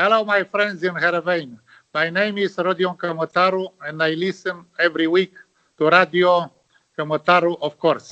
Hello, my friends in Heerenveen. My name is Rodion Kamotaru, and I listen every week to Radio Kamotaru, of course.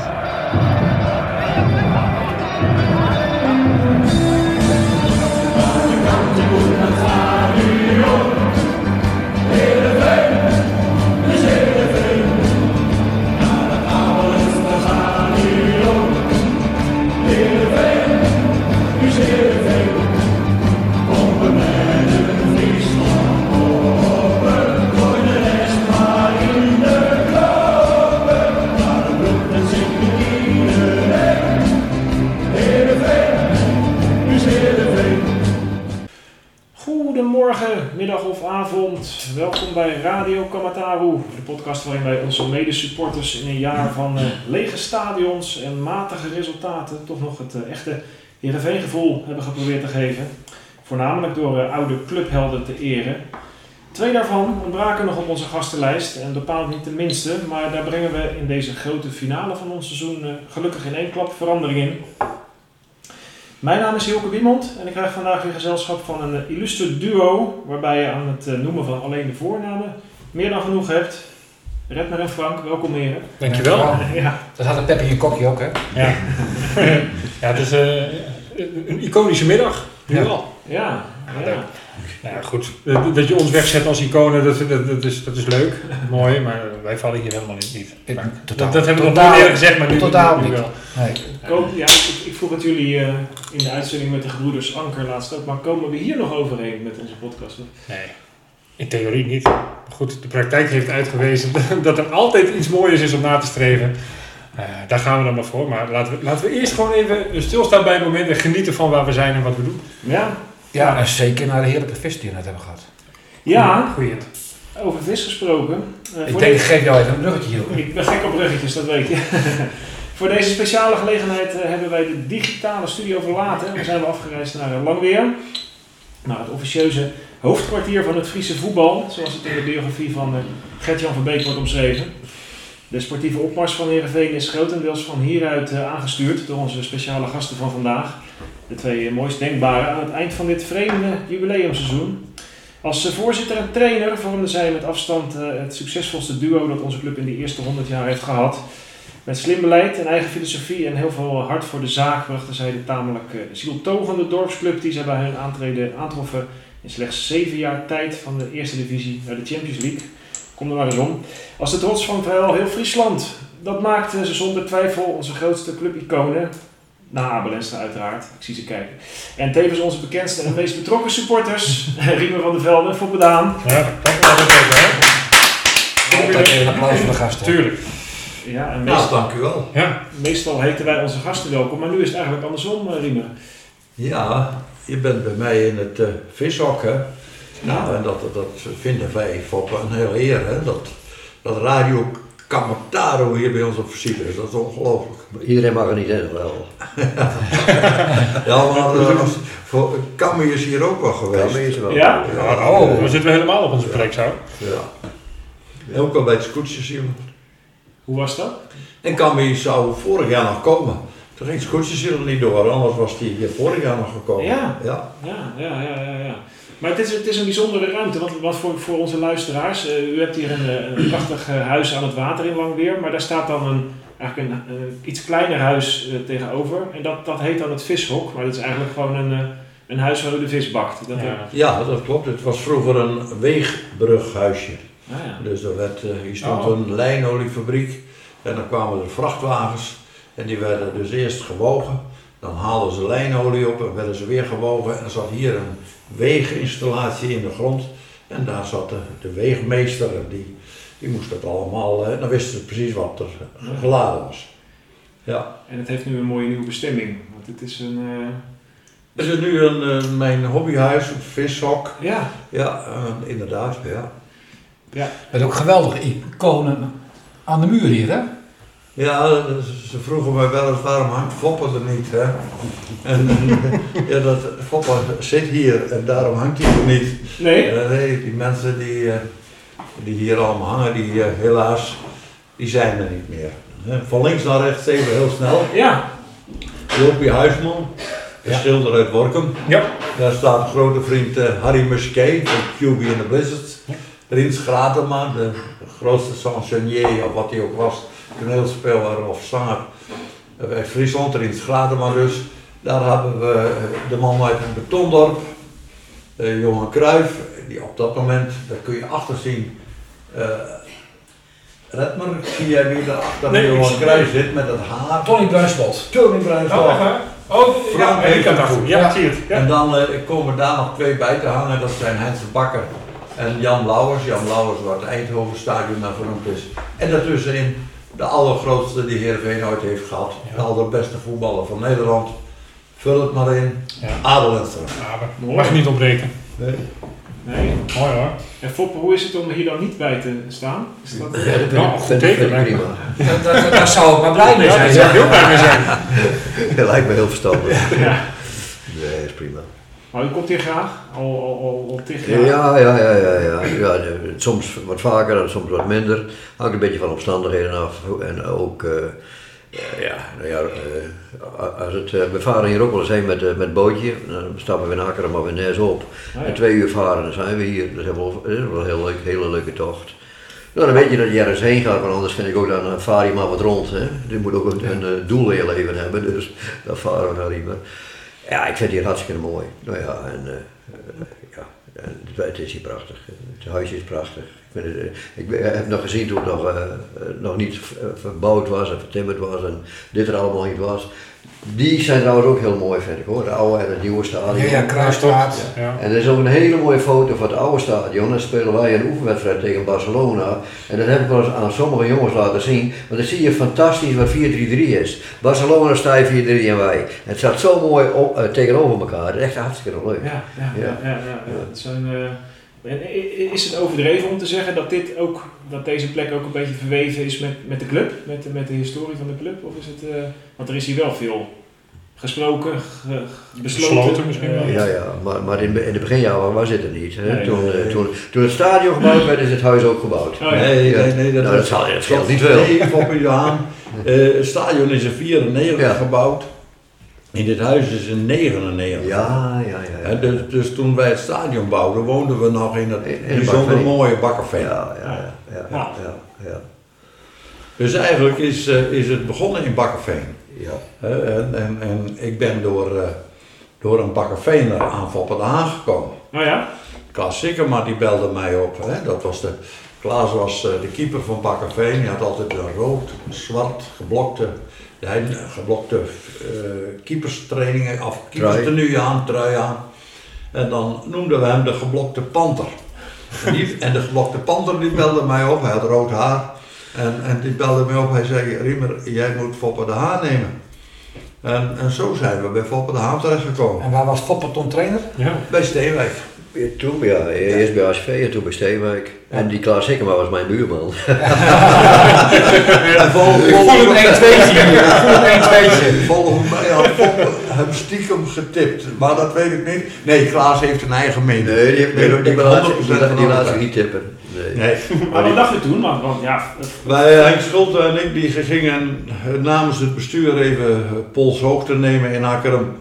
Welkom bij Radio Kamataru, de podcast waarin wij onze medesupporters in een jaar van eh, lege stadions en matige resultaten toch nog het eh, echte Heerenveen gevoel hebben geprobeerd te geven. Voornamelijk door eh, oude clubhelden te eren. Twee daarvan ontbraken nog op onze gastenlijst en bepaald niet de minste, maar daar brengen we in deze grote finale van ons seizoen gelukkig in één klap verandering in. Mijn naam is Hilke Wiemond en ik krijg vandaag weer gezelschap van een eh, illustre duo, waarbij je aan het eh, noemen van alleen de voornamen meer dan genoeg hebt. Redmer en Frank, welkom heren. Dankjewel. Ja. Ja, Dat had een pep in je kokje ook, hè? Ja, ja het is eh, een iconische middag. Nu Ja. al. ja, ja. Leuk. Nou ja, goed. Dat- je ons wegzet als iconen, dat, dat, dat, is, dat is leuk. Mooi, maar wij vallen hier helemaal in niet. Ik- Maar totaal- dat, dat hebben we nog nooit eerder gezegd, maar nu, totaal nu niet. wel. Nee. Kom- ja, ik, ik vroeg het jullie eh, in de uitzending met de gebroeders Anker laatst ook, maar komen we hier nog overheen met onze podcast? Nee, in theorie niet. Maar goed, de praktijk heeft uitgewezen dat er altijd iets moois is om na te streven. Eh, daar gaan we dan maar voor. Maar laten we, laten we eerst gewoon even stilstaan bij het moment en genieten van waar we zijn en wat we doen. Ja, Ja, en zeker naar de heerlijke vis die we net hebben gehad. ja Goeie. over vis gesproken. Eh, Ik denk, de- ik geef jou even een bruggetje hier. Ik ben gek op bruggetjes, dat weet je. Voor deze speciale gelegenheid eh, hebben wij de digitale studio verlaten. Dan zijn we afgereisd naar eh, Langweer. Naar het officieuze hoofdkwartier van het Friese voetbal. Zoals het in de biografie van eh, Gert-Jan van Beek wordt omschreven. De sportieve opmars van Heerenveen is grotendeels van hieruit aangestuurd door onze speciale gasten van vandaag. De twee mooist denkbare aan het eind van dit vreemde jubileumseizoen. Als eh, voorzitter en trainer vormden zij met afstand eh, het succesvolste duo dat onze club in de eerste 100 jaar heeft gehad. Met slim beleid en eigen filosofie en heel veel hart voor de zaak brachten zij de tamelijk eh, zieltogende dorpsclub die zij bij hun aantreden aantroffen in slechts zeven jaar tijd van de eerste divisie naar de Champions League. Kom er maar eens om. Als de trots van vrijwel heel Friesland. Dat maakte ze zonder twijfel onze grootste clubiconen. Na Abel Enstra uiteraard, ik zie ze kijken. En tevens onze bekendste en meest betrokken supporters, Riemer van der Velde en Foppe Daan. Ja, dat kan wel? Altijd een applaus voor de gasten. Tuurlijk. Ja, en Ja, meest- dank u wel. Ja. meestal heten wij onze gasten welkom, maar nu is het eigenlijk andersom, eh, Riemer. Ja, je bent bij mij in het eh vishok, hè. Nou, en dat, dat vinden wij voor een hele eer, hè. Dat, dat Radio Kamataro hier bij ons op visite is, dat is ongelooflijk. Iedereen mag er niet in, wel. Ja, maar eh, voor, Kammy is hier ook wel geweest. Kamer is wel. Ja? Ja, Oh, dan zitten we helemaal op onze plek zo. ja. Ook al bij het scootjes hier. Hoe was dat? En Kammy zou vorig jaar nog komen. Toen ging het scootjes hier niet door, anders was hij hier vorig jaar nog gekomen. Ja. ja. Ja, ja, ja, ja. Maar het is, het is een bijzondere ruimte, want, want voor, voor onze luisteraars, eh, u hebt hier een, eh, een prachtig eh, huis aan het water in Langweer, maar daar staat dan een, eigenlijk een iets kleiner huis tegenover. En dat, dat heet dan het vishok, maar dat is eigenlijk gewoon een, een huis waar u de vis bakt. Dat, Ja. ja, dat klopt. Het was vroeger een weegbrughuisje. ah, ja. Dus er werd, eh, hier stond Oh. een lijnoliefabriek en dan kwamen er vrachtwagens en die werden dus eerst gewogen. Dan haalden ze lijnolie op en werden ze weer gewogen en er zat hier een weeginstallatie in de grond. En daar zat de, de weegmeester en die, die moest dat allemaal, eh, dan wisten ze precies wat er geladen was. Ja. En het heeft nu een mooie nieuwe bestemming, want het is een... eh, Is het nu een, eh, mijn hobbyhuis, een vishok? ja, Ja, eh, inderdaad, ja. Met ook geweldige iconen aan de muur hier, hè? Ja, ze vroegen mij wel eens waarom hangt Foppen er niet, hè? En ja, dat Foppen zit hier en daarom hangt hij er niet. nee? Eh, nee, die mensen die, eh, die hier allemaal hangen, die eh, helaas, die zijn er niet meer. Van links naar rechts even heel snel. Ja, Jopie Huisman, een schilder uit Workum. Ja. Daar staat een grote vriend Harry Musquet van QB in the Blizzards. Rins Gratema, de grootste chansonnier of wat hij ook was, toneelspeler of zanger eh, uit Friesland, Rins Gratema dus. Daar hebben we eh, de man uit het Betondorp, eh, Johan Cruijff, die op dat moment, daar kun je achter zien, eh Redmer, zie jij wie daar achter Nee, Johan Cruijff zit met het haar? Tony Bruinswald. Tony Bruinswald. Oh? Oh, ja, ik dacht, ja, Ja. zie het. Ja. En dan eh, komen daar nog twee bij te hangen, dat zijn Heinz Bakker en Jan Lauwers. Jan Lauwers, waar het Eindhoven Stadion naar vernoemd is. En daartussenin de allergrootste die Heerenveen ooit heeft gehad. De allerbeste voetballer van Nederland. Vul het maar in. Ja. Maar mag niet ontbreken. Nee. Mooi hoor. En Foppe, hoe is het om hier dan niet bij te staan? Is dat, Ja, dat Nou, goed vind- teken, prima. Daar, zou ik maar blij mee Ja, zijn. daar zou ik heel blij mee zijn. Dat lijkt me heel verstandig. ja. Nee, is prima. Maar u komt hier graag? Al, al, al, al jaar? Ja, ja, ja, ja, ja. ja soms wat vaker en soms wat minder. Hangt een beetje van omstandigheden af. En ook, eh, eh, ja, nou ja, eh, als het, eh, we varen hier ook wel eens heen met, met bootje. Dan stappen we in Akkeren maar weer Nes op. Oh, ja. En twee uur varen, dan zijn we hier. Dat is wel, dat is wel een heel leuk, hele leuke tocht. Nou, dan weet je dat je ergens heen gaat, want anders vind ik ook, dan vaar je maar wat rond. Hè. Je moet ook een, een doel in je leven hebben, dus dan varen we naar Riemen. Ja, ik vind hier hartstikke mooi. Nou ja, en eh, eh, ja, het, is hier prachtig. Het huisje is prachtig. Ik, het, eh, ik heb nog gezien toen het nog, nog niet verbouwd was en vertimmerd was en dit er allemaal niet was. Die zijn trouwens ook heel mooi, vind ik hoor. De oude en het nieuwe stadion. Ja, ja, Kruisstraat. Ja. En er is ook een hele mooie foto van het oude stadion. Dan spelen wij een oefenwedstrijd tegen Barcelona. En dat heb ik wel eens aan sommige jongens laten zien. Want dan zie je fantastisch wat 4-3-3 is. Barcelona staat 4-3 en wij. Het staat zo mooi op, eh, tegenover elkaar. Is echt hartstikke leuk. Ja, ja, ja. Ja. ja, ja, ja. Het zijn, eh, is het overdreven om te zeggen dat, dit ook, dat deze plek ook een beetje verweven is met, met de club? Met, de- met de historie van de club? Of is het, eh, want er is hier wel veel gesproken, ge- besloten. Besloten misschien wel. eh, Ja, ja, maar, maar in, in de beginjaren was het er niet. Hè? Nee, toen, nee, eh, toen, toen het stadion gebouwd werd, is het huis ook gebouwd. Oh, ja. Nee, nee, nee. Nou, dat dat scheelt niet veel. Nee, Foppe Johan. Eh, het stadion is in 94 Ja. gebouwd. In dit huis is in 99. Ja, ja, ja. Ja. dus, dus toen wij het stadion bouwden, woonden we nog in het In- in de bijzonder Bakkerveen. mooie Bakkerveen. Ja, ja, ja, ja, ja, ja, ja. Dus eigenlijk is, eh, is het begonnen in Bakkerveen. ja. Hè, en, en, en ik ben door, eh, door een Bakkerveener aan de Haan gekomen. Oh ja? Klaas Sikkema die belde mij op. Hè? Dat was de, Klaas was eh, de keeper van Bakkerveen. Hij had altijd een rood, zwart, geblokte, hij, geblokte eh keeperstrainingen, of keeperstenue aan, trui aan. En dan noemden we hem de geblokte panter. En, die, en de geblokte panter die belde mij op, hij had rood haar. En, en die belde mij op, hij zei, Riemer, jij moet Foppe de Haan nemen. En, en zo zijn we bij Foppe de Haan terechtgekomen. En waar was Foppe toen trainer? Ja. Bij Steenwijk. Toen, ja, eerst bij ASV en toen bij Steenwijk. En die Klaas Hikkema was mijn buurman. En vol, een 1-2'tje hier. Ik voel een 1-2'tje. Volgens mij had Foppe hem stiekem getipt, maar dat weet ik niet. Nee, Klaas heeft een eigen mening. Nee, die, die, die, die, laat, 100% die, laat- die van laat zich niet tippen. Nee. Nee. Maar wat dacht je toen? Want, want ja, Wij, Henk Schulte en ik, die gingen eh, namens het bestuur even eh, polshoogte nemen in Akkerum.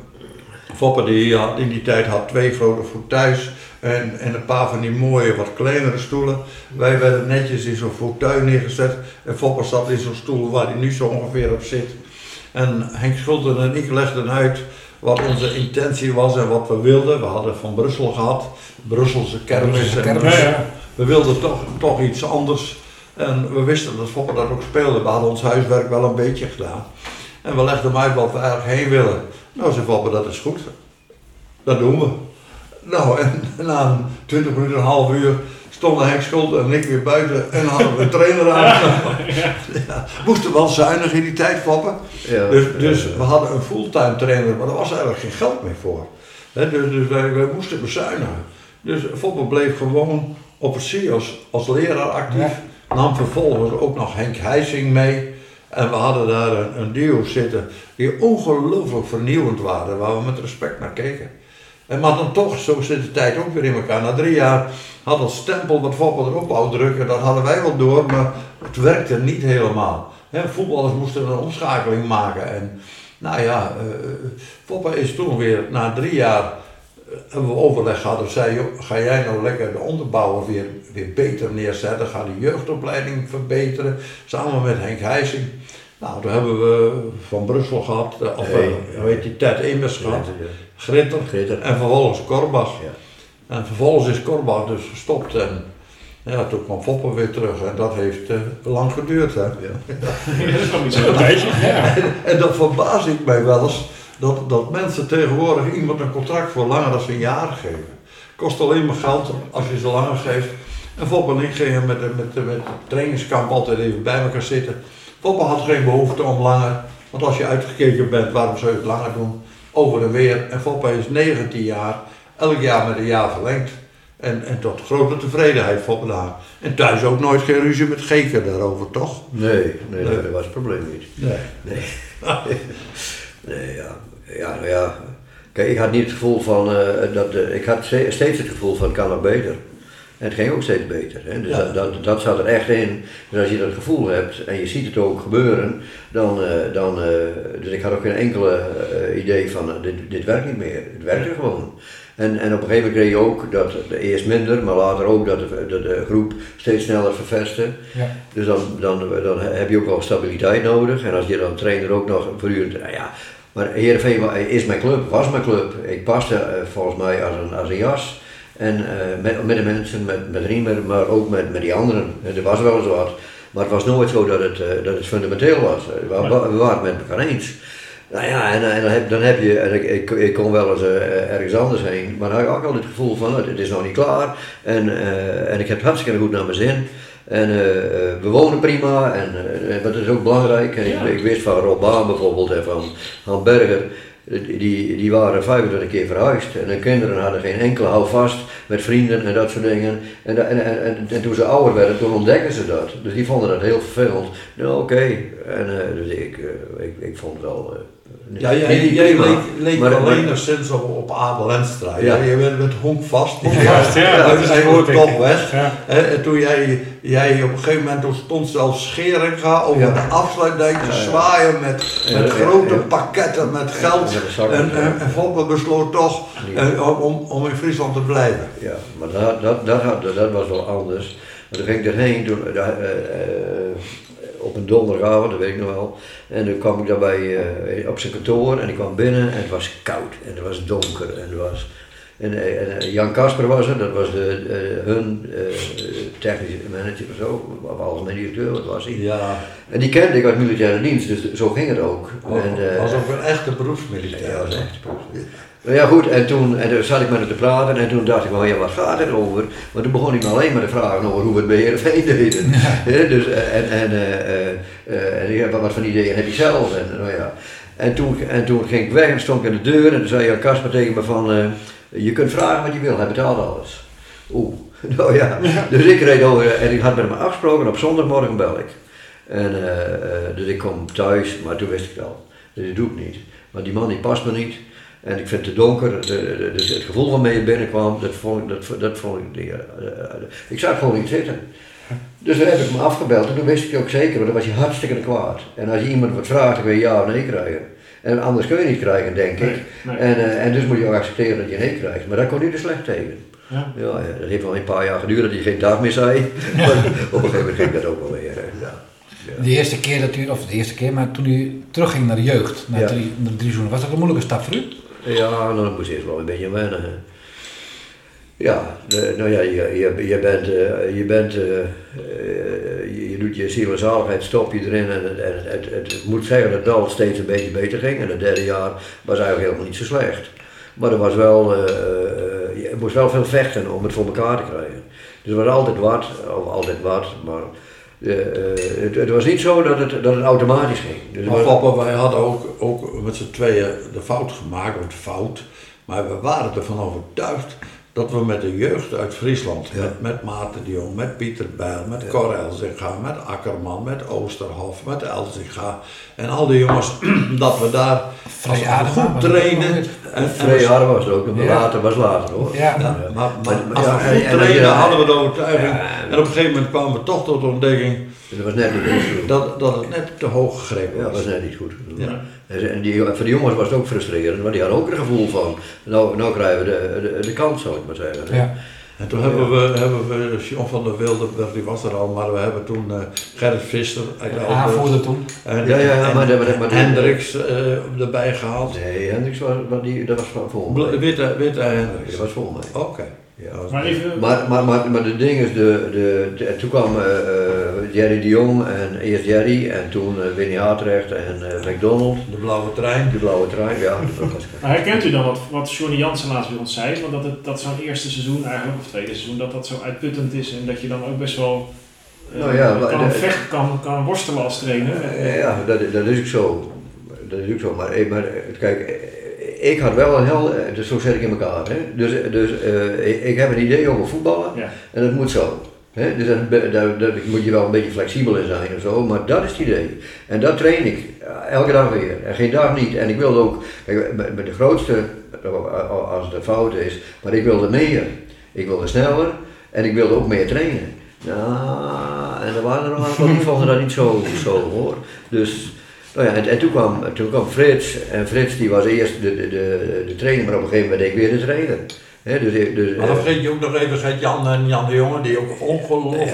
Foppe die had, in die tijd had twee grote fauteuils en, en een paar van die mooie, wat kleinere stoelen. Wij werden netjes in zo'n fauteuil neergezet en Foppe zat in zo'n stoel waar hij nu zo ongeveer op zit. En Henk Schulte en ik legden uit wat onze intentie was en wat we wilden. We hadden van Brussel gehad, Brusselse kermis. En- kermis. Ja, ja. we wilden toch, toch iets anders. En we wisten dat Foppe dat ook speelde. We hadden ons huiswerk wel een beetje gedaan. En we legden hem uit wat we eigenlijk heen willen. Nou, zei Foppe, dat is goed. Dat doen we. Nou, en na een 20 minuten, een half uur stonden Henk Schulte en ik weer buiten en hadden we een trainer aan. Ja, moesten wel zuinig in die tijd, Foppe. Ja, Dus, dus ja. we hadden een fulltime trainer, maar er was eigenlijk geen geld meer voor. Hè, dus dus wij, wij moesten bezuinigen. Dus Foppe bleef gewoon op het CIO's als leraar actief. Nam vervolgens ook nog Henk Heising mee. En we hadden daar een, een duo zitten die ongelooflijk vernieuwend waren, waar we met respect naar keken. En maar dan toch, zo zit de tijd ook weer in elkaar. Na drie jaar had dat stempel wat Foppe erop wou drukken, dat hadden wij wel door, maar het werkte niet helemaal. Hè, voetballers moesten een omschakeling maken en Nou ja, eh Foppe is toen weer, na drie jaar, eh, hebben we overleg gehad. En zei, ga jij nou lekker de onderbouwer weer, weer beter neerzetten. Ga de jeugdopleiding verbeteren. Samen met Henk Heijsing. Nou, toen hebben we Van Brussel gehad, eh, of eh, ja. hoe heet die, Ted Immers gehad. Ja. Gritter. Gritter. En vervolgens Korbach. Ja. En vervolgens is Korbach dus gestopt. En ja, toen kwam Foppe weer terug. En dat heeft eh, lang geduurd. Hè. dat is. Een tijdje, ja. En dat verbaas ik mij wel eens. Dat, dat mensen tegenwoordig iemand een contract voor langer dan een jaar geven. Kost alleen maar geld als je ze langer geeft. En Foppe en ik gingen met, de- met, de- met het trainingskamp altijd even bij elkaar zitten. Foppe had geen behoefte om langer. Want als je uitgekeken bent, waarom zou je het langer doen? Over en weer. En Foppe is 19 jaar. Elk jaar met een jaar verlengd. En, en tot grote tevredenheid Foppe daar. En thuis ook nooit geen ruzie met Geker daarover, toch? Nee, nee, Nee. dat was het probleem niet. Nee. Nee. nee, ja. Ja, nou ja. Kijk, ik had niet het gevoel van, eh, dat, eh, ik had ste- steeds het gevoel van kan beter. En het ging ook steeds beter. Hè? Dus Ja. dat, dat, dat zat er echt in. Dus als je dat gevoel hebt en je ziet het ook gebeuren, dan, eh, dan eh, dus ik had ook geen enkele eh, idee van, eh, dit, dit werkt niet meer. Het werkte gewoon. En, en op een gegeven moment kreeg je ook dat, eerst minder, maar later ook dat de, de, de groep steeds sneller vervestte. Ja. Dus dan, dan, dan heb je ook wel stabiliteit nodig. En als je dan trainer ook nog voortdurend, nou ja, maar Heerenveen is mijn club, was mijn club. Ik paste volgens mij als een, als een jas. En eh, met, met de mensen, met, met Riemer, maar ook met, met die anderen. En Er was wel eens wat. Maar het was nooit zo dat het, eh, dat het fundamenteel was. Eh, We, waren het met elkaar eens. Nou ja, en, en dan, heb, dan heb je, en ik, ik, ik kon wel eens eh, ergens anders heen, maar dan had ik ook al het gevoel van, het is nog niet klaar. En, eh, en ik heb het hartstikke goed naar mijn zin. En eh, eh, we wonen prima, en eh, dat is ook belangrijk. En Ja. ik, ik wist van Rob Baan bijvoorbeeld en van Han Berger, die, die waren 25 keer verhuisd. En hun kinderen hadden geen enkele houvast met vrienden en dat soort dingen. En, en, en, en, en toen ze ouder werden, toen ontdekken ze dat. Dus die vonden dat heel vervelend. Nou oké, en eh, dus ik, eh, ik, ik vond het wel... eh, Ja, jij, niet jij prima. leek, leek Maar- wel maar- enigszins op, op Abel Enstra. Ja. Ja. Je bent met honkvast. Honkvast, ja, ja, dat dat is woord, denk toch weg. En toen jij, jij op een gegeven moment toen stond zelfs Scheringa over Ja. de afsluitdijk te Ja, ja. zwaaien met, met ja, grote ja. pakketten met geld. En, en, besloot toch eh, om, om in Friesland te blijven. Ja, maar dat, dat, dat, had- dat was wel anders. Maar toen ging ik erheen, toen, eh, eh, eh, op een donderdagavond, dat weet ik nog wel. En toen kwam ik daarbij op zijn kantoor en ik kwam binnen en het was koud en het was donker en het was... En, en Jan Kasper was er, dat was de, hun eh, technische manager of zo, of algemeen directeur, wat was hij. Ja, En die kende ik uit militaire dienst, dus zo ging het ook. En, eh, was ook een echte beroepsmilitair. ja, echt nou ja goed, en toen, en toen zat ik met hem te praten en toen dacht ik van ja, wat gaat het over? Maar toen begon hij me alleen maar te vragen over hoe we het bij Heerenveen deden. Ja, dus, eh, en, en, ja, wat, voor ideeën heb je zelf? En, nou ja. en, toen, en toen ging ik weg en stond ik aan de deur en toen zei Jan Kasper tegen me van, je kunt vragen wat je wil, hij betaalt alles. Oeh, nou ja. Dus ik reed over en ik had met hem afgesproken, op zondagmorgen bel ik. En, dus ik kom thuis, maar toen wist ik al. Dus dat doe ik niet. Want die man die past me niet. En ik vind het te donker. De, de- dus het gevoel van mij je binnenkwam, dat vond ik, dat, dat vond ik niet, eh, eh, ik zag gewoon niet zitten. Dus toen heb ik me afgebeld en toen wist ik ook zeker, want dan was hij hartstikke kwaad. En als je iemand wat vraagt, dan kun je ja of nee krijgen. En anders kun je niet krijgen, denk ik. Nee, nee. En, eh, en dus moet je ook accepteren dat je nee krijgt. Maar daar kon hij er slecht tegen. Ja. Ja, ja, dat heeft wel een paar jaar geduurd dat hij geen dag meer zei. Maar op een gegeven moment ging dat ook wel weer. Ja. De eerste keer dat u, of de eerste keer, maar toen u terugging naar de jeugd, naar, Ja. drie, naar de drie seizoenen, was dat een moeilijke stap voor u? Ja, nou, dat moest eerst wel een beetje wennen. Ja, nou ja, je, je, je bent, eh, je, bent eh, eh, je, je doet je ziel en zaligheid, stop je erin en, het- het, het, moet zeggen dat het al steeds een beetje beter ging. En het derde jaar was eigenlijk helemaal niet zo slecht. Maar er was wel, eh, eh, je moest wel veel vechten om het voor elkaar te krijgen. Dus er was altijd wat, of altijd wat, maar eh, het, het was niet zo dat het, dat het automatisch ging. Dus Maar papa, wij hadden ook, ook met z'n tweeën de fout gemaakt, of de fout. Maar we waren ervan overtuigd dat we met de jeugd uit Friesland, Ja. met, met Maarten de Jong, met Pieter Bijl, met Cor Elzinga, met Akkerman, met Oosterhof, met Elzinga en al die jongens, dat we daar als goed trainen En, Vrij hard was het ook, maar Ja. later was later hoor. Ja. ja, maar, maar, Maar- als ja, we en- goed en- trainen ja, hadden we de overtuiging. Ja. En op een gegeven moment kwamen we toch tot de ontdekking Dat was net niet goed. dat, dat het net te hoog gegrepen Ja, dat was. was net niet goed. Ja. En en die, voor de jongens was het ook frustrerend, want die hadden ook een gevoel van, nou, nou krijgen we de, de, de kans, zou ik maar zeggen. Ja. En toen hebben we, hebben we John van der Wilde, die was er al, maar we hebben toen eh, Gerrit Visser uit de Alburg Aanvoerder toen. en, Ja, ja, ja, en- maar dat- maar- Hendricks eh, erbij gehaald. Nee, Hendricks was, maar die, dat was van mij. Witte, Witte Hendricks. dat was voor mij. Oké. Ja. Ja, Maar even, Maar, maar, maar, maar de ding is, de, de, de- toen kwam eh, eh, Jerry de Jong en eerst Jerry en toen eh, Winnie Hartrecht en eh, McDonald. De blauwe trein. De blauwe trein, ja. dat was- maar herkent u dan wat, wat Johnny Jansen laatst bij ons zei? Want dat, het, dat zo'n eerste seizoen eigenlijk, of tweede seizoen, dat dat zo uitputtend is en dat je dan ook best wel Nou ja, maar kan, de- vechten, kan, kan worstelen als trainer. Ja, dat, dat is ook zo. Dat is ook zo. Maar, eh, maar kijk, ik had wel een heel, eh, dus zo zet ik in elkaar. Hè? Dus, dus eh, ik, ik heb een idee over voetballen Ja. en dat moet zo. Hè? Dus daar, daar moet je wel een beetje flexibel in zijn en zo, maar dat is het idee. En dat train ik eh, elke dag weer. En geen dag niet. En ik wilde ook, kijk, met, de grootste, eh, als het een fout is, maar ik wilde meer. Ik wilde sneller en ik wilde ook meer trainen. Nou, en er waren er nog een aantal die vonden dat niet zo, zo hoor. Dus, nou ja, en, en toen, kwam, toen kwam Frits, en Frits die was eerst de, de, de, de trainer, maar op een gegeven moment deed ik weer de trainer. Hè, dus, dus, Maar dan eh, vergeet je ook nog even Jan en Jan de Jonge, die ook ongelooflijk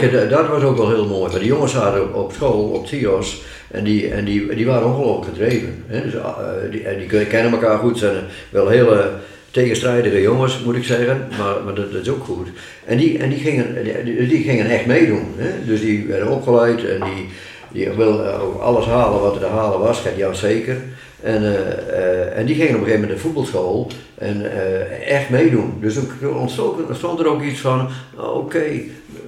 ja, dat, dat- was ook wel heel mooi. Maar die jongens zaten op, op school, op TIOS, en die, en die, die waren ongelooflijk gedreven. Hè? Dus, eh, die, en die kennen elkaar goed, zijn wel hele tegenstrijdige jongens, moet ik zeggen, maar, maar dat, dat is ook goed. En die, en die, gingen, die, die gingen echt meedoen. Hè? Dus die werden opgeleid en die, die wilden ook alles halen wat er te halen was, ja zeker. En, eh, eh, en die gingen op een gegeven moment naar de voetbalschool en eh, echt meedoen. Dus toen ontstond, ontstond er ook iets van, nou, oké,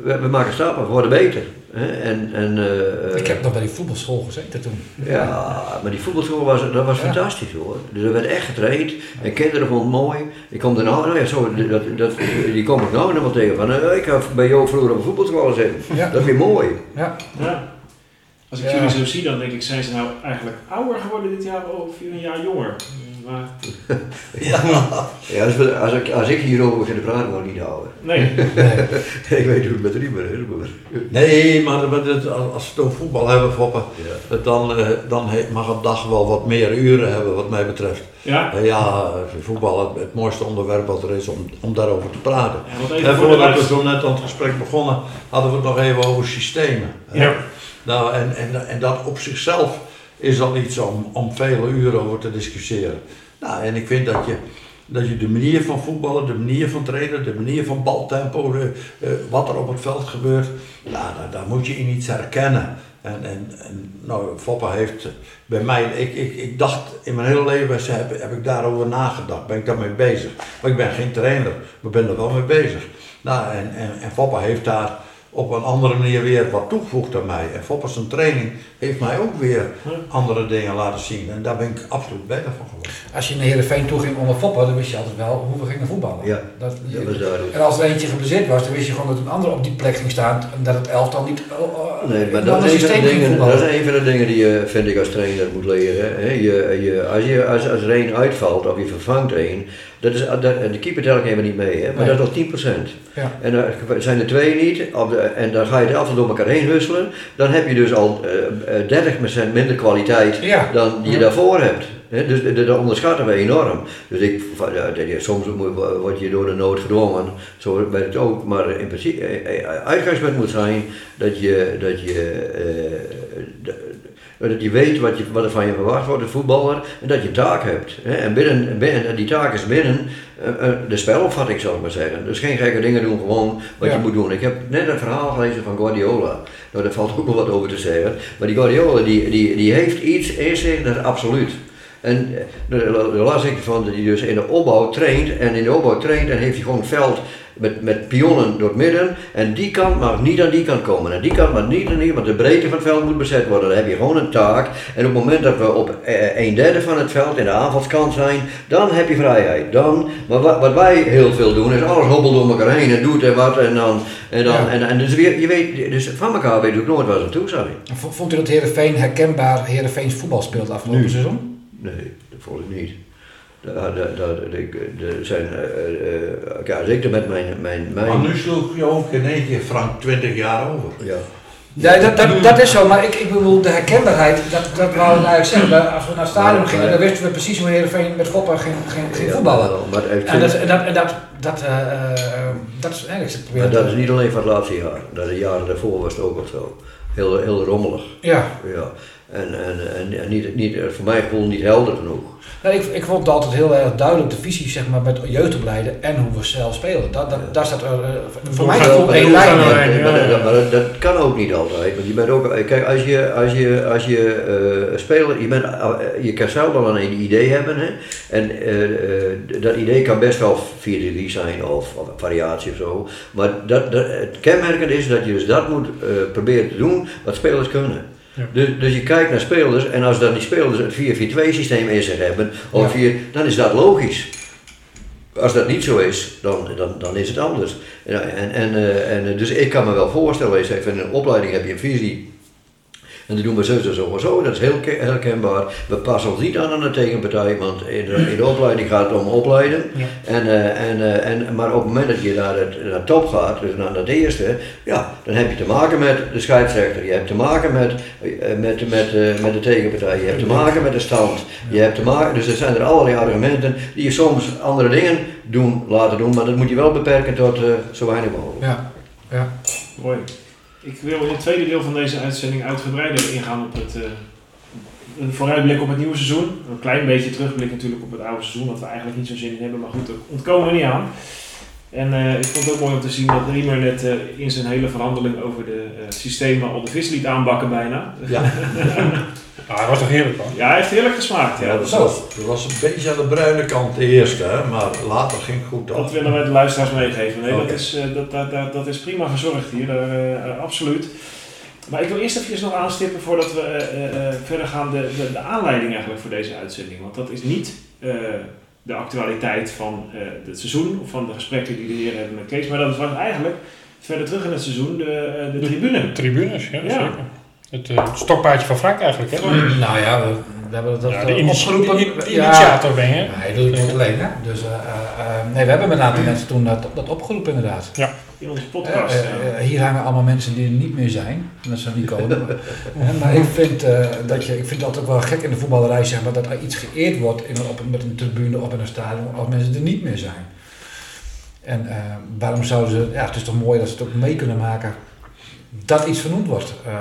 we, we maken stappen, we worden beter. Hè? En, en, eh, Ik heb nog bij die voetbalschool gezeten toen. ja, maar die voetbalschool was, dat was Ja. fantastisch hoor. Dus er werd echt getraind en kinderen vonden het mooi. Ik kom er nou, nou ja, zo, dat, dat, die kom ik nou nog wel tegen van, eh, ik heb bij jou vroeger op een voetbalschool zitten. Ja. Dat is weer mooi. Ja. Ja. Als ik Ja. jullie zo zie, dan denk ik, zijn ze nou eigenlijk ouder geworden dit jaar of een jaar jonger? Maar, Ja, als, we- als, ik, als ik hierover begin te praten, word ik niet ouder. nee. Nee. ik weet hoe het met Riemer is. maar- Nee, maar als we het over voetbal hebben, Foppen, Ja. dan, eh, dan mag een dag wel wat meer uren hebben wat mij betreft. Ja? Eh, Ja, voetbal het, het mooiste onderwerp wat er is om, om daarover te praten. Ja, En voor de voordat we zo net aan het gesprek begonnen, hadden we het nog even over systemen. Ja. Nou, en, en, en dat op zichzelf is al iets om, om vele uren over te discussiëren. Nou, en ik vind dat je, dat je de manier van voetballen, de manier van trainen, de manier van baltempo, eh, wat er op het veld gebeurt, nou, daar, moet je in iets herkennen. En, en, en nou, Foppa heeft bij mij, ik, ik, ik dacht in mijn hele leven heb, heb ik daarover nagedacht, ben ik daarmee bezig. Maar ik ben geen trainer, maar ben er wel mee bezig. Nou, en, en, en Foppa heeft daar op een andere manier weer wat toegevoegd aan mij. En Foppa zijn training heeft mij ook weer andere dingen laten zien. En daar ben ik absoluut beter van geworden. Als je naar Heerenveen toe ging om een voetbal, dan wist je altijd wel hoe we gingen voetballen. Ja, Dat, dat was duidelijk. en als er eentje geblesseerd was, dan wist je gewoon dat een ander op die plek ging staan en dat het elftal niet oh, Nee, maar een dat is, een dingen, dat is een van de dingen die je, vind ik, als trainer moet leren. Hè. Je, je, als, je, als, als er één uitvalt of je vervangt één, dat is, dat, en de keeper tel ik even niet mee, hè, maar Nee. dat is al 10%. Ja. En er zijn er twee niet, op de, en dan ga je het elftal door elkaar heen husselen, dan heb je dus al eh, eh, 30% minder kwaliteit Ja. dan die je daarvoor hebt. Hè, dus dat- dat onderschatten we enorm. Dus ik, soms word je door de nood gedwongen, zo werkt het ook. Maar in principe, eh, eh, uitgangspunt moet zijn dat je, dat je, eh, dat je weet wat, je, wat er van je verwacht wordt, de voetballer, en dat je taak hebt. Hè. En, binnen, binnen, en die taak is binnen eh, eh, de spelopvatting, zal ik maar zeggen. Dus geen gekke dingen doen, gewoon wat Ja. je moet doen. Ik heb net een verhaal gelezen van Guardiola. Nou, daar valt ook wel wat over te zeggen. Maar die Guardiola, die, die, die heeft iets in zich, dat is absoluut. En eh, daar las ik van hij dus in de opbouw traint. En in de opbouw traint en heeft hij gewoon veld met, met pionnen door het midden. En die kant mag niet aan die kant komen. En die kant mag niet aan die want de breedte van het veld moet bezet worden. Dan heb je gewoon een taak. En op het moment dat we op eh, een derde van het veld in de aanvalskant zijn, dan heb je vrijheid. Dan, maar wat, wat wij heel veel doen, is alles hobbelt door elkaar heen en doet en wat. En dan, en dan, Ja. en, en dus weer, je weet, dus van elkaar weet je ook nooit waar ze aan toe zijn. Vond u dat Heerenveen herkenbaar Heerenveens voetbal speelt afgelopen Nu. seizoen? Nee, dat volg ik niet. Daar, zijn, eh, eh, ja, zeker met mijn, mijn, mijn Maar nu sloeg je ook in één keer Frank 20 jaar over. ja. Nee, dat, dat, dat is zo, maar ik, ik bedoel, de herkenbaarheid, dat, dat wou ik eigenlijk zeggen. Als we naar het stadion gingen, maar- dan wisten we precies hoe Heerenveen met Foppen ging, ging, ging Ja, voetballen. En dat, en dat, en dat, dat, eh, eh, dat is eigenlijk het maar probleem. dat is niet alleen van het laatste jaar. Dat de jaren daarvoor was het ook al zo. Heel, heel rommelig. Ja, Ja. En, en, en, en niet, niet, voor mijn gevoel niet helder genoeg. nou, ik, ik vond altijd heel erg duidelijk, de visie zeg maar, met jeugdopleiden en hoe we zelf spelen. Dat, dat, daar staat er eh, voor mij gevoel maar één dat lijn. Maar, ja, maar- ja. maar dat, dat kan ook niet altijd. Want je bent ook, kijk, als je, als je, als je eh, speler, je, bent, eh, je kan zelf wel een idee hebben. Hè? En eh, eh, dat idee kan best wel 4-3 zijn of, of variatie of zo. Maar dat, dat, het kenmerkend is dat je dus dat moet eh, proberen te doen wat spelers kunnen. Ja. Dus, dus je kijkt naar spelers en als dan die spelers het 4-4-2 systeem in zich hebben, of Ja. 4, dan is dat logisch. Als dat niet zo is, dan, dan, dan is het anders. En, en, eh, en, eh, dus ik kan me wel voorstellen, je zegt, in een opleiding heb je een visie. En dat doen we zo en zo en zo, dat is heel ke- herkenbaar. We passen ons niet aan aan de tegenpartij, want in de, in de opleiding gaat het om opleiden. Ja. En, eh, en, eh, en, maar op het moment dat je naar het naar het top gaat, dus naar dat eerste, ja, dan heb je te maken met de scheidsrechter. Je hebt te maken met, eh, met, met, eh, met de tegenpartij. Je hebt te maken met de stand. Je hebt te maken, dus er zijn er allerlei argumenten die je soms andere dingen doen, laten doen, maar dat moet je wel beperken tot eh, zo weinig mogelijk. Ja, ja. Mooi. Ik wil in het tweede deel van deze uitzending uitgebreider ingaan op het, eh, een vooruitblik op het nieuwe seizoen. Een klein beetje terugblik natuurlijk op het oude seizoen, wat we eigenlijk niet zo zin in hebben, maar goed, daar ontkomen we niet aan. En eh, ik vond het ook mooi om te zien dat Riemer net eh, in zijn hele verhandeling over de eh, systemen al de vis liet aanbakken bijna. Ja, Ah, hij was toch heerlijk hoor. Ja, hij heeft heerlijk gesmaakt. Ja. ja dat, was, dat was een beetje aan de bruine kant de eerste, hè, maar later ging het goed Dat toch? willen wij de luisteraars meegeven. Nee, dat, is, eh, dat, dat, dat, dat is prima verzorgd hier, daar, absoluut. Maar ik wil eerst even nog aanstippen voordat we eh, eh, verder gaan de, de, de aanleiding eigenlijk voor deze uitzending. Want dat is niet eh, de actualiteit van eh, het seizoen of van de gesprekken die de heren hebben met Kees. Maar dat was eigenlijk verder terug in het seizoen de, eh, de tribune. Tribunes, ja, Ja. zeker. Het, eh, het stokpaardje van Frank eigenlijk, hè? Nou ja, we, hebben dat Ja, eh, de initi- opgeroepen. Ja. initiator ben je, hè? Ja, hij doet het niet alleen, hè. Dus, eh, eh, eh, nee, we hebben met een aantal mensen toen dat, dat opgeroepen inderdaad. In onze Eh, podcast. eh, ja. eh, hier hangen allemaal mensen die er niet meer zijn. Dat zijn niet komen. maar, maar ik vind, eh, dat je, ik vind het altijd ook wel gek in de voetballerij zeg maar, dat er iets geëerd wordt in, een- op, met een tribune op in een stadion als mensen er niet meer zijn. En eh, waarom zouden ze, ja het is toch mooi dat ze het ook mee kunnen maken dat iets vernoemd wordt eh, eh,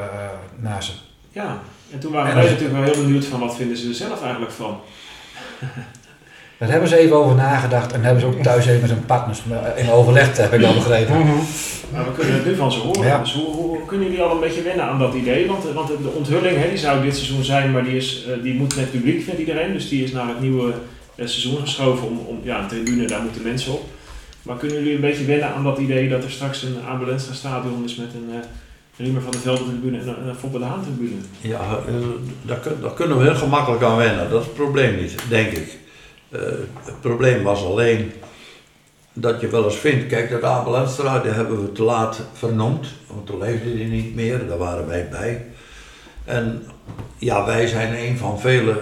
naar ze. ja, en toen waren En wij natuurlijk wel heel benieuwd van wat vinden ze er zelf eigenlijk van. Daar hebben ze even over nagedacht en hebben ze ook thuis even met hun partners eh, in overleg, heb ik al begrepen. Maar we kunnen het nu van ze horen. Ja. Dus hoe, hoe kunnen jullie al een beetje wennen aan dat idee? Want, want de onthulling hè, die zou dit seizoen zijn, maar die, is, eh, die moet met publiek, vindt iedereen. Dus die is naar het nieuwe eh, seizoen geschoven om, om ja, een tribune, daar moeten mensen op. Maar kunnen jullie een beetje wennen aan dat idee dat er straks een Ambulenstra stadion is met een uh, Riemer van de Velden tribune en een, een Foppe de Haan tribune? Ja, eh, daar, kun- daar kunnen we heel gemakkelijk aan wennen. Dat is het probleem niet, denk ik. Eh, het probleem was alleen dat je wel eens vindt, kijk dat Abelenstra, die hebben we te laat vernoemd, want toen leefde hij niet meer, daar waren wij bij. En ja, wij zijn een van vele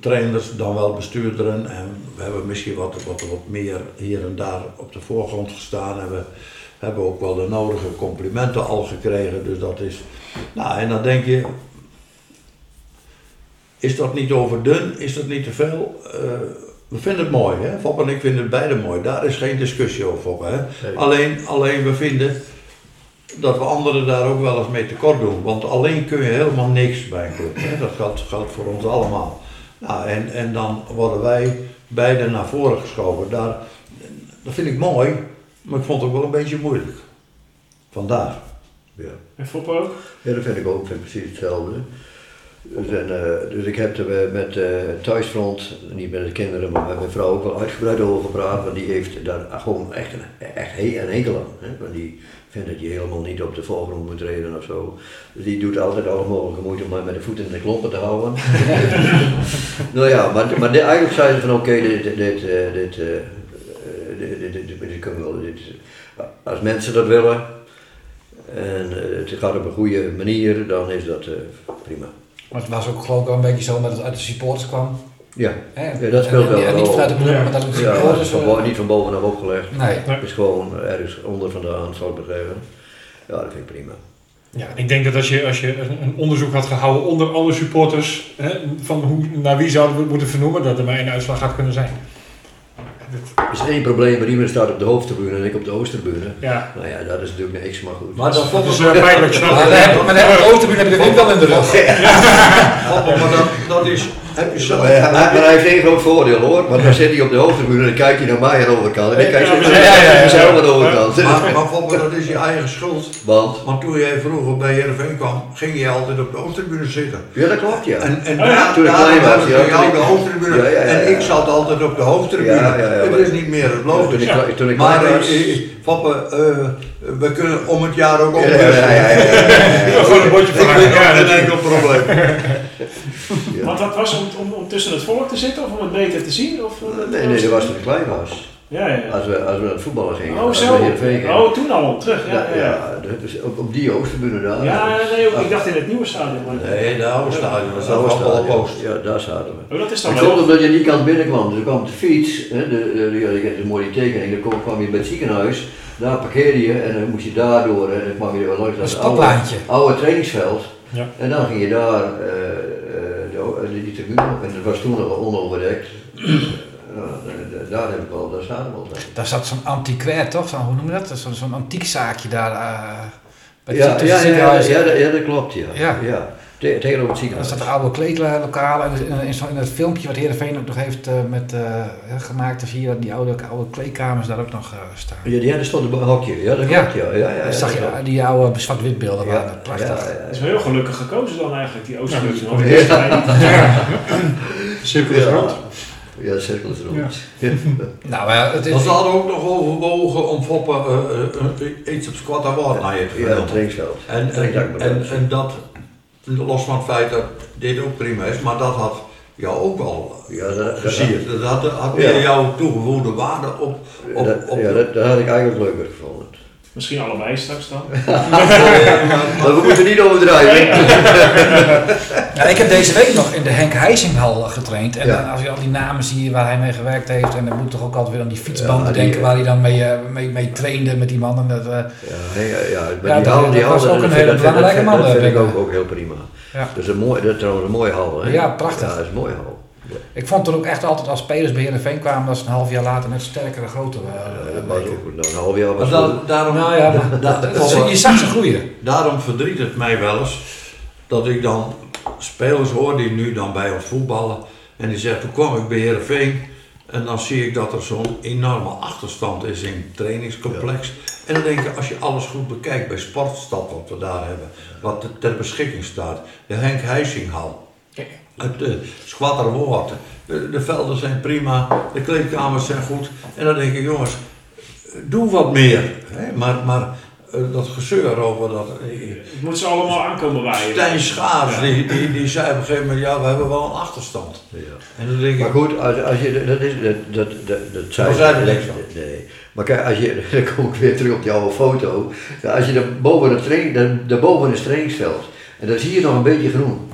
trainers, dan wel bestuurderen en we hebben misschien wat, wat, wat meer hier en daar op de voorgrond gestaan en we hebben ook wel de nodige complimenten al gekregen, dus dat is... Nou, en dan denk je, is dat niet overdun? Is dat niet te veel? Eh, we vinden het mooi, hè? Fop en ik vinden het beide mooi. Daar is geen discussie over, Fop, hè? Nee. Alleen, alleen we vinden dat we anderen daar ook wel eens mee tekort doen. Want alleen kun je helemaal niks bij een club. Hè? Dat geldt, geldt voor ons allemaal. Nou, en, en dan worden wij beide naar voren geschoven. Daar, dat vind ik mooi, maar ik vond het ook wel een beetje moeilijk. Vandaar. Ja. En Foppe ook? Ja, dat vind ik ook ik vind precies hetzelfde. Dus, en, eh, dus ik heb er eh, met eh thuisfront, niet met de kinderen, maar met mijn vrouw ook wel uitgebreid over gepraat. Want die heeft daar gewoon echt een, echt een hekel aan. Hè? Want die vindt dat je helemaal niet op de voorgrond moet treden of zo. Dus die doet altijd alle mogelijke moeite om mij met de voet in de kloppen te houden. nou ja, maar, maar de- eigenlijk zeiden ze van oké, dit, dit, dit, dit, dit, dit, dit, dit kunnen we wel. Dit, als mensen dat willen, en eh, het gaat op een goede manier, dan is dat eh, prima. Maar het was ook geloof ik wel een beetje zo dat het uit de supporters kwam. Ja, Hè? Ja, dat speelt en, wel en niet vanuit de club, Ja. maar dat het ja supporters... van eh, bo- niet van bovenaf opgelegd. Nee. Het is gewoon ergens onder vandaan, zou ik zeggen. Ja, dat vind ik prima. Ja, ik denk dat als je, als je een- een onderzoek had gehouden onder alle supporters, hè, van hoe, naar wie zouden we het moeten vernoemen, dat er maar één uitslag had kunnen zijn. Er is één probleem, Riemer staat op de hoofdtribune en ik op de oostertribune. Ja, Nou ja, dat is natuurlijk niks, maar goed. Maar dat dat vond is ik uh, pijnlijk, snap Maar je? dan heb- dan je de wel in de rug. maar dat, dat is, heb je zo. Maar, hij, maar hij heeft één groot voordeel hoor, want dan zit hij op de hoofdtribune en dan kijkt hij naar mij aan de overkant. En ik kijk Ja, naar ja, ja, ja, ja. mezelf aan de overkant. Maar, maar Foppe, dat is je eigen schuld. Want, Want toen jij vroeger bij Heerenveen kwam, ging je altijd op de hoofdtribune zitten. ja dat klopt ja. En, en Oh ja, daar, toen ik klein was, ja, jou toen de hoofdtribune. Ja, ja, ja, En ja. ik zat altijd op de hoofdtribune. Ja, ja, ja, Het is niet meer het logisch. ik, toen ik Maar was... eh, eh, Foppe, eh, we kunnen om het jaar ook Ja, ja, ja, ja, ja, ja, ja. Ja, gewoon een bordje van ja, dat- geen enkel probleem. Ja. Want dat was om, om, om tussen het volk te zitten of om het beter te zien? Of, eh, Nee, nee, dat was toen ik klein was. Ja, ja. Als we, als we naar het voetballen gingen. Oh, zo. gingen. Oh, toen al, terug. Ja, ja. ja. ja, dus op, op die Oosterburen daar. Ja, nee, ook, ik dacht in het nieuwe stadion. Maar... Nee, de oude stadion, dat allemaal stadion. post. Ja, daar zaten we. Oh, dat is dan Het wel. komt omdat je die kant binnenkwam. Dus ik kwam de fiets, hè, de, de, de, je hebt een mooie tekening, dan kwam, kwam je bij het ziekenhuis, daar parkeerde je en dan moest je daar door en dan kwam je weer langs Een dat oude, staplijntje. oude trainingsveld. Ja. En dan ging je daar eh, die tribune op en dat was toen nog onoverdekt. Nou, da- da- daar heb ik wel, daar al bij. Daar zat zo'n antiquair toch? Zo, hoe noem je dat? Zo'n zo'n antiek zaakje daar. eh bij Ja, ja, ja, ja, dat- ja, dat klopt, ja. Ja. ja. Te- tegenover het Er staat een oude kleedlokaal en in, in, het filmpje wat Heerenveen ook nog heeft eh, met, eh, gemaakt, dan zie je dat die oude, oude kleedkamers daar ook nog eh, staan. Ja, ja, daar stond een hokje, ja, dat Ja. klopt, ja. ja, ja, ja, Dan zag dat je die oude zwart-wit beelden Ja, waren prachtig. Het ja, is wel heel gelukkig gekozen dan eigenlijk, die Oosterbuurt. Dat is- is. Cirkel is rond. Ja, de cirkel is rond. Nou, maar het is, zal er ook nog overwogen om Foppe eh, eh, eh, iets op squat te Ja, het trainingsveld. En, en, en dat, los van het feit dat dit ook prima is, maar dat had jou ook wel Ja, dat, dat, had, had Ja. meer jouw toegevoegde waarde op, op, dat, op ja, dat, dat had ik eigenlijk leuker gevonden. Misschien allebei straks dan. Maar we moeten niet overdrijven. ja, ik heb deze week nog in de Henk Heisinghal getraind. En Ja. dan als je al die namen ziet waar hij mee gewerkt heeft. En dan moet toch ook altijd weer aan die fietsbanden Ja, die- denken waar hij dan mee, eh, mee, mee trainde met die mannen. Dat, eh, Ja, nee, ja, ja, maar Ja, die hal, die dat hal, was ook dat een vind- hele belangrijke man, Dat vind ik eh, ook, ook heel prima. Ja. Dat is een mooi, dat is trouwens een mooie hal. Hè? Ja, prachtig. Ja, dat is een mooie hal. Ik vond toen ook echt altijd als spelers bij Heerenveen kwamen dat ze een half jaar later net sterker en groter Ja, waren. ook, nou, een half jaar was het daarom, Nou ja, maar da- dat- Foppe, je zag ze groeien. daarom verdriet het mij wel eens dat ik dan spelers hoor die nu dan bij ons voetballen en die zeggen toen kwam ik bij Heerenveen en dan zie ik dat er zo'n enorme achterstand is in het trainingscomplex. En dan denk ik, als je alles goed bekijkt bij Sportstad wat we daar hebben, wat er ter beschikking staat, de Henk Heisinghal, het uh, Squatterwoord, de, de velden zijn prima, de kleedkamers zijn goed. En dan denk ik, jongens, doe wat meer. Hè? Maar, maar eh, dat gezeur over dat. eh, Het moet ze allemaal aankomen waaien. Stijn Schaars, die, die, die zei op een gegeven moment, ja, we hebben wel een achterstand. Ja. En dan denk Maar ik, goed, als, als je, dat is, dat, dat, dat, dat zei niks van. Nee. Maar kijk, als je, dan kom ik weer terug op die oude foto. Als je daar boven het, training, daar, daarboven is het trainingsveld. En dan zie je nog een beetje groen.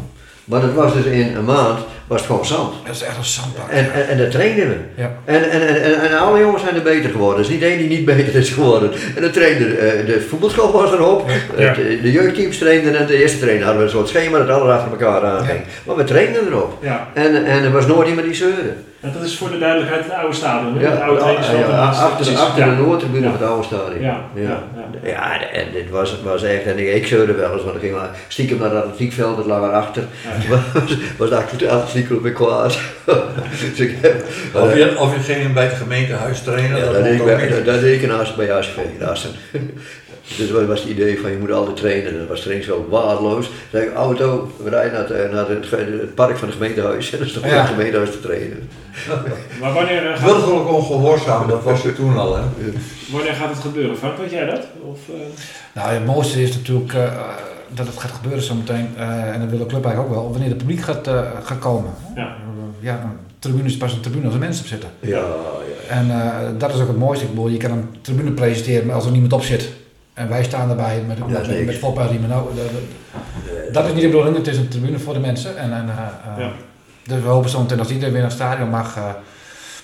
Maar dat was dus in een maand, was het gewoon zand. Dat is echt een zandbak. En, en, en dat trainden we. Ja. En, en, en, en, en alle jongens zijn er beter geworden. Er is niet één die niet beter is geworden. En de trainer, eh, de voetbalschool was erop. Ja. Het, eh, de jeugdteams trainden en de eerste trainer hadden we een soort schema dat alles achter elkaar aanging. Maar we trainden erop. Ja, En, en er was nooit iemand die zeurde. En dat is voor de duidelijkheid het oude stadion. hè? Ja, het oude ja, trainingsveld. ja, achter, precies, achter ja. de noordtribune Ja. van het oude stadion. Ja, ja, ja. ja. Ja, en dit was, was echt, en ik, ik zeurde wel eens, want ik ging maar stiekem naar het atletiekveld, dat lag erachter. Was, was de atletiekclub weer kwaad. dus ik heb, of je, of je ging bij het gemeentehuis trainen, ja, dat dat, deed ik bij, dat, dat deed ik naast bij. Dus dat was het idee van je moet altijd trainen. En dat was trainingsveld waardeloos. Toen zei ik, auto, we rijden naar, het, naar het, het park van het gemeentehuis. En dat is toch Ja. het gemeentehuis te trainen. Maar wanneer, eh, gaat, Burgerlijk ongehoorzaam, dat was je toen al, hè? wanneer gaat het gebeuren? Frank, weet jij dat? Of, eh, Nou, het mooiste is natuurlijk eh, dat het gaat gebeuren zometeen. eh en dat wil de club eigenlijk ook wel. Wanneer het publiek gaat, eh, gaat komen. Ja. Eh, ja, een tribune is pas een tribune als er mensen op zitten. Ja, ja. En eh, dat is ook het mooiste. Ik bedoel, je kan een tribune presenteren maar als er niemand op zit. En wij staan erbij met, Ja, met, met, Foppa. Nou, dat, dat- dat is niet de bedoeling. Het is een tribune voor de mensen. En, en, eh, eh, Ja. Dus we hopen zo meteen als iedereen weer naar het stadion mag. eh,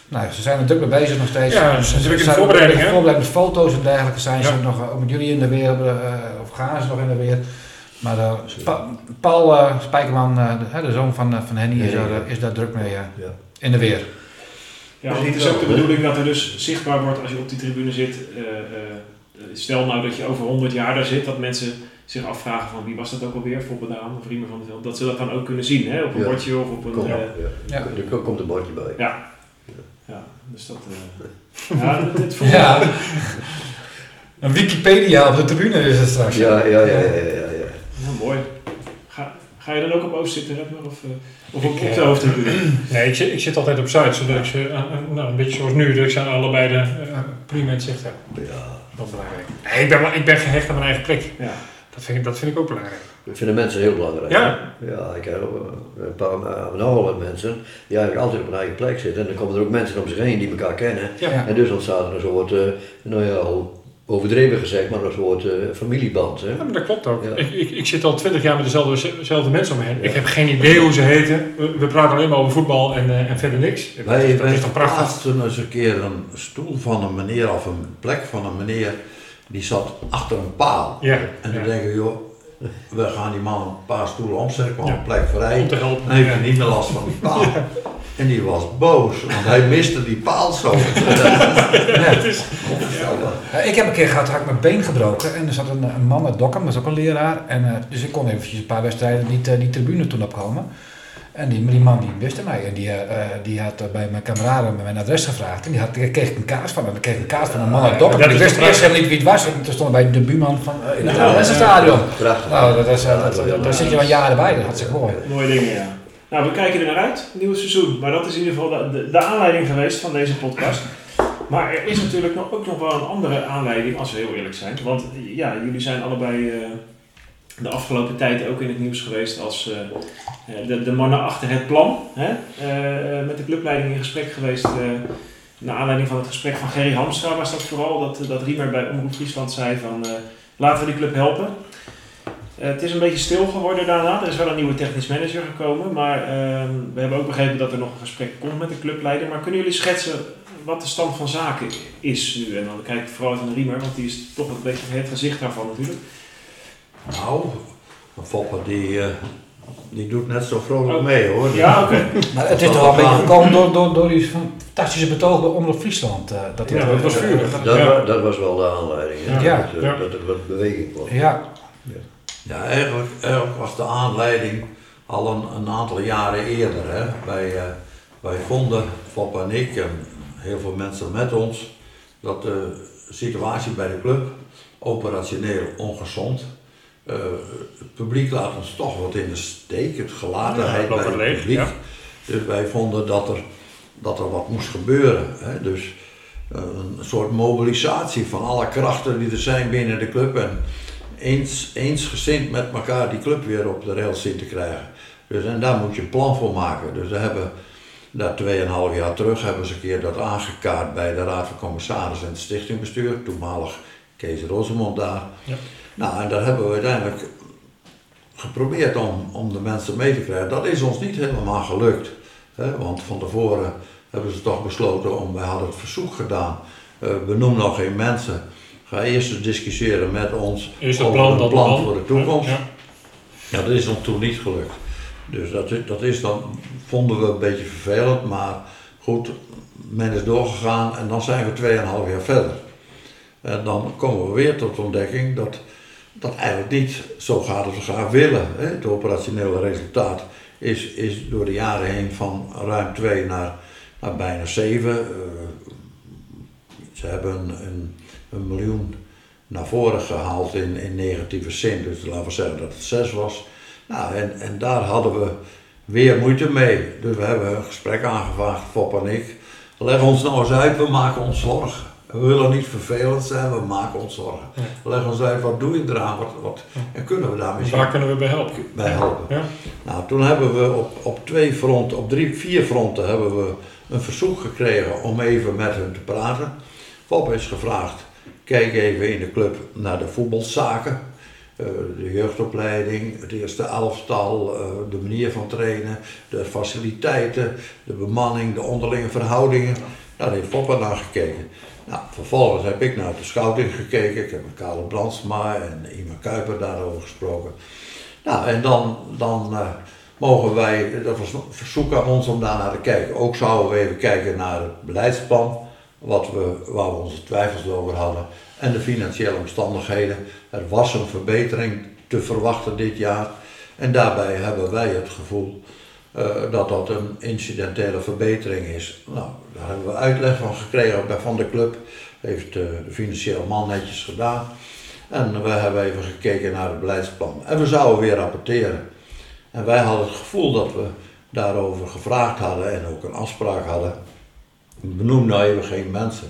nou, ze zijn er druk mee bezig nog steeds. Ja, ze zijn in de voorbereiding, hè? Voorbereiding met foto's en dergelijke zijn ze Ja. nog, eh, ook met jullie in de weer, eh, of gaan ze nog in de weer. Maar eh, Pa- Paul eh, Spijkerman, eh, de, hè, de zoon van, eh, van Henny, is, daar, ja. eh, is daar druk mee eh, Ja. in de weer. Ja, het is ook de bedoeling dat er dus zichtbaar wordt als je op die tribune zit. Eh, stel nou dat je over 100 jaar daar zit, dat mensen zich afvragen van wie was dat ook alweer, Foppendaan of Riemer van het Veld. Dat ze dat dan ook kunnen zien, hè? op een Ja. bordje of op een... Kom, eh, ja. Ja. Er komt een bordje bij. ja. ja, dus dat... eh, ja, dit, voelt Ja. Een Wikipedia op de tribune is het straks. Ja, ja, ja, ja, ja, ja. Ja, mooi. Ga, ga je dan ook op Oost zitten, Redmer, of, eh, of op, de hoofdtribune? Nee, ik zit, ik zit altijd op Zuid, zodat ik ze, nou, een beetje zoals nu, dat ik ze aan allebei de uh, prima in het zicht heb. Ja. Dat is belangrijk. Nee, ik ben, wel- ik ben gehecht aan mijn eigen plek. Ja. Dat vind ik, dat vind ik ook belangrijk. Ik vind de mensen heel belangrijk. Ja. Ja, ik heb ook, eh, een paar, uh, wat mensen die eigenlijk altijd op hun eigen plek zitten. En dan komen er ook mensen om zich heen die elkaar kennen. Ja. En dus ontstaat er een soort, eh, nou ja, al overdreven gezegd, maar een soort eh, familieband. Hè? Ja, maar dat klopt ook. Ja. Ik, ik, ik zit al twintig jaar met dezelfde, dezelfde mensen om me heen. Ik heb geen idee hoe ze heten. We, we praten alleen maar over voetbal en, eh, en verder niks. Dat, Wij, is- dat wij is toch prachtig? plaatsten eens een keer een stoel van een meneer of een plek van een meneer die zat achter een paal. Ja, En dan ja. denken we, joh, we gaan die man een paar stoelen omzetten, kwam een plek vrij. om te helpen. Dan heeft hij niet meer last van die paal. En die was boos, want hij miste die paal zo. Eh, ik heb een keer gehad, had ik mijn been gebroken en er zat een, een man uit Dokkum, dat is ook een leraar. En, eh, dus ik kon eventjes een paar wedstrijden niet eh, die tribune toen opkomen. En die, die man die wist mij en die, eh, eh, die had eh, bij mijn kameraden mijn adres gevraagd. En die had, daar kreeg ik een kaart van. En dan kreeg ik een kaart van een man uit Dokkum. ik is wist eerst helemaal niet wie het was. En toen stond bij de buurman van eh, in het Ja. Prachtig. Nou, dat is, eh, dat, dat- daar zit je al jaren bij, dat is hartstikke mooi. Mooie dingen, ja. Nou, we kijken er naar uit, nieuw seizoen. Maar dat is in ieder geval de, de, aanleiding geweest van deze podcast. Maar er is natuurlijk ook nog wel een andere aanleiding, als we heel eerlijk zijn. Want ja, jullie zijn allebei eh, de afgelopen tijd ook in het nieuws geweest als eh, eh, de, de mannen achter het plan. Hè? Met de clubleiding in gesprek geweest. naar aanleiding van het gesprek van Gerry Hamstra was dat vooral. Dat, dat Riemer bij Omroep Friesland zei van laten we die club helpen. Eh, het is een beetje stil geworden daarna. Er is wel een nieuwe technisch manager gekomen. Maar ehm, we hebben ook begrepen dat er nog een gesprek komt met de clubleider. Maar kunnen jullie schetsen wat de stand van zaken is nu? En dan kijk ik vooral naar Riemer, want die is toch een beetje het gezicht daarvan natuurlijk. Nou, Fopper die, eh, die doet net zo vrolijk Oh. mee hoor. Ja, oké. Maar het is toch wel een beetje gekomen door, door, door die fantastische betoog bij Omroep Friesland. eh, dat Ja, dat was vurig. Dat, Ja. dat was wel de aanleiding. hè. Ja. Dat, dat er wat beweging kwam. Ja, Ja, eigenlijk, eigenlijk was de aanleiding al een, een aantal jaren eerder. Hè. Wij, eh, wij vonden, Fop en ik en heel veel mensen met ons, dat de situatie bij de club operationeel ongezond. Eh, het publiek laat ons toch wat in de steek, het gelatenheid Ja, bij het leeg, publiek. ja. Dus wij vonden dat er, dat er wat moest gebeuren. Hè. Dus eh, een soort mobilisatie van alle krachten die er zijn binnen de club. En eens, eensgezind met elkaar die club weer op de rails zien te krijgen. Dus, en daar moet je een plan voor maken. Dus we hebben daar 2,5 jaar terug hebben ze een keer dat aangekaart bij de Raad van Commissarissen en het Stichtingbestuur. Toenmalig Kees Rosemond daar. Ja. Nou, en daar hebben we uiteindelijk geprobeerd om, om de mensen mee te krijgen. Dat is ons niet helemaal gelukt. Hè? Want van tevoren hebben ze toch besloten om, wij hadden het verzoek gedaan. eh benoem nog geen mensen. Ga eerst eens discussiëren met ons over plan, een plan plan. voor de toekomst. Ja. Ja, dat is ons toen niet gelukt. Dus dat, dat is dan, vonden we een beetje vervelend, maar goed, men is doorgegaan en dan zijn we 2,5 jaar verder. En dan komen we weer tot de ontdekking dat dat eigenlijk niet zo gaat als we graag willen. Hè. Het operationele resultaat is, is door de jaren heen van ruim 2 naar, naar bijna 7. ze hebben een, een, een miljoen naar voren gehaald in, in negatieve zin. Dus laten we zeggen dat het 6 was. Nou, en, en daar hadden we weer moeite mee. Dus we hebben een gesprek aangevraagd, Fop en ik. Leg ons nou eens uit, we maken ons zorgen. We willen niet vervelend zijn, we maken ons zorgen. Leg ons uit, wat doe je eraan? Wat, wat, en kunnen we daar misschien Waar kunnen we bij helpen? bij helpen? Ja. Nou, toen hebben we op, op twee fronten, op drie, vier fronten hebben we een verzoek gekregen om even met hun te praten. Fop is gevraagd, kijk even in de club naar de voetbalzaken. eh, de jeugdopleiding, het eerste elftal, eh, de manier van trainen, de faciliteiten, de bemanning, de onderlinge verhoudingen. Daar heeft Poppa naar gekeken. Nou, vervolgens heb ik naar de scouting gekeken. Ik heb met Karel Brandsma en Ima Kuiper daarover gesproken. Nou, en dan, dan eh, mogen wij, dat was een verzoek aan ons om daar naar te kijken. Ook zouden we even kijken naar het beleidsplan, wat we, waar we onze twijfels over hadden. En de financiële omstandigheden. Er was een verbetering te verwachten dit jaar. En daarbij hebben wij het gevoel eh, dat dat een incidentele verbetering is. Nou, daar hebben we uitleg van gekregen bij van de club. Heeft eh, de financiële man netjes gedaan. En we hebben even gekeken naar het beleidsplan. En we zouden weer rapporteren. En wij hadden het gevoel dat we daarover gevraagd hadden en ook een afspraak hadden. Benoem nou even geen mensen.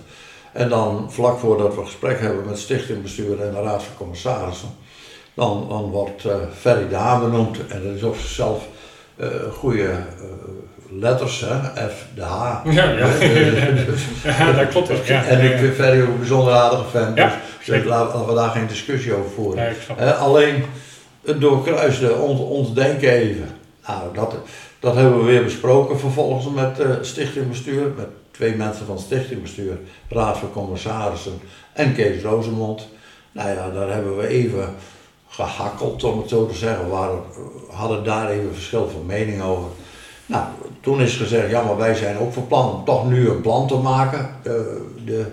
En dan vlak voordat we gesprek hebben met stichtingbestuur en de raad van commissarissen, dan, dan wordt uh, Ferry de Haan benoemd. En dat is op zichzelf uh, goede uh, letters, hè? F, de H. Ja, ja. ja dat klopt ook. Ja. En ik vind Ferry ook een bijzonder aardige fan, Ja, dus, dus laten we daar geen discussie over voeren. Ja, alleen het doorkruisde ons, ons denken even. Nou, dat, dat hebben we weer besproken vervolgens met eh stichtingbestuur, met twee mensen van het stichtingbestuur, raad van commissarissen en Kees Rozemond. Nou ja, daar hebben we even gehakkeld, om het zo te zeggen. We hadden daar even verschil van mening over. Nou, toen is gezegd, ja, maar wij zijn ook van plan om toch nu een plan te maken. eh, de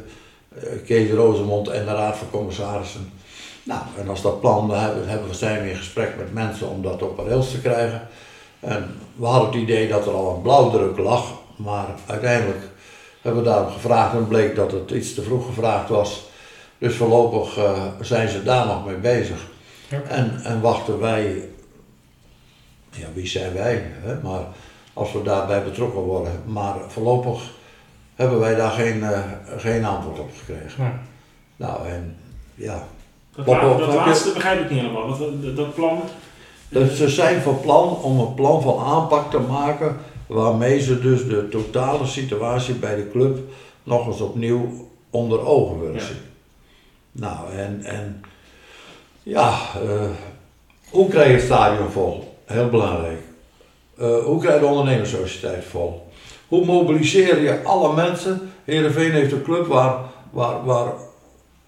eh, Kees Rozemond en de raad van commissarissen. Nou, en als dat plan, dan hebben we, zijn we in gesprek met mensen om dat op rails te krijgen. En we hadden het idee dat er al een blauwdruk lag, maar uiteindelijk hebben we daarom gevraagd en bleek dat het iets te vroeg gevraagd was. Dus voorlopig eh, zijn ze daar nog mee bezig. Ja. En, en wachten wij, ja wie zijn wij, hè? maar als we daarbij betrokken worden. Maar voorlopig hebben wij daar geen, eh, geen antwoord op gekregen. Ja. Nou en ja, Dat, je- laatste begrijp ik niet helemaal. Dat, dat, dat plan. Dus ze zijn van plan om een plan van aanpak te maken waarmee ze dus de totale situatie bij de club nog eens opnieuw onder ogen willen Ja. zien. Nou, en, en ja, eh, hoe krijg je het stadion vol? Heel belangrijk. Eh, hoe krijg je de ondernemerssociëteit vol? Hoe mobiliseer je alle mensen? Heerenveen heeft een club waar, waar, waar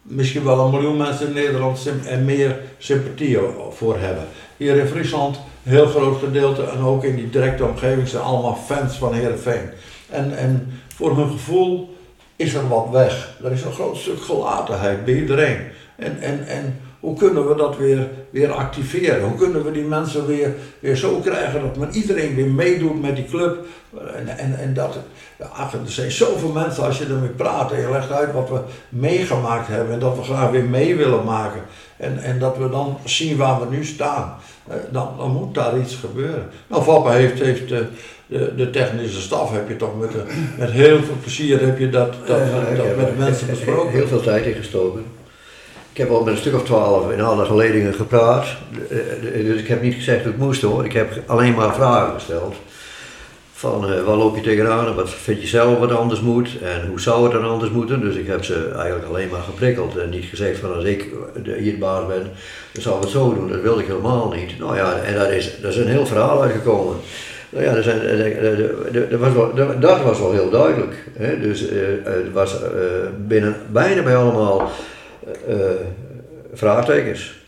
misschien wel een miljoen mensen in Nederland en meer sympathie voor hebben. Hier in Friesland, een heel groot gedeelte en ook in die directe omgeving zijn allemaal fans van Heerenveen. En, en voor hun gevoel is er wat weg. Er is een groot stuk gelatenheid bij iedereen. En, en, en hoe kunnen we dat weer, weer activeren? Hoe kunnen we die mensen weer, weer zo krijgen dat men iedereen weer meedoet met die club? En, en, en dat, er zijn zoveel mensen als je ermee praat en je legt uit wat we meegemaakt hebben en dat we graag weer mee willen maken. En, en dat we dan zien waar we nu staan. Eh, Dan, dan moet daar iets gebeuren. Nou, Vappa heeft, heeft de, de, de technische staf, heb je toch met, de- met heel veel plezier heb je dat, dat, dat met mensen besproken. Heel veel tijd in gestoken. Ik heb al met een stuk of twaalf in alle geledingen gepraat. Eh, eh, Dus ik heb niet gezegd hoe het moest hoor. Ik heb alleen maar vragen gesteld. Van eh, waar loop je tegenaan en wat vind je zelf wat anders moet en hoe zou het dan anders moeten. Dus ik heb ze eigenlijk alleen maar geprikkeld en niet gezegd van als ik de hier de baas ben, dan zou ik het zo doen. Dat wilde ik helemaal niet. Nou ja, en daar is, daar is een heel verhaal uitgekomen. Nou ja, er zijn, er was wel, dat was wel heel duidelijk. Hè? Dus eh, er was eh, binnen bijna bij allemaal vraagtekens.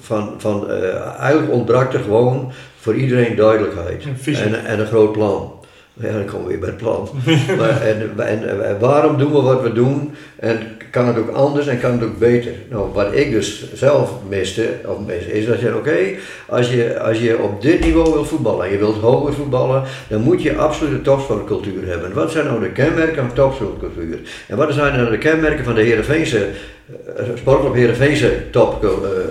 Van, van, eigenlijk ontbrak er gewoon voor iedereen duidelijkheid. En, en een groot plan. Komen we weer bij het plan. maar, en, en, waarom doen we wat we doen? En kan het ook anders en kan het ook beter? Nou, wat ik dus zelf miste, of is dat je, oké, als, je, als je op dit niveau wilt voetballen en je wilt hoger voetballen, dan moet je absoluut een topsportcultuur hebben. Wat zijn nou de kenmerken van topsportcultuur? En wat zijn nou de kenmerken van de Heerenveense, sportclub Heerenveense top, eh,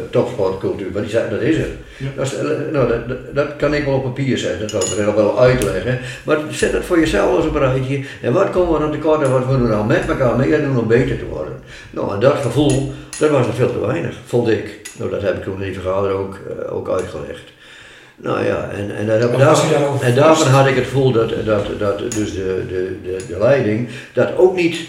topsportcultuur? Want die zei, dat is er. Ja. Dat, is, eh, nou, dat, dat, kan ik wel op papier zetten, dat zal ik er nog wel uitleggen. Maar zet het voor jezelf eens op een rijtje. En wat komen we dan tekort en wat moeten we nou met elkaar mee doen om beter te worden? Nou, en dat gevoel, dat was er veel te weinig, vond ik. Nou, dat heb ik toen in die vergadering ook, eh, ook uitgelegd. Nou ja, en, en, daar, Maar en daarvan had ik het gevoel dat, dat, dat dus de, de, de, de leiding dat ook niet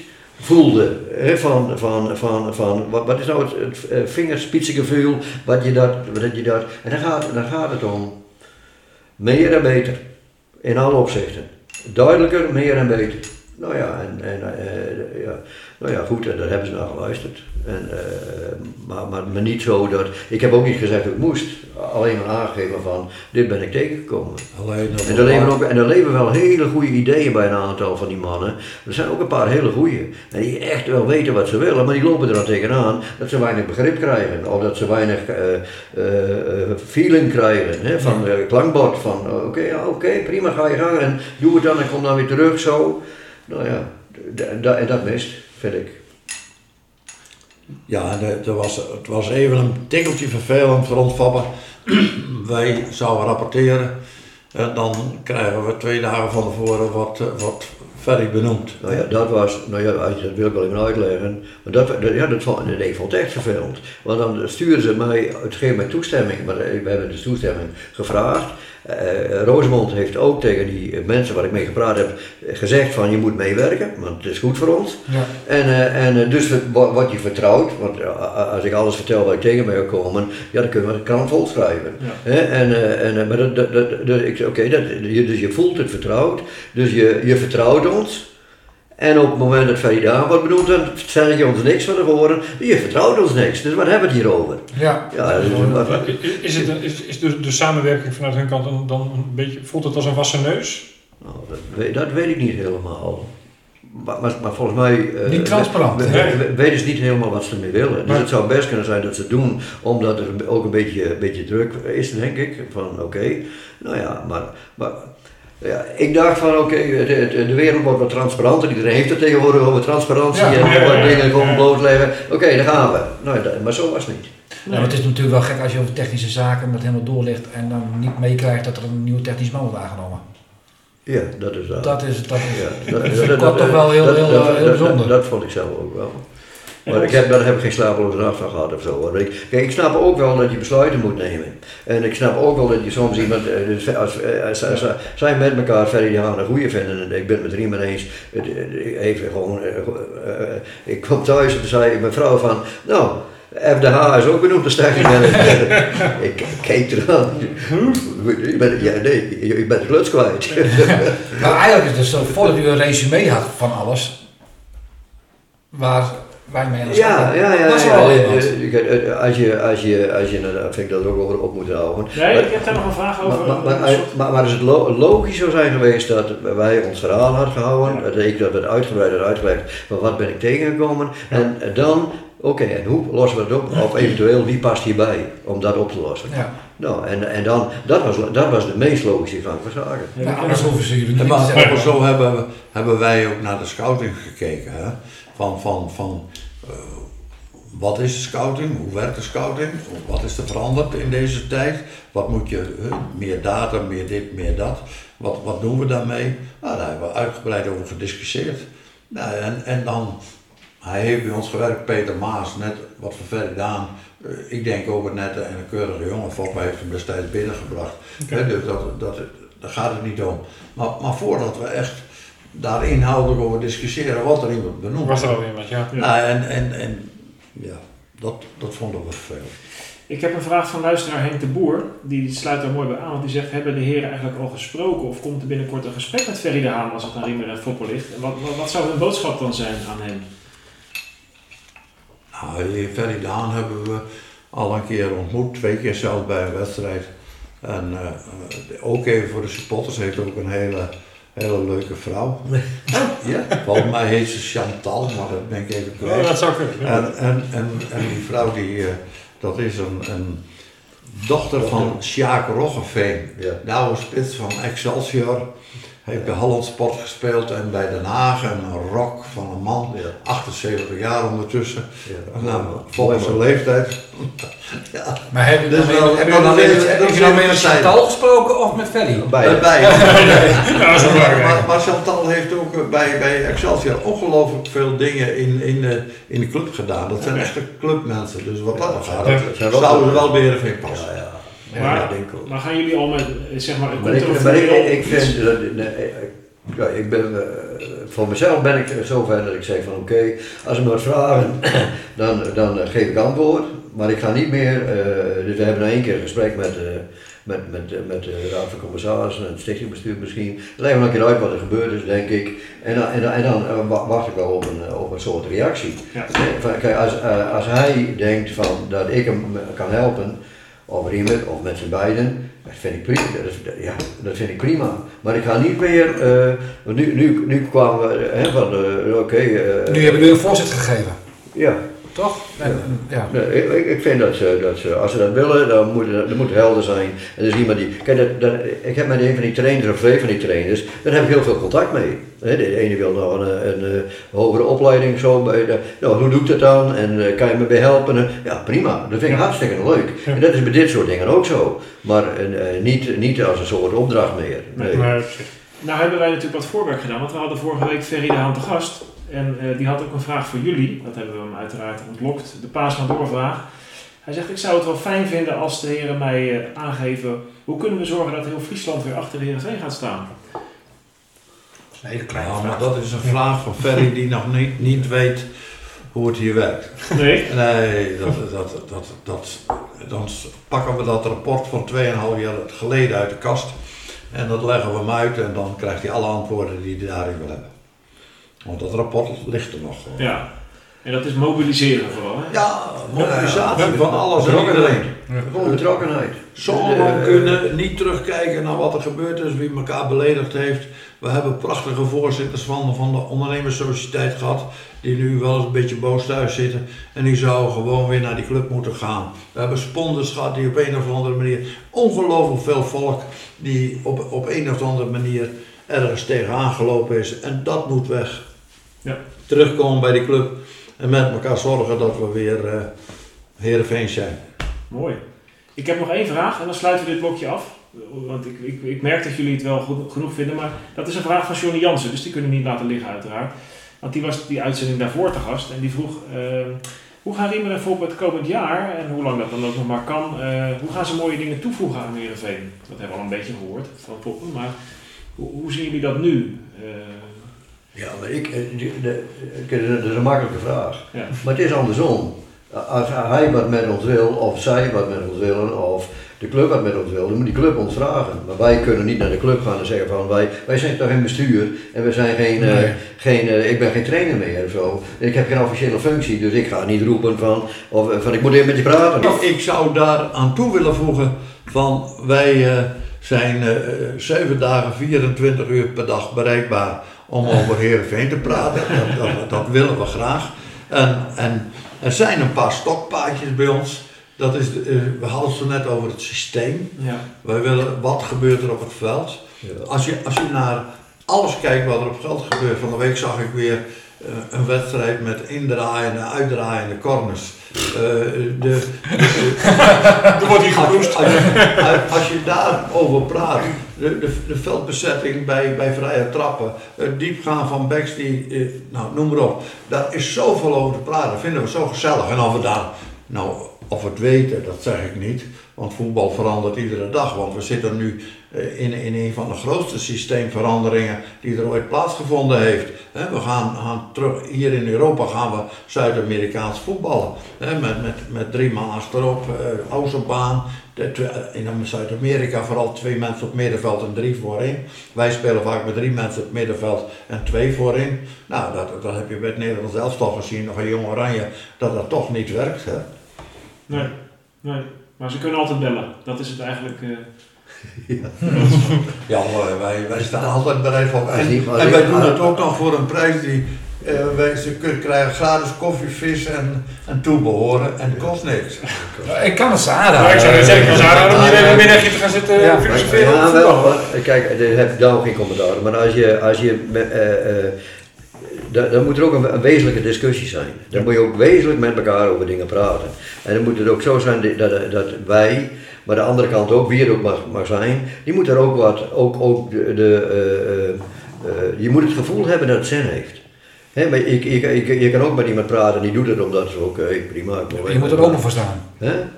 voelde. Hè, van, van, van, van, wat, wat is nou het, het eh, vingerspitsengevoel, wat je dat, wat je dat, en dan gaat, dan gaat het om meer en beter, in alle opzichten. Duidelijker, meer en beter. Nou ja, en, en eh, ja. Nou ja, goed, en daar hebben ze naar geluisterd. En, eh, maar, maar, maar niet zo dat. Ik heb ook niet gezegd dat ik moest. Alleen maar aangegeven van: dit ben ik tegengekomen. Alleen En er, leven ook, en er leven wel hele goede ideeën bij een aantal van die mannen. Er zijn ook een paar hele goede. En die echt wel weten wat ze willen, maar die lopen er dan tegenaan dat ze weinig begrip krijgen. Of dat ze weinig eh, feeling krijgen hè, van klankbord. Van oké, ja, oké, prima, ga je gang. En doe het dan en kom dan weer terug zo. Nou ja, en dat mist, vind ik. Ja, het was, het was even een tikkeltje vervelend voor. Wij zouden rapporteren en dan krijgen we twee dagen van tevoren wat, eh, wat Ferry benoemd. Nou ja, dat was, nou ja, als je- dat wil ik wel even uitleggen. Maar dat, dat, ja, dat vond, nee, ik vond het echt vervelend. Want dan stuurden ze mij, het geeft mij toestemming, maar eh, we hebben dus toestemming gevraagd. Rosemond heeft ook tegen die mensen waar ik mee gepraat heb gezegd van je moet meewerken, want het is goed voor ons. Ja. En, eh, en dus wat je vertrouwt, want als ik alles vertel wat ik tegen mij wil komen, ja, dan kunnen we de krant vol schrijven. Ja. En, en, maar dat, dat, dat, dat- ik, oké, dat, je, dus je voelt het vertrouwd, dus je, je vertrouwt ons. En op het moment dat Ferry Daan wordt benoemd, dan zeg je ons niks van tevoren. Je vertrouwt ons niks, dus wat hebben we het hier over? Ja. Ja, dus, Is, het, een- is, is de, de samenwerking vanuit hun kant dan, dan een beetje, voelt het als een wassen neus? nou, dat, weet, dat weet ik niet helemaal. Maar, maar, maar volgens mij eh, Niet transparant, we- hè? we- weten ze niet helemaal wat ze ermee willen. Dus Maar- het zou best kunnen zijn dat ze het doen omdat er ook een beetje, een beetje druk is, denk ik. Van oké, nou ja, maar, maar ja, ik dacht van oké, het- de wereld wordt wat transparanter. Iedereen heeft het tegenwoordig over transparantie Ja. en wat ja, dingen gewoon blootleggen. Oké, daar gaan we. Nou, ja, dat- maar zo was het niet. Maar het is natuurlijk wel gek als je over technische zaken dat helemaal doorlicht en dan niet meekrijgt dat er een nieuwe technisch man wordt aangenomen. Ja, dat is dat. Dat is, dat is, Ja, dat vind ik toch wel heel, dat- heel, dat- eh, heel dat- bijzonder. Dat, vond ik zelf ook wel. Maar ik heb, daar heb ik geen slapeloze nacht van gehad of zo. Ik, kijk, ik snap ook wel dat je besluiten moet nemen. En ik snap ook wel dat je soms iemand, eh, dus als, eh, als, als, als zij met elkaar de Haan een goede vinden, en ik ben het met Riemen eens, het, het- even gewoon, eh, eh, eh, ik kwam thuis en toen zei mijn vrouw van, nou, FDH is ook benoemd technisch manager. ik keek eraan. Je bent, ja, nee, je, bent de kluts kwijt. Maar eigenlijk is het zo, voordat u een resume had van alles, waar wij mee aan de slag Ja, ja, ja. eh, Als je, als je, als je, nou, daar vind ik dat ook over op moeten houden. Nee, Maar- ik heb daar nog een vraag over. Maar, maar, maar, soort- maar, maar is het lo- logisch zou zijn geweest dat wij ons verhaal hadden gehouden, Ja. dat ik dat het uitgebreid had uitgelegd van wat ben ik tegengekomen en eh, dan, oké, en hoe lossen we het op? Of eventueel wie past hierbij om dat op te lossen? Ja. Nou, en, en dan, dat was, dat was de meest logische gang van zaken. Ja, anders hoeven ze niet maar, zo hebben, we, hebben wij ook naar de scouting gekeken. Hè? Van, van, van eh, wat is de scouting? Hoe werkt de scouting? Wat is er veranderd in deze tijd? Wat moet je, meer data, meer dit, meer dat. Wat, wat doen we daarmee? Nou, daar hebben we uitgebreid over gediscussieerd. Nou, en, en dan, hij heeft bij ons gewerkt, Peter Maas, net wat voor verder gedaan. Eh, ik denk ook een nette en een keurige jongen. Volgens mij heeft hem destijds binnengebracht. Hè, dus dat, dat, daar gaat het niet om. Maar, maar voordat we echt daar inhoudelijk over discussiëren, wat er iemand benoemd. Was er al iemand, ja. Ja. Nou, en, en, en ja, dat, dat vonden we veel. Ik heb een vraag van luisteraar Henk de Boer. Die sluit daar mooi bij aan. Want die zegt, hebben de heren eigenlijk al gesproken? Of komt er binnenkort een gesprek met Ferry de Haan als het aan Riemer en Foppel ligt? En wat, wat, wat zou hun boodschap dan zijn aan hem? Nou, Ferry Daan hebben we al een keer ontmoet, twee keer zelfs bij een wedstrijd. En eh, eh, ook even voor de supporters, heeft ook een hele, hele leuke vrouw. ja, volgens mij heet ze Chantal, maar dat ben ik even Ja, kwijt. dat zou kunnen. en, en, en die vrouw, die, eh, dat is een, een dochter van Sjaak Roggeveen. Ja. De oude spits van Excelsior. Heeft bij Holland Sport gespeeld en bij Den Haag. En een rock van een man, Ja. 78 jaar ondertussen. Ja. Nou, volgens zijn leeftijd. ja, Maar heb je Dus dan, mee- wel- heb je dat dan is met. Chantal gesproken of met Ferry? Bij. Ja, belangrijk. maar, maar Chantal heeft ook eh, bij, bij Excelsior ongelooflijk veel dingen in, in, de, in de club gedaan. Dat zijn echte clubmensen. Dus wat dat gaat, zouden ze wel weer even in passen. Maar-. Maar gaan jullie al met, zeg maar, Maar ik, maar ik, ik vind, dat, nee, Ja, ik ben, eh, voor mezelf ben ik zover dat ik zeg van oké, als ze me wat vragen, dan, dan eh, geef ik antwoord. Maar ik ga niet meer, eh, dus we hebben nou één keer een gesprek met, met, met, met de Raad van Commissarissen en het stichtingbestuur misschien. We nog een keer uit wat er gebeurd is, denk ik. En dan, en dan, en dan wacht ik wel op een, op een soort reactie. Ja. Van, kijk, als, als hij denkt van, dat ik hem kan helpen, of Riemer, of met z'n beiden, dat vind ik prima. Dat, is- ja, dat vind ik prima. Maar ik ga niet meer, eh, nu, nu, nu kwamen we eh, hè, van, oké, eh, Nu hebben jullie een voorzet gegeven, ja. Toch? Ja. Nee, ik, ik- vind dat ze, dat ze, als ze dat willen, dan moet het, dat moet helder zijn. En dus iemand die, kijk, dat, dat, ik heb met een van die trainers, of twee van die trainers, daar heb ik heel veel contact mee. Hè, De ene wil nog een, een, een hogere opleiding, zo, bij de, nou, hoe doe ik dat dan? En eh, kan je me bij helpen? En, ja, prima, dat vind ik Ja. hartstikke leuk. En dat is bij dit soort dingen ook zo. Maar eh, eh, niet, niet als een soort opdracht meer. Nee. Maar, Nou hebben wij natuurlijk wat voorwerk gedaan, want we hadden vorige week Ferry de Haan te gast. En eh, die had ook een vraag voor jullie. Dat hebben we hem uiteraard ontlokt. De paas van doorvraag. Hij zegt, ik zou het wel fijn vinden als de heren mij eh, aangeven... hoe kunnen we zorgen dat heel Friesland weer achter de Heerenveen gaat staan? dat is een hele kleine Ja, vraag. maar dat is een vraag van Ferry die nog niet, niet weet hoe het hier werkt. Nee? Nee, dat, dat, dat, dat, dan pakken we dat rapport van 2,5 jaar geleden uit de kast. En dat leggen we hem uit en dan krijgt hij alle antwoorden die hij daarin wil hebben. Want dat rapport ligt er nog. Ja. En dat is mobiliseren vooral, hè? Ja, mobilisatie Ja, van alles en betrokkenheid. iedereen. Gewoon betrokkenheid. Zo lang kunnen niet terugkijken naar wat er gebeurd is, wie elkaar beledigd heeft. We hebben prachtige voorzitters van, van de ondernemerssociëteit gehad, die nu wel eens een beetje boos thuis zitten. En die zouden gewoon weer naar die club moeten gaan. We hebben sponsors gehad die op een of andere manier, ongelooflijk veel volk, die op, op een of andere manier ergens tegenaan gelopen is. En dat moet weg. Ja. Terugkomen bij die club en met elkaar zorgen dat we weer eh Heerenveen zijn. Mooi. Ik heb nog één vraag en dan sluiten we dit blokje af. Want ik, ik, ik merk dat jullie het wel goed, genoeg vinden, maar dat is een vraag van Johnny Jansen, dus die kunnen we niet laten liggen uiteraard. Want die was die uitzending daarvoor te gast en die vroeg, eh, hoe gaan en Volk het komend jaar, en hoe lang dat dan ook nog maar kan, eh, hoe gaan ze mooie dingen toevoegen aan Heerenveen? Dat hebben we al een beetje gehoord van Poppen, maar hoe, hoe zien jullie dat nu? Eh, Ja, maar ik, eh, kijk, dat is een makkelijke vraag. ja. Maar het is andersom. Als hij wat met ons wil, of zij wat met ons willen, of de club wat met ons wil, dan moet die club ons vragen. Maar wij kunnen niet naar de club gaan en zeggen van wij, wij zijn toch geen bestuur en we zijn geen, eh, geen ik ben geen trainer meer of zo. Ik heb geen officiële functie, dus ik ga niet roepen van, of, van ik moet even met je praten. Ik, ik zou daar aan toe willen voegen van wij eh, zijn eh, zeven dagen 24 uur per dag bereikbaar om over Heerenveen te praten. Dat, dat, dat willen we graag. En, en er zijn een paar stokpaadjes bij ons. Dat is, de- eh, we hadden het zo net over het systeem. ja. Wij willen, wat gebeurt er op het veld? Als je, als je naar alles kijkt wat er op het veld gebeurt. Van de week zag ik weer een wedstrijd met indraaiende, uitdraaiende corners. Eh, de, Er wordt hier als, geproest. je- als, je, als je daarover praat, de, de, de veldbezetting bij, bij vrije trappen, het diepgaan van backs, die, eh, nou, noem maar op. Daar is zoveel over te praten, dat vinden we zo gezellig. En of we daar, nou, of we het weten, dat zeg ik niet. Want voetbal verandert iedere dag. Want we zitten nu eh, in, in een van de grootste systeemveranderingen die er ooit plaatsgevonden heeft. We gaan, terug, hier in Europa gaan we Zuid-Amerikaans voetballen. Met, met, met drie man achterop, eh Außenbaan. De twee- In Zuid-Amerika vooral twee mensen op middenveld en drie voorin. Wij spelen vaak met drie mensen op middenveld en twee voorin. Nou, dat, dat heb je bij het Nederlands elftal gezien, nog een jong oranje, dat dat toch niet werkt. Hè? Nee, nee. Maar ze kunnen altijd bellen. Dat is het eigenlijk. eh, Ja, maar wij, wij staan altijd bereid voor. En, en wij doen het ook nog voor een prijs die. eh, wij, ze kunnen krijgen gratis koffie, vis en, en toebehoren en het kost niks. Ik kan het aanraden. Ja, ik zou net zeggen, ik aanraden om hier even een middagje te gaan zitten Ja, eh, filosoferen Ja, wel. Kijk, daar heb ik daar ook geen commentaar. Maar als je, als je eh, eh, dan, dan moet er ook een, een wezenlijke discussie zijn. Dan moet je ook wezenlijk met elkaar over dingen praten. En dan moet het ook zo zijn dat, dat, dat wij, maar de andere kant ook, wie het ook mag, mag zijn, die moet er ook wat, ook, ook de, de, eh, eh, eh, je moet het gevoel hebben dat het zin heeft. Hè, maar ik, ik, ik, je kan ook met iemand praten en die doet het omdat ze oké, prima. Je moet er open voor staan.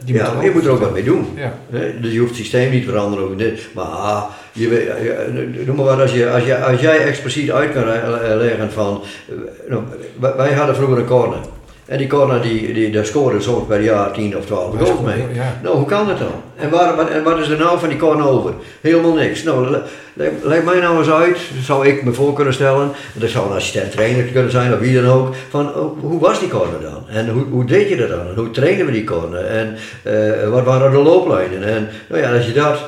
Die Ja, je ook moet er ook wat mee doen. Ja. Dus je hoeft het systeem niet te veranderen. Ook dit. Maar ah, je, noem maar wat, als, je, als, je, als jij expliciet uit kan le- leggen van... nou, wij- wij hadden vroeger een corner. En die corner, die, die, daar scoorden soms per jaar 10 of 12 Wij goals scoren, mee. ja. Nou, hoe kan dat dan? En, waar, wat, en wat is er nou van die corner over? Helemaal niks. Nou, le- leg, leg mij nou eens uit, zou ik me voor kunnen stellen, en dat zou een assistent-trainer kunnen zijn of wie dan ook, van oh, hoe was die corner dan? En hoe, hoe deed je dat dan? En hoe trainen we die corner? En eh, wat waren de looplijnen? En nou ja, als je dat...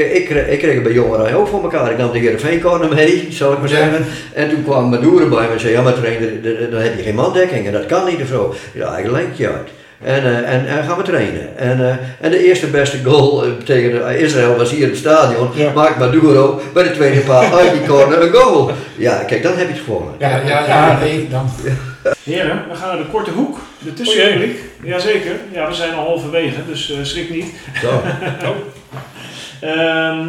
Kijk, ik, kreeg- ik kreeg het bij jongeren ook voor elkaar. Ik nam de Heerenveen corner mee, zal ik maar Ja. zeggen. En toen kwam Madoeren bij me en zei, ja maar trainer, dan heb je geen mandekking en dat kan niet of zo. Ja, ik lenk je uit. En, eh, en, en gaan we trainen. En, eh, en de eerste beste goal eh, tegen Israël was hier in het stadion. Ja. Maakt Maduro bij de tweede paal uit die corner een goal. Ja, kijk, dan heb je het gewonnen. Ja, ja, ja, nee, dan. Heren, we gaan naar de korte hoek, de tussenrubriek. Jazeker, ja, we zijn al halverwege, dus eh, schrik niet. Zo. Ehm,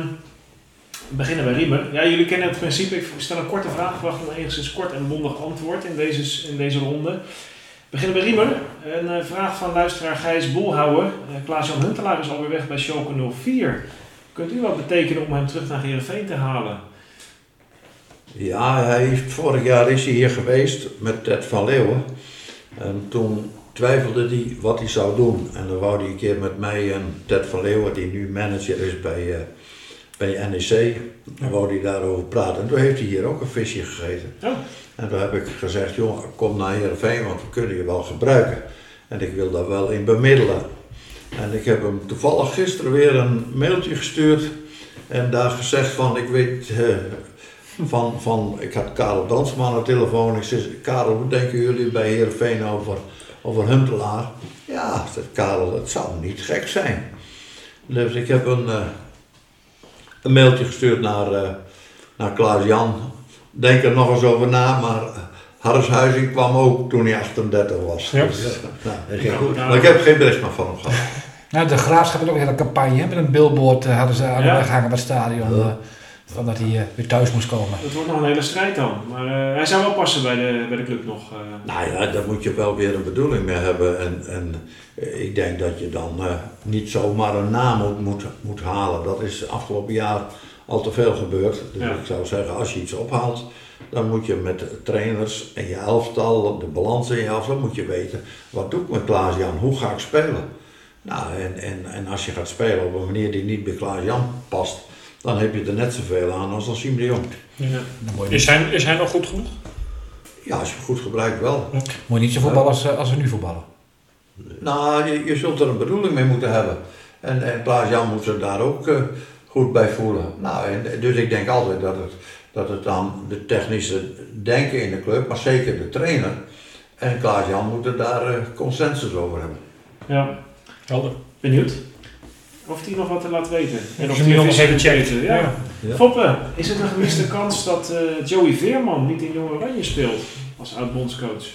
we beginnen bij Riemer. Ja, jullie kennen het principe. Ik stel een korte vraag, verwacht een enigszins kort en bondig antwoord in deze, in deze ronde. We beginnen bij Riemer. Een eh, vraag van luisteraar Gijs Bolhouwer. Eh, Klaas-Jan Huntelaar is alweer weg bij Schalke 04. Kunt u wat betekenen om hem terug naar Heerenveen te halen? Ja, hij is, vorig jaar is hij hier geweest met Ted van Leeuwen. En toen twijfelde hij wat hij zou doen. En dan wou hij een keer met mij en Ted van Leeuwen, die nu manager is bij, eh, bij NEC, dan wou hij daarover praten. En toen heeft hij hier ook een visje gegeten. Oh. En toen heb ik gezegd, jongen, kom naar Heerenveen, want we kunnen je wel gebruiken. En ik wil daar wel in bemiddelen. En ik heb hem toevallig gisteren weer een mailtje gestuurd. En daar gezegd van, ik weet eh, van, van, ik had Karel Dansman aan de telefoon. Ik zei, Karel, hoe denken jullie bij Heerenveen over, over Huntelaar? Ja, zegt Karel, het zou niet gek zijn. Dus ik heb een, eh, een mailtje gestuurd naar, eh, naar Klaas-Jan. Denk er nog eens over na, maar Harris Huizing kwam ook toen hij 38 was. Ja. Dus, eh, nou, Dat ging goed. maar ik heb geen bericht meer van hem gehad. Nou, de Graafschap had ook een hele campagne. hè, Met een billboard hadden ze aan de Ja. weg hangen bij het stadion. Ja. Van dat hij eh, weer thuis moest komen. Het wordt nog een hele strijd dan. Maar eh, hij zou wel passen bij de, bij de club nog. eh. Nou ja, daar moet je wel weer een bedoeling mee hebben. En, en ik denk dat je dan eh, niet zomaar een naam moet, moet, moet halen. Dat is afgelopen jaar al te veel gebeurd. Dus Ja. ik zou zeggen, als je iets ophaalt, dan moet je met de trainers en je elftal, de balans in je elftal, moet je weten. Wat doe ik met Klaas-Jan? Hoe ga ik spelen? Nou, en, en, en als je gaat spelen op een manier die niet bij Klaas-Jan past, dan heb je er net zoveel aan als als Siem de Jong. Ja. Moet Is hij, is hij nog goed genoeg? Ja, als je hem goed gebruikt wel. moet je niet zo voetballen als, eh, als we nu voetballen. Nou, je, je zult er een bedoeling mee moeten hebben. En, en Klaas-Jan moet zich daar ook eh, goed bij voelen. Nou, en, dus ik denk altijd dat het, dat het dan de technische denken in de club, maar zeker de trainer en Klaas-Jan moeten daar eh, consensus over hebben. ja, Helder. benieuwd. Of hij nog wat te laten weten. En of hij nog nog even weten. Ja. Foppe, is het een gemiste kans dat eh, Joey Veerman niet in Jong Oranje speelt als oud-bondscoach?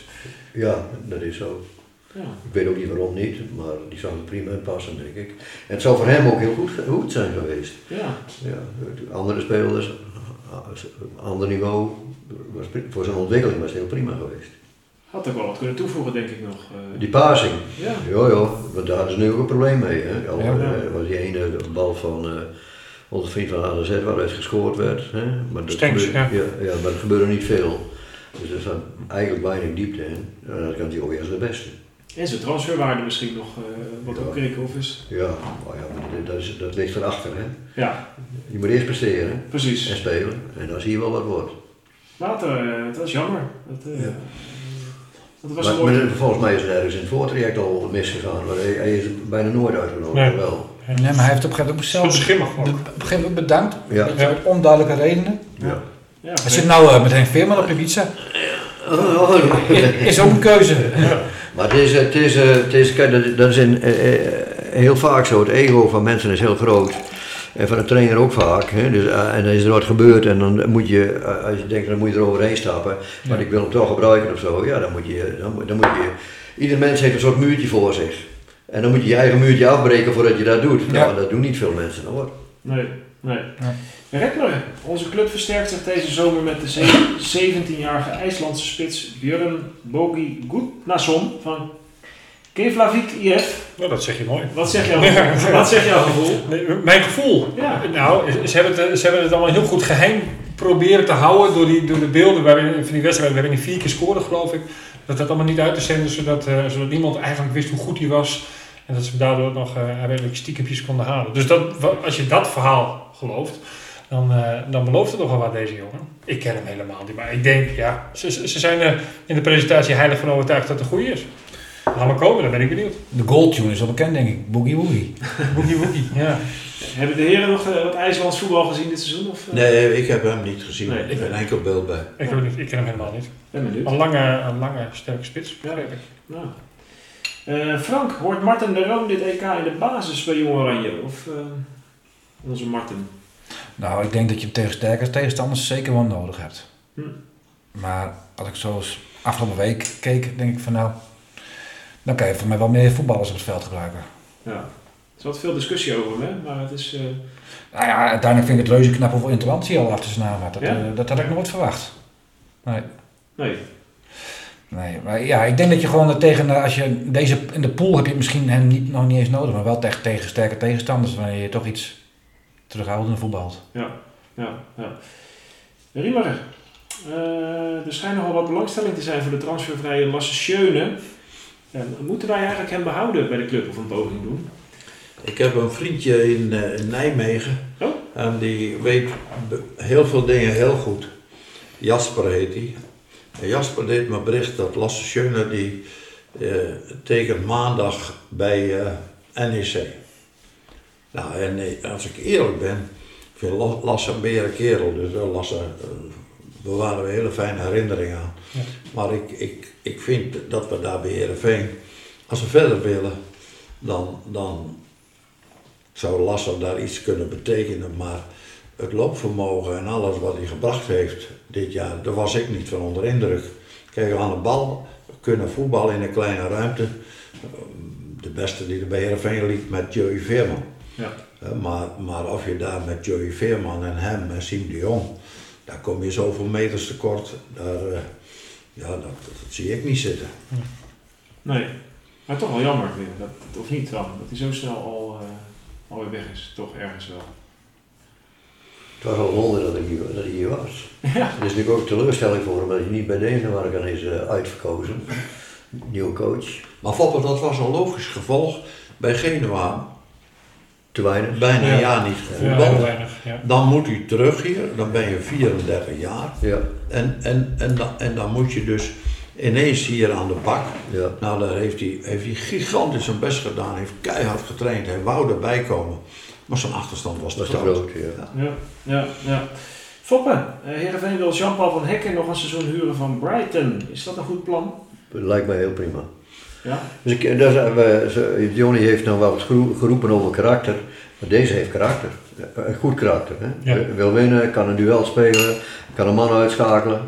Ja, dat is zo. Ja. Ik weet ook niet waarom niet, maar die zou er prima in passen, denk ik. En het zou voor hem ook heel goed, goed zijn geweest. ja. Ja, de andere spelers, ander niveau, voor zijn ontwikkeling was het heel prima geweest. Had ook wel wat kunnen toevoegen, denk ik nog. eh. Die passing, ja. ja ja, want daar hadden ze nu ook een probleem mee. Hè. Al, Ja, ja. eh, was die ene bal van eh, onze vriend van ADZ waaruit gescoord werd. Hè. Maar dat gebeurde, ja. Ja, maar er gebeurde niet veel. Dus er zat eigenlijk weinig diepte in. En dan kan hij ook eerst de beste. En zijn transferwaarde misschien nog wat Ja. ook Kreekhoff is. Ja, maar ja maar dat, dat, is, dat ligt erachter. Hè. Ja, Je moet eerst presteren precies. en spelen en dan zie je wel wat wordt. Later, dat was jammer. Dat, Ja. Dat was Maar, een mooi... maar volgens mij is er ergens in het voortraject al misgegaan. Maar hij, hij is bijna nooit uitgenodigd. Nee. Wel. Nee, maar hij heeft op een gegeven moment zelf schimmig op een gegeven moment bedankt. Ja. Met, met onduidelijke redenen. Ja. Ja, Hij zit nou uh, met Henk Veerman op de pizza. Oh, Is, ook een keuze. Maar het is, het is, eh, het is, kijk, dat, is in, eh, eh, heel vaak zo. Het ego van mensen is heel groot. En van de trainer ook vaak. Hè? Dus, eh, en dan is er wat gebeurd en dan moet je, eh, als je denkt, dan moet je er overheen stappen. Maar Ja. ik wil hem toch gebruiken of zo. Ja, dan moet je, dan, moet- dan moet je, ieder mens heeft een soort muurtje voor zich. En dan moet je je eigen muurtje afbreken voordat je dat doet. Nou, Ja. dat doen niet veel mensen hoor. Nee, Nee. Ja. Rekler, onze club versterkt zich deze zomer met de ze- 17-jarige IJslandse spits Björn Bogi Gudnason van Keflavik IF. Nou, dat zeg je mooi. Wat zeg jouw gevoel? Wat zegt jouw gevoel? Mijn gevoel. Ja. Nou, ze hebben, het, ze hebben het allemaal heel goed geheim proberen te houden door, die, door de beelden waarin, van die wedstrijd. We hebben die vier keer scoren, geloof ik. Dat dat allemaal niet uit te zenden, zodat, eh, zodat niemand eigenlijk wist hoe goed hij was. En dat ze daardoor nog uh, redelijk stiekempjes konden halen. Dus dat, als je dat verhaal gelooft, dan, eh, dan belooft het nogal wat deze jongen. Ik ken hem helemaal niet, maar ik denk, ja, ze, ze ze zijn er in de presentatie heilig van overtuigd dat het een goede is. Laat maar komen, dan ben ik benieuwd. De goaltune is al bekend, denk ik. Boogie Woogie. Woekie woekie, ja. Hebben de heren nog eh, wat IJslands voetbal gezien dit seizoen? Of, eh? Nee, ik heb hem niet gezien. Nee, ik- Geen enkel beeld bij. Ik, ook niet, ik ken hem helemaal niet. Ben benieuwd. Een lange, een lange sterke spits, Ja. begreep ik. Nou. Eh, Frank, hoort Martin de Roon dit EK in de basis bij Jong Oranje? Of eh, onze Martin? Nou, ik denk dat je hem tegen sterke tegenstanders zeker wel nodig hebt. Hm. Maar als ik zo eens afgelopen week keek, denk ik van nou, dan kan je voor mij wel meer voetballers op het veld gebruiken. Ja. Er is wat veel discussie over hè? maar het is... eh, Nou ja, uiteindelijk vind ik het reuze knap hoeveel interlantie al achter zijn naam had. Dat, Ja? eh, dat had ik nooit verwacht. Nee. nee. Nee, maar ja, ik denk dat je gewoon er tegen, eh, als je deze, in de pool heb je misschien hem niet, nog niet eens nodig, maar wel tegen, tegen sterke tegenstanders, wanneer je toch iets terughoudender voetbalt. Ja, ja, ja. Riemer, er schijnt nogal wat belangstelling te zijn voor de transfervrije Lasse Schöne. En moeten wij eigenlijk hem behouden bij de club of een poging doen? Ik heb een vriendje in, eh, in Nijmegen. Oh. En die weet heel veel dingen heel goed. Jasper heet hij. En Jasper deed me bericht dat Lasse Schöne die eh, tekent maandag bij eh, NEC. Nou, en als ik eerlijk ben, ik vind La- Lasse een bere kerel. Dus wel Lasse bewaren we hele fijne herinneringen aan. Ja. Maar ik, ik, ik vind dat we daar bij Heerenveen, als we verder willen, dan, dan zou Lasse daar iets kunnen betekenen. Maar het loopvermogen en alles wat hij gebracht heeft dit jaar, daar was ik niet van onder indruk. Kijk, aan de bal kunnen voetballen in een kleine ruimte. De beste die er bij Heerenveen liep met Joey Veerman. Ja. Maar, maar of je daar met Joey Veerman en hem en Siem de Jong, daar kom je zoveel meters tekort. Daar, eh, ja, dat, dat, zie ik niet zitten. Nee, maar toch wel jammer weer. Dat, of niet dan? Dat hij zo snel al, eh alweer weg is. Toch ergens wel. Het was al een wonder dat hij hier, dat hij hier was. Ja. Het is natuurlijk ook teleurstelling voor hem dat hij niet bij Denemarken dan is eh, uitverkozen. Nieuwe coach. Maar Foppe, dat was een logisch gevolg. Bij Genua Te weinig. bijna Ja. een jaar niet gevoetbald. weinig. Dan moet hij terug hier, dan ben je 34 jaar. Ja, En, en, en, dan, en dan moet je dus ineens hier aan de bak. ja. Nou, daar heeft hij, heeft hij gigantisch zijn best gedaan. Heeft keihard getraind. Hij wou erbij komen. Maar zijn achterstand was te Dat is te groot. groot. Ja. Ja, ja, ja. Foppe, uh, Heerenveen wil Jean-Paul van Hekken nog een seizoen huren van Brighton. Is dat een goed plan? Lijkt mij heel prima. Ja. Dus ik, is, eh, we- heeft nou wel wat gero- geroepen over karakter. Maar deze heeft karakter. Een goed karakter. Hè? Ja. Wil winnen, kan een duel spelen, kan een man uitschakelen.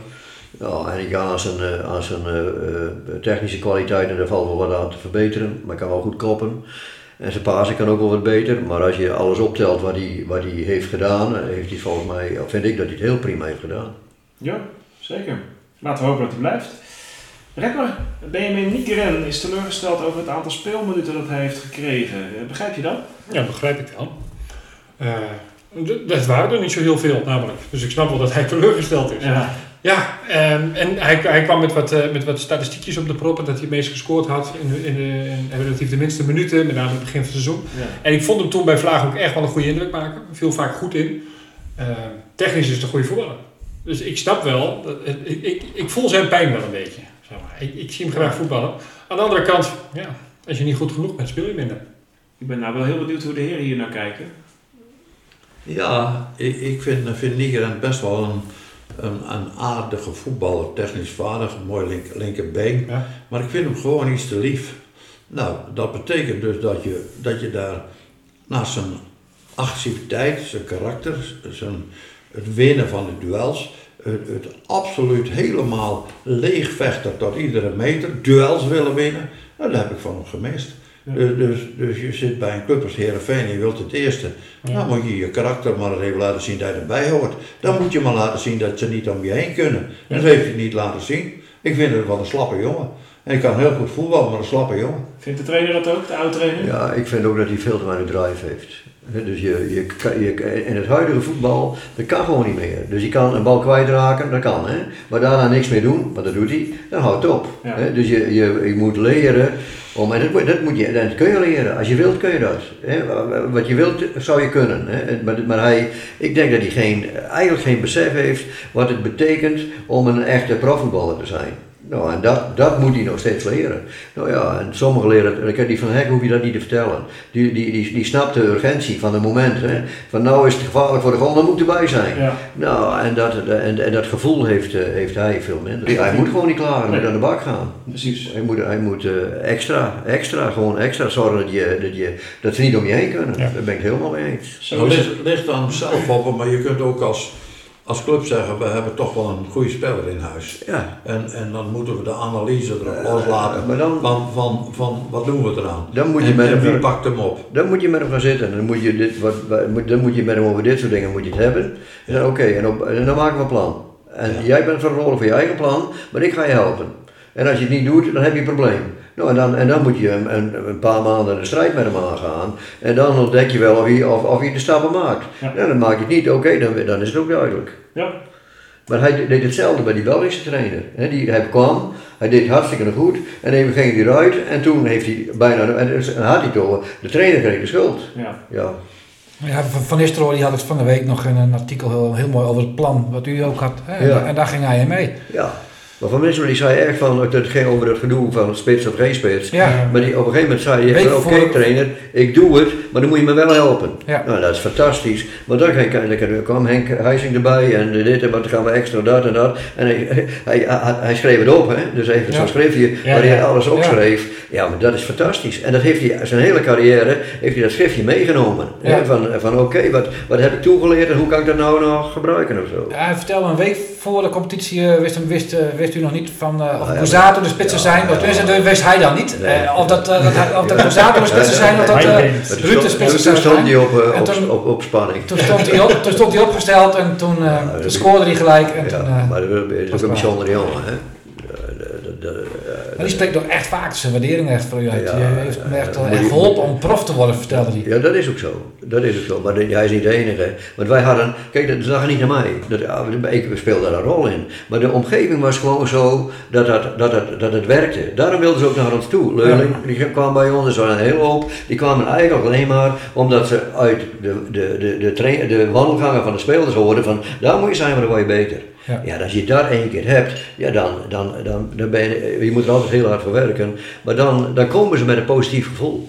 Ja, en ik ga aan zijn, eh, aan zijn eh, eh, technische kwaliteiten, daar valt wel wat aan te verbeteren. Maar kan wel goed koppen. En zijn pasen kan ook wel wat beter. Maar als je alles optelt wat hij, wat hij heeft gedaan, eh, heeft hij volgens mij, vind ik dat hij het heel prima heeft gedaan. Ja, zeker. Laten we hopen dat hij blijft. Rekmer, Benjamin Nikeren is teleurgesteld over het aantal speelminuten dat hij heeft gekregen. Eh, Begrijp je dat? Ja, begrijp ik wel. Eh, dat waren er niet zo heel veel, namelijk. Dus ik snap wel dat hij teleurgesteld is. Ja. Ja, ehm, en hij, hij kwam met wat, eh, met wat statistiekjes op de proppen dat hij het meest gescoord had in, in, de, in relatief de minste minuten, met name in het begin van het seizoen. ja. En ik vond hem toen bij Vlaag ook echt wel een goede indruk maken. Viel vaak goed in. Ehm, technisch is het een goede voetballer. Dus ik snap wel, dat, ik, ik, ik voel zijn pijn wel een beetje. Zeg maar. ik, ik zie hem graag voetballen. Aan de andere kant, ja, als je niet goed genoeg bent, speel je minder. Ik ben nou wel heel benieuwd hoe de heren hier naar kijken. Ja, ik, ik vind, vind Nigeren best wel een, een, een aardige voetballer. Technisch vaardig, een mooi link, linkerbeen. Ja. Maar ik vind hem gewoon iets te lief. Nou, dat betekent dus dat je, dat je daar naast zijn agressiviteit, zijn karakter, zijn, het winnen van de duels, het, het absoluut helemaal leegvechten tot iedere meter, duels willen winnen, dat heb ik van hem gemist. Dus, dus, dus je zit bij een club als Heerenveen en je wilt het eerste. Dan moet je je karakter maar even laten zien dat je erbij hoort. Dan moet je maar laten zien dat ze niet om je heen kunnen. En dat heeft hij niet laten zien. Ik vind het wel een slappe jongen. En ik kan heel goed voetballen, maar een slappe jongen. Vindt de trainer dat ook, de oude trainer? Ja, ik vind ook dat hij veel te weinig drive heeft. Hè, Dus je, je, kan- je, in het huidige voetbal, dat kan gewoon niet meer. Dus je kan een bal kwijtraken, dat kan. Hè? Maar daarna niks meer doen, want dat doet hij, dan houdt het op. Ja. Dus je, je, je moet leren, om, en dat, moet- dat, moet je, dat kun je leren. Als je wilt, kun je dat. Hè? Wat je wilt, zou je kunnen. Hè? Maar, maar hij, ik denk dat hij geen, eigenlijk geen besef heeft wat het betekent om een echte profvoetballer te zijn. Nou, en dat, dat moet hij nog steeds leren. Nou ja, en sommigen leren, ik die van Hek hoef je dat niet te vertellen. Die, die, die, die snapt de urgentie van het moment. Hè. Van nou is het gevaarlijk voor de goal, dan moet erbij zijn. Ja. Nou, en dat, en, en dat gevoel heeft, eh, heeft hij veel minder. Hij moet gewoon niet klaar, hij moet aan de bak gaan. Precies. Hij moet, hij moet eh, extra, extra, gewoon extra zorgen dat, je, dat, je, dat ze niet om je heen kunnen. Ja. Daar ben ik het helemaal mee eens. Zo Nou, ligt, het. ligt aan hemzelf op, maar je kunt ook als, als club zeggen, we hebben toch wel een goede speler in huis. Ja, En, en dan moeten we de analyse erop loslaten maar dan- van, van, van wat doen we eraan. Dan moet je en, met en wie pakt hem op. Dan moet je met hem gaan zitten. Dan moet je, dit, wat, dan moet je met hem over dit soort dingen moet je het hebben. Oké, en, dan maken we een plan. En Ja. jij bent verantwoordelijk voor je eigen plan, maar ik ga je helpen. En als je het niet doet, dan heb je een probleem. Nou, en, dan, en dan moet je een, een, een paar maanden een strijd met hem aangaan. En dan ontdek je wel of hij, of, of hij de stappen maakt. Ja. Dan maak je het niet, oké, dan, dan is het ook duidelijk. Ja. Maar hij deed hetzelfde bij die Belgische trainer. Hè, die, hij kwam, hij deed hartstikke goed en even ging hij eruit en toen heeft hij bijna, en dus- had hij toch, de trainer kreeg de schuld. Ja. Ja, Ja, van, van Nistelrooy die had het van de week nog in een artikel heel, heel mooi over het plan wat u ook had. Hè? En, Ja. en daar ging hij in mee. ja. Maar van die zei echt van, het ging over het gedoe van spits of geen spits. Ja, Maar die, op een gegeven moment zei van, oké trainer, ik doe het, maar dan moet je me wel helpen. Ja. Nou, dat is fantastisch. Maar dan, ging, dan kwam Henk Huizing erbij en dit en wat dan gaan we extra dat en dat. En hij, hij, hij, hij schreef het op, hè? dus heeft Ja. zo'n schriftje Ja, waar hij ja. alles Ja. opschreef. Ja. maar dat is fantastisch. En dat heeft hij, zijn hele carrière, heeft hij dat schriftje meegenomen. hè, Ja. Van, van oké, wat, wat heb ik toegeleerd en hoe kan ik dat nou nog gebruiken of zo. hij vertelde een week voor de competitie, eh, wist, hem- wist, eh, wist u nog niet van eh, of ja, Bozato de spitsen ja, zijn. dat wist hij dan niet. Nee. Eh, of dat, eh, dat, of dat Bozato de spitsen zijn, of dat eh, Ruud de toen, spitsen toen zou stond hij zijn. op, op, toen- op, op spanning. Toen stond hij, op, toen stond hij opgesteld en toen, eh, toen scoorde hij gelijk. En toen, eh, maar dat is ook een klaar. bijzondere jongen. De- de- maar die spreekt toch echt vaak zijn waardering echt voor u uit. Ja, die heeft me echt, ja, eh, je- geholpen om prof te worden, vertelde hij. Ja, dat is ook zo. Dat is ook zo. Maar hij is niet de enige. Want wij hadden, kijk, dat zag niet naar mij. Dat, ja, ik speelde daar een rol in. Maar de omgeving was gewoon zo dat, dat, dat, dat, dat het werkte. Daarom wilden ze ook naar ons toe. Leuling, die kwam bij ons, er waren een hele hoop. Die kwamen eigenlijk alleen maar omdat ze uit de, de, de, de, de wandelgangen van de spelers hoorden van, daar moet je zijn, maar dan word je beter. Ja. Ja, als je daar één keer hebt, ja, dan, dan, dan, dan ben je, je moet er altijd heel hard voor werken. Maar dan, dan komen ze met een positief gevoel.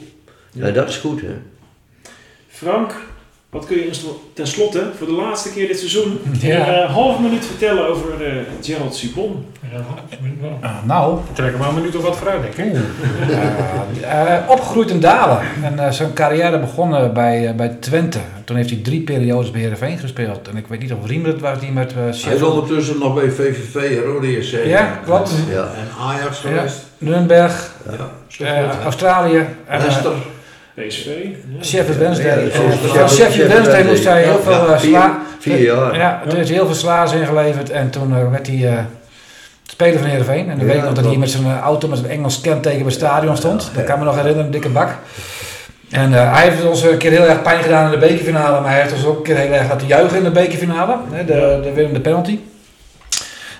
En dat is goed, hè. Frank, wat kun je ons ten slotte voor de laatste keer dit seizoen Ja. een eh, half minuut vertellen over eh, Gerald Supon? Ja. Ah, nou, We trekken maar een minuut of wat vooruit, denk ik. Eh, eh, opgegroeid in Dalen. En eh, zijn carrière begonnen bij, eh, bij Twente. Toen heeft hij drie periodes bij Heerenveen gespeeld. En ik weet niet of Riemer het was die met uh, Hij is ondertussen nog bij VVV, Rode SC. Ja, klopt. Ja. En Ajax Ja. geweest. Ja. eh, Australië. En, Leicester. PSV. Sheffield Wednesday. Van Sheffield- Wednesday moest hij heel veel eh, sla... vier jaar. Ja, er is heel veel slaas ingeleverd. En toen eh, werd hij eh, speler van Heerenveen. En dan Ja, weet ik nog dat hij met zijn auto met zijn Engels kenteken bij het stadion stond. Ja, Dat kan me nog herinneren, een dikke bak. En eh, hij heeft ons een keer heel erg pijn gedaan in de bekerfinale. Maar hij heeft ons ook een keer heel erg laten juichen in de bekerfinale. Hè, de, de winnende penalty.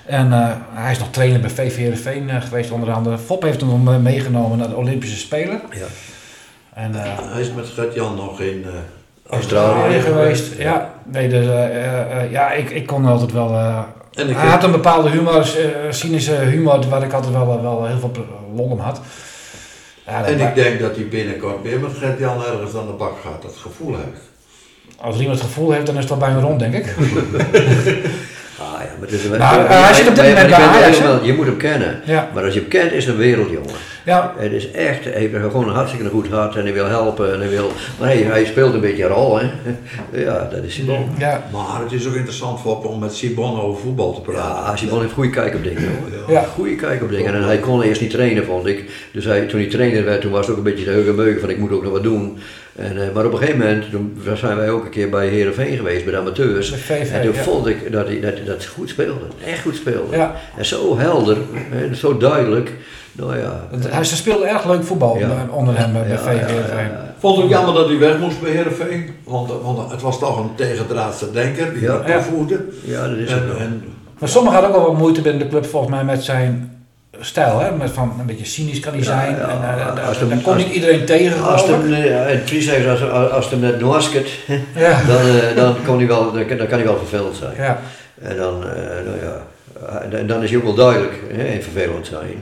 En eh, hij is nog trainer bij VV Heerenveen eh, geweest onder andere. Fop heeft hem meegenomen naar de Olympische Spelen. Ja. En, eh, Hij is met Gert-Jan nog in eh, Australië. Geweest. Ja, nee, dus, eh, ja ik, ik kon altijd wel... eh, hij had een bepaalde humor, cynische humor, waar ik altijd wel, wel heel veel lol om had. Ja, dat- En ik denk dat hij binnenkort weer met Gert-Jan ergens aan de bak gaat. Dat gevoel heeft. als iemand het gevoel heeft, dan is het wel bijna rond, denk ik. Ah ja, maar het is een hij zit op dit moment bij je Ajax, moet hem kennen. Ja, Maar als je hem kent, is het een wereldjongen. Ja, Het is echt, hij heeft gewoon een hartstikke goed hart en hij wil helpen en hij wil, maar hij, hij speelt een beetje een rol, hè. Ja, dat is Simon. ja, Maar het is ook interessant voor om met Sibon over voetbal te praten. Ja, Simon heeft goede kijk op dingen, hoor. ja. Goede kijk op dingen. En hij kon eerst niet trainen, vond ik. Dus hij, toen hij trainer werd, toen was het ook een beetje de heugenmeugen van ik moet ook nog wat doen. En, eh, maar op een gegeven moment, toen zijn wij ook een keer bij Heerenveen geweest, bij de amateurs. De VV, en toen ja. vond ik dat hij dat, dat goed speelde. Echt goed speelde. Ja. En zo helder, en zo duidelijk. Nou ja. Hij ze speelde erg leuk voetbal Ja. eh, onder hem bij Ja, VV ja, ja, Heerenveen. ja. Vond het ook jammer dat hij weg moest bij Heerenveen. Want, want het was toch een tegendraadse denker die dat toevoegde. Ja, dat is het En, wel. en Maar sommigen hadden ook wel wat moeite binnen de club volgens mij met zijn stijl. Hè? Met van, een beetje cynisch kan hij Ja, zijn. ja. En, eh, Als daar kon niet iedereen tegen Als hem, ik. eh, en als, als hem net noasket, Ja. dan, eh, dan, kon hij wel, dan, kan- dan kan hij wel vervelend zijn. Ja. En dan, eh, nou ja, eh, en dan is hij ook wel duidelijk hè, en vervelend zijn.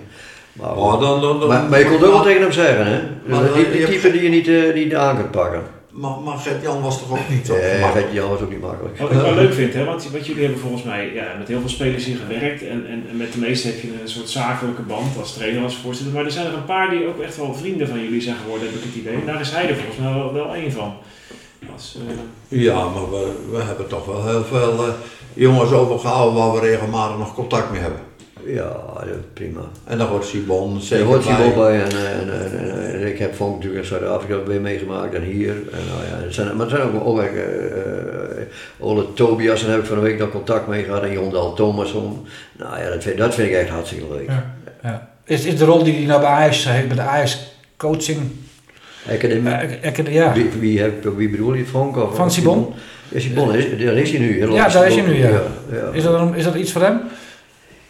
Maar, oh, dan, dan, dan, maar, maar je kon ook wel tegen hem zeggen, hè? Maar Dus die, je die hebt- type die je niet, eh, niet aan kunt pakken. Maar, maar Gert-Jan was toch ook niet zo Eh, gemakkelijk? Gert Jan was ook niet makkelijk. Wat ik wel leuk vind, hè, want wat jullie hebben volgens mij ja, met heel veel spelers hier gewerkt. En, en, en met de meesten heb je een soort zakelijke band als trainer, als voorzitter. Maar er zijn er een paar die ook echt wel vrienden van jullie zijn geworden, heb ik het idee. En daar is hij er volgens mij wel, wel één van. Als, eh, Ja, maar we, we hebben toch wel heel veel eh, jongens overgehouden waar we regelmatig nog contact mee hebben. Ja, prima. En daar wordt Sibon Er zeker hoort hij bij. wel bij en, eh, en, en, en, en ik heb Vonk natuurlijk in Zuid-Afrika weer meegemaakt en hier. En, nou ja, er zijn, maar er zijn ook, ook uh, Ole Tobias, en heb ik van de week nog contact mee gehad en Jondal Thomasson. Nou ja, dat vind, dat vind ik echt hartstikke leuk. Ja. Ja. Is, is de rol die hij nou bij Ajax heeft, bij de Ajax coaching? Academie. eh, ik- ik- ja. Wie, wie, heb, wie bedoel je, Vonk? Of, Van Sibon? Ja, Sibon, is, daar is hij nu. Ja, daar is hij Sibon. nu, ja. ja. Is, dat, is dat iets voor hem?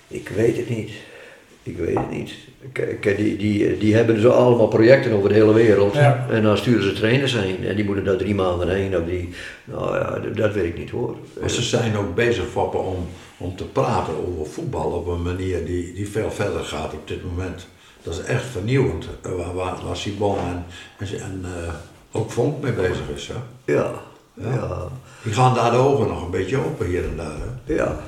Ik weet het niet. Ik weet het niet. Kijk, die, die, die hebben dus allemaal projecten over de hele wereld. Ja. En dan sturen ze trainers heen. En die moeten daar drie maanden heen. Of die, nou ja, dat, weet ik niet hoor. Maar ze zijn ook bezig Foppe, om, om te praten over voetbal op een manier die, die veel verder gaat op dit moment. Dat is echt vernieuwend, eh, waar, waar, waar Sibon en, en, en eh, ook Vonk mee bezig is. Hè? Ja, Ja. ja, Die gaan daar de ogen nog een beetje open hier en daar. Hè? ja.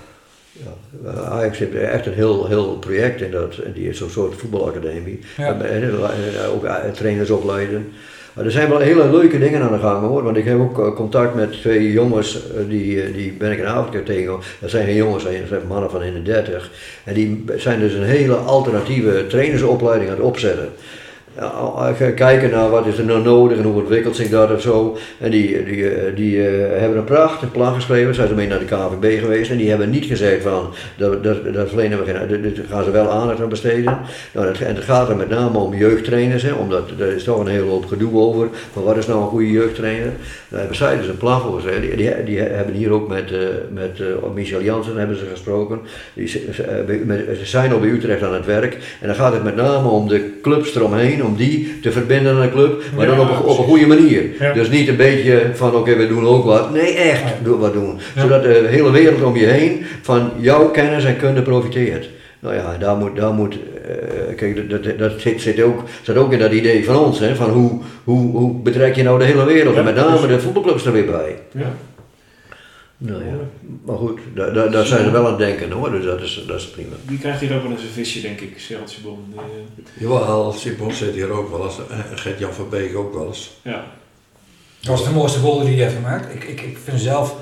Ja. Ajax heeft echt een heel, heel project in dat. En die is zo'n soort voetbalacademie. Ja. En, en, en ook eh, trainers opleiden. Maar er zijn wel hele leuke dingen aan de gang hoor. Want ik heb ook eh, contact met twee jongens, eh, die, die ben ik in Afrika tegen. Dat zijn geen jongens, dat zijn mannen van in de 30. En die zijn dus een hele alternatieve trainersopleiding aan het opzetten. Ja, al- ga kijken naar wat is er nou nodig en hoe ontwikkelt zich dat of zo. En die, die, eh, die eh, hebben een prachtig plan geschreven, zijn ze mee naar de KVB geweest en die hebben niet gezegd van, dat, dat, dat verlenen we geen, daar gaan ze wel aandacht aan besteden. Nou, het, en het gaat er met name om jeugdtrainers, hè, omdat er is toch een hele hoop gedoe over, van wat is nou een goede jeugdtrainer. Daar hebben zij dus een plan voor gezegd. Die, die, hebben hier ook met, eh, met Michel Jansen hebben ze gesproken. Die ze zijn al bij Utrecht aan het werk. En dan gaat het met name om de clubs eromheen, om die te verbinden aan de club, maar Ja, dan op, een- op een goede manier. Ja. Dus niet een beetje van oké, we doen ook wat. Nee, echt doe wat doen. Zodat de hele wereld om je heen van jouw kennis en kunde profiteert. Nou ja, daar moet, daar moet eh, kijk, dat, dat, dat zit, zit, ook, zit ook in dat idee van ons, hè, van hoe, hoe, hoe betrek je nou de hele wereld, en met name de voetbalclubs er weer bij. ja. Nou ja, maar goed, daar, daar, daar zijn ze wel aan het denken hoor, dus dat is, dat is prima. Die krijgt hier ook wel eens een visje, denk ik, Gerald Sibon. Die, eh, Jawel, Sibon zit hier ook wel eens. En Gert-Jan van Beek ook wel eens. ja. Dat was de mooiste goal die hij heeft gemaakt. Ik, ik, ik vind zelf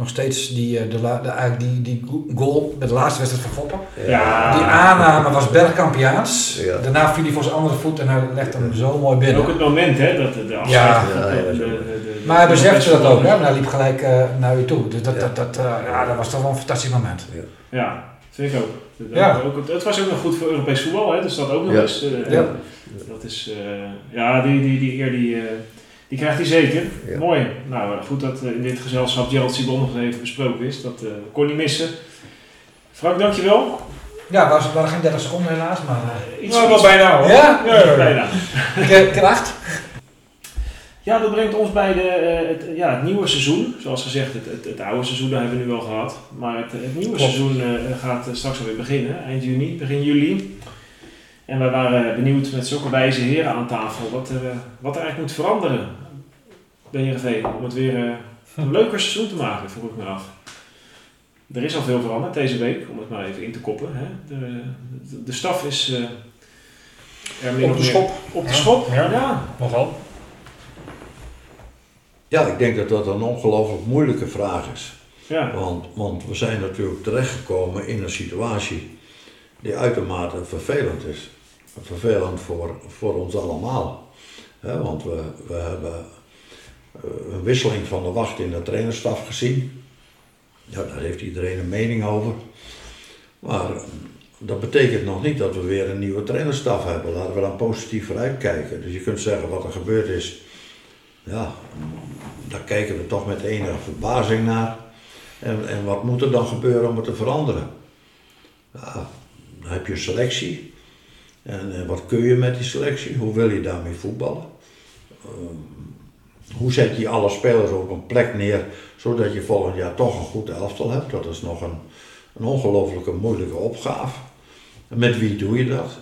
nog steeds die, eh, de, la- de, eigenlijk die, die goal bij de laatste wedstrijd van Foppen. Ja. Die aanname was bergkampiaans. Ja. Daarna viel hij voor zijn andere voet en hij legde hem zo mooi En binnen. ook het moment, hè, dat de, Ja. de- de- Maar hij besefte dat ook, hè? maar hij liep gelijk eh, naar u toe. Dus dat, Ja. dat, dat, eh, ja, dat was toch wel een fantastisch moment. Ja, vind ik ook. Dat- Ja. ook. Het was ook nog goed voor Europees voetbal, hè, dus dat ook nog Ja. eens. Ja. Dat is, eh, ja, die, die, die eer die, eh, die krijgt hij zeker. Ja. Mooi. Nou, goed dat eh, in dit gezelschap Gerald Sibon nog even besproken is. Dat eh, kon niet missen. Frank, dankjewel. Ja, het was- waren geen 30 seconden helaas, maar... eh, Iets, Nou, wel iets- bijna hoor. Ja? Ja, ja, ja. bijna. keer, keer acht. Ja, dat brengt ons bij de, eh, het, ja, het nieuwe seizoen. Zoals gezegd, het, het, het oude seizoen dat hebben we nu al gehad. Maar het, het nieuwe Klopt. seizoen eh, gaat straks alweer beginnen, eind juni, begin juli. En wij waren benieuwd met zulke wijze heren aan tafel wat er, eh, wat er eigenlijk moet veranderen bij Heerenveen. Om het weer eh, een leuker seizoen te maken, vroeg ik me af. Er is al veel veranderd deze week, om het maar even in te koppen. Hè. De, de, de staf is, eh, Op de meer? schop. Op de Ja. schop? Ja. ja. Nogal. Ja, ik denk dat dat een ongelooflijk moeilijke vraag is. Ja. Want, want we zijn natuurlijk terechtgekomen in een situatie die uitermate vervelend is. Vervelend voor, voor ons allemaal. Want we, we hebben eh, een wisseling van de wacht in de trainerstaf gezien. Ja, daar heeft iedereen een mening over. Maar eh, dat betekent nog niet dat we weer een nieuwe trainerstaf hebben. Laten we dan positief vooruitkijken. Dus je kunt zeggen wat er gebeurd is. Ja, daar kijken we toch met enige verbazing naar. En, en wat moet er dan gebeuren om het te veranderen? Ja, dan heb je selectie. En, eh, wat kun je met die selectie? Hoe wil je daarmee voetballen? Ehm, hoe zet je alle spelers op een plek neer zodat je volgend jaar toch een goed elftal hebt? Dat is nog een, een ongelooflijke moeilijke opgave. En met wie doe je dat?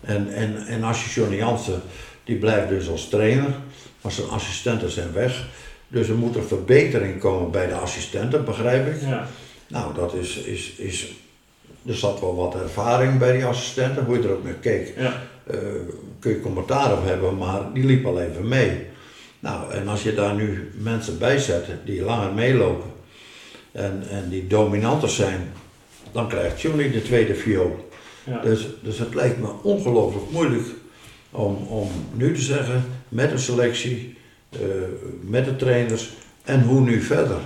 En, en, en als je Johnny Jansen, die blijft dus als trainer, maar zijn assistenten zijn weg. Dus er moet een verbetering komen bij de assistenten, begrijp ik. Ja. Nou, dat is, is, is, er zat wel wat ervaring bij die assistenten, hoe je er ook naar keek. Ja. eh, kun je commentaar op hebben, maar die liep al even mee. Nou, en als je daar nu mensen bij zet die langer meelopen en, en die dominanter zijn, dan krijgt Johnny de tweede viool. Ja. Dus, dus het lijkt me ongelooflijk moeilijk om, om nu te zeggen, met een selectie, eh, met de trainers en hoe nu verder.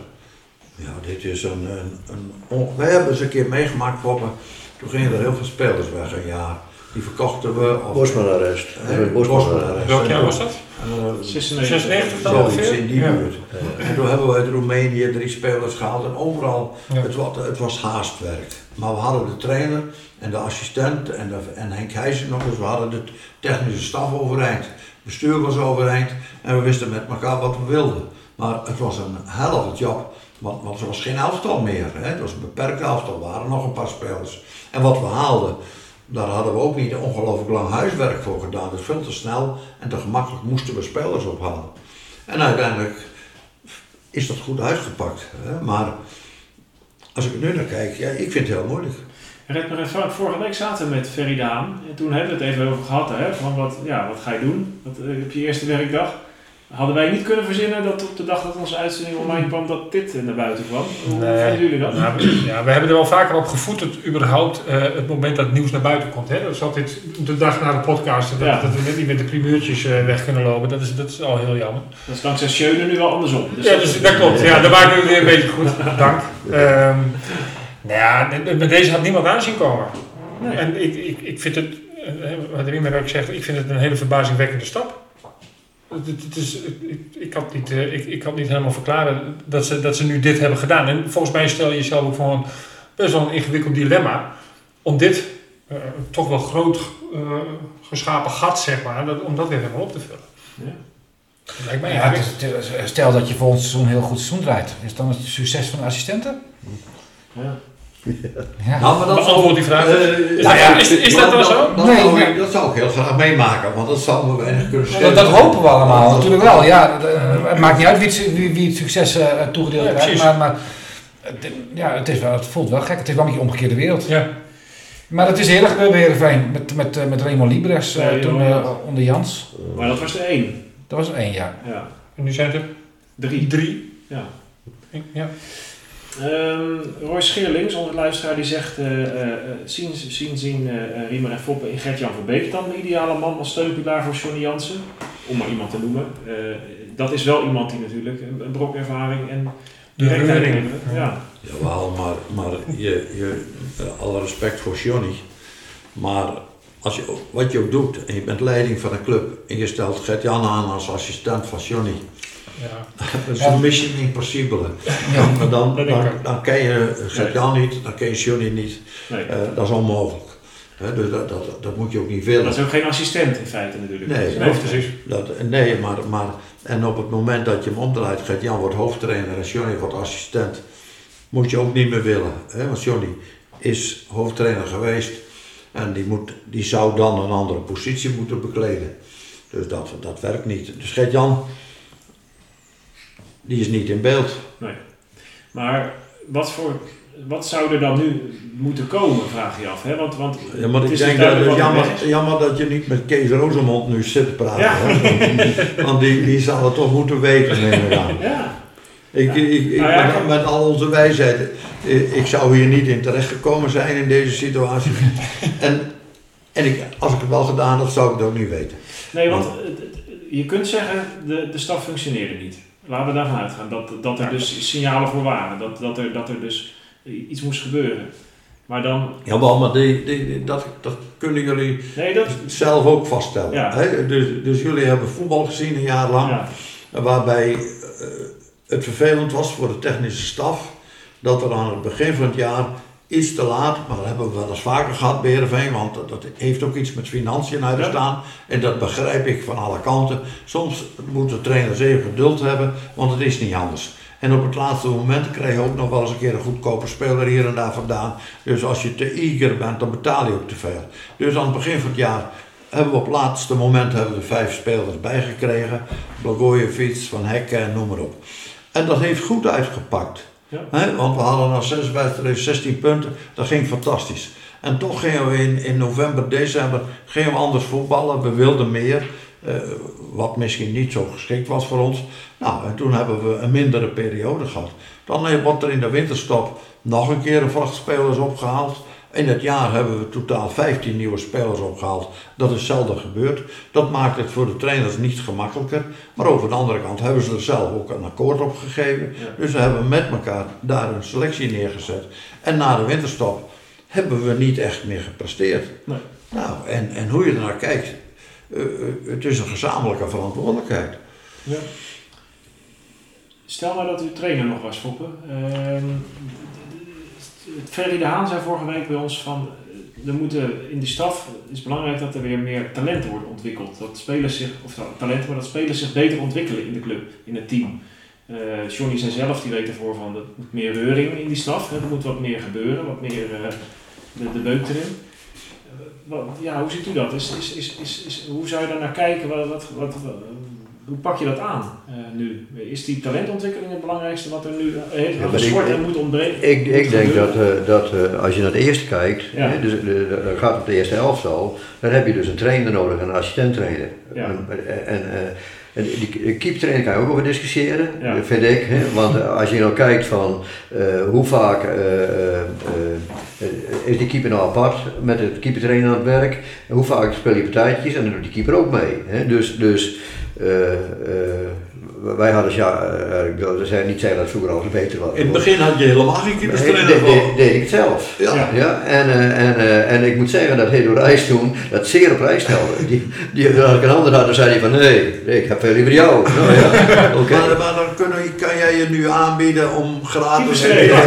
Ja, dit is een. een, een on- Wij hebben eens een keer meegemaakt, Poppen. Toen gingen er heel veel spelers weg een jaar. Die verkochten we. Of, Bosman-arrest. Bosman-arrest. Welk jaar was dat? Eh, 96. 96 dan ongeveer? in die Ja. buurt. En toen hebben we uit Roemenië drie spelers gehaald en overal, Ja. het, was, het was haastwerk. Maar we hadden de trainer en de assistent en, de, en Henk Heijzen nog eens, we hadden de technische staf overeind. Het bestuur was overeind en we wisten met elkaar wat we wilden. Maar het was een helft job, want, want er was geen elftal meer. Hè? Het was een beperkt elftal, er waren nog een paar spelers. En wat we haalden, daar hadden we ook niet ongelooflijk lang huiswerk voor gedaan. Dus veel te snel en te gemakkelijk moesten we spelers ophalen. En uiteindelijk is dat goed uitgepakt. Hè? Maar als ik er nu naar kijk, ja, ik vind het heel moeilijk. Red maar vorige week zaten we met Ferry Daan en toen hebben we het even over gehad. Hè, van wat, ja, wat ga je doen? Wat, eh, op je eerste werkdag. Hadden wij niet kunnen verzinnen dat op de dag dat onze uitzending online kwam, dat dit eh, naar buiten kwam? Hoe Nee. vinden jullie dat? Nou, we- ja, we hebben er wel vaker op gevoed, het, überhaupt, eh, het moment dat het nieuws naar buiten komt. Hè? Dat is altijd de dag na de podcast, dat, Ja. dat we net niet met de primeurtjes eh, weg kunnen lopen. Dat is, dat is al heel jammer. Dat is dankzij Schöne nu wel andersom. Dus ja, dat dus, is- dat klopt. Ja, daar maken we weer een beetje goed. Dank. Ehm nou ja, met- deze had niemand aanzien komen. Nee. En ik, ik, ik vind het, wat Riemer ook zegt, ik vind het een hele verbazingwekkende stap. Het, is, ik, ik, kan het niet, eh, ik, ik kan het niet helemaal verklaren dat ze, dat ze nu dit hebben gedaan. En volgens mij stel je jezelf ook voor een best wel een ingewikkeld dilemma om dit eh, toch wel groot eh, geschapen gat, zeg maar, dat, om dat weer helemaal op te vullen. Ja. Dat lijkt mij Ja, is- stel dat je volgend seizoen een heel goed seizoen draait. Is dan het succes van de assistenten? Ja. Ja. Nou, maar Beantwoord die vraag. eh, Is nou dat- ja, is- is dat wel zo? Dat, Nee, zou, ik, dat zou ik heel graag meemaken, want dat zou me weinig kunnen Dat, schelen. dat hopen we allemaal, natuurlijk wel. Ja, dat, eh, het maakt niet uit wie het, wie, wie het succes eh, toegedeeld Ja, krijgt, maar, maar het, ja, het, is wel, het voelt wel gek. Het is wel een beetje omgekeerde wereld. Ja. Maar het is eerder gebeurd bij Heerenveen met, met, met Raymond Libres Ja, toen ja. onder Jans. Maar dat was de één. Dat was één jaar. Ja. En nu zijn het er Drie. drie. Ja. Ja. Ehm Roy Scheerlings, onze luisteraar, die zegt: eh, eh, eh, zien, zien, zien Riemer en Foppen in Gert-Jan Verbeek dan de ideale man als steunpilaar voor Johnny Jansen? Om maar iemand te noemen. Eh, dat is wel iemand die natuurlijk een, een brok ervaring en directheid heeft. Ja. Jawel, maar, maar je, je, alle respect voor Johnny. Maar als je, wat je ook doet, en je bent leiding van een club en je stelt Gert-Jan aan als assistent van Johnny, Ja. dat is een mission impossible. Ja. Maar dan, dan, ken je Gert-Jan niet, dan ken je Johnny niet. Nee. Eh, dat is onmogelijk. Hè, dus dat, dat, dat moet je ook niet willen. Dat is ook geen assistent in feite natuurlijk. Nee, Dat is Nee, precies. Dat, nee, maar, maar en op het moment dat je hem omdraait, gaat Jan wordt hoofdtrainer en Johnny wordt assistent, moet je ook niet meer willen. Hè? Want Johnny is hoofdtrainer geweest en die, moet, die zou dan een andere positie moeten bekleden. Dus dat, dat werkt niet. Dus Gert-Jan, die is niet in beeld. Maar wat, voor, wat zou er dan nu moeten komen, vraag je af. Hè? Want, want Ja, maar het ik is denk dat het jammer, jammer dat je niet met Kees Rozemond nu zit te praten. Ja. hè. Want die, die zal het toch moeten weten, neem ik aan. Ja, Ik, ik, ik, Nou ja, met, met al onze wijsheid, eh, ik zou hier niet in terechtgekomen zijn in deze situatie. en en ik, als ik het wel gedaan had, zou ik het ook niet weten. nee, want je kunt zeggen, de, de staf functioneerde niet. Laten we daarvan uitgaan dat, dat er dus signalen voor waren. Dat, dat, er, dat er dus iets moest gebeuren. Maar dan, Jawel, maar die, die, die- dat, dat kunnen jullie nee, dat, zelf ook vaststellen. Ja. Hè? Dus, dus jullie hebben voetbal gezien een jaar lang. ja, Waarbij eh, het vervelend was voor de technische staf dat er aan het begin van het jaar iets te laat, maar dat hebben we wel eens vaker gehad bij Heerenveen, want dat, heeft ook iets met financiën uit te staan. En dat begrijp ik van alle kanten. Soms moeten trainers even geduld hebben, want het is niet anders. En op het laatste moment krijg je ook nog wel eens een keer een goedkope speler hier en daar vandaan. Dus als je te eager bent, dan betaal je ook te veel. Dus aan het begin van het jaar hebben we op het laatste moment hebben we vijf spelers bijgekregen. Blagojevic, Van Hekken en noem maar op. En dat heeft goed uitgepakt. Want we hadden na zes wedstrijden 16 punten. Dat ging fantastisch. En toch gingen we in, november, december gingen we anders voetballen. We wilden meer. eh, wat misschien niet zo geschikt was voor ons. Nou, en toen hebben we een mindere periode gehad. Dan eh, wordt er in de winterstop nog een keer een vracht spelers opgehaald. In het jaar hebben we totaal 15 nieuwe spelers opgehaald. Dat is zelden gebeurd. Dat maakt het voor de trainers niet gemakkelijker. Maar over de andere kant hebben ze er zelf ook een akkoord op gegeven. Ja. Dus we hebben met elkaar daar een selectie neergezet. En na de winterstop hebben we niet echt meer gepresteerd. Nee. Nou, en, en hoe je er naar kijkt, eh, eh, het is een gezamenlijke verantwoordelijkheid. ja. Stel nou dat u trainer nog was, Foppe. Ehm, Ferry de Haan zei vorige week bij ons van... eh, Er moeten in de staf, het is belangrijk dat er weer meer talenten worden ontwikkeld. Dat spelers zich, of nou, talenten, maar dat spelers zich beter ontwikkelen in de club, in het team. Eh Johnny zei zelf, die weet ervoor van, er moet meer reuring in die staf. Hè. Er moet wat meer gebeuren, wat meer eh, de, de beuk erin. Eh, wat- ja, hoe ziet u dat? Is, is, is, is, hoe zou je daar naar kijken? Wat, wat, wat- hoe pak je dat aan eh, nu? Is die talentontwikkeling het belangrijkste wat er nu Ja, maar de ik- sport moet ontbreken? Ik, ik denk dat, eh, dat eh, als je naar het eerste kijkt, Ja. hè, dus, dan gaat het op de eerste elftal, dan heb je dus een trainer nodig, een assistent-trainer. Ja. En, en, eh, en die keeptrainer kan je ook over discussiëren, Ja. vind ik. Hè? Want eh, als je nou kijkt van eh, hoe vaak eh, eh, eh, is die keeper nou apart met de keepertrainer aan het werk, hoe vaak speel je partijtjes en dan doet die keeper ook mee. Hè? Dus, dus é wij hadden, ja, eh, ik wil zeggen, niet zeggen dat vroeger al beter was. In het begin had je helemaal geen Nee, keeperstrainer deed, voor. deed, deed ik het zelf. Ja. Ja. Ja, en, eh, en, eh, en ik moet zeggen dat Hedo Reis toen dat zeer op prijs stelde. Die, die, als ik een ander had, dan zei hij van nee, nee, ik heb veel liever jou. Nou ja, oké. Maar, maar dan kunnen, kan jij je nu aanbieden om gratis... Keeperstrainer.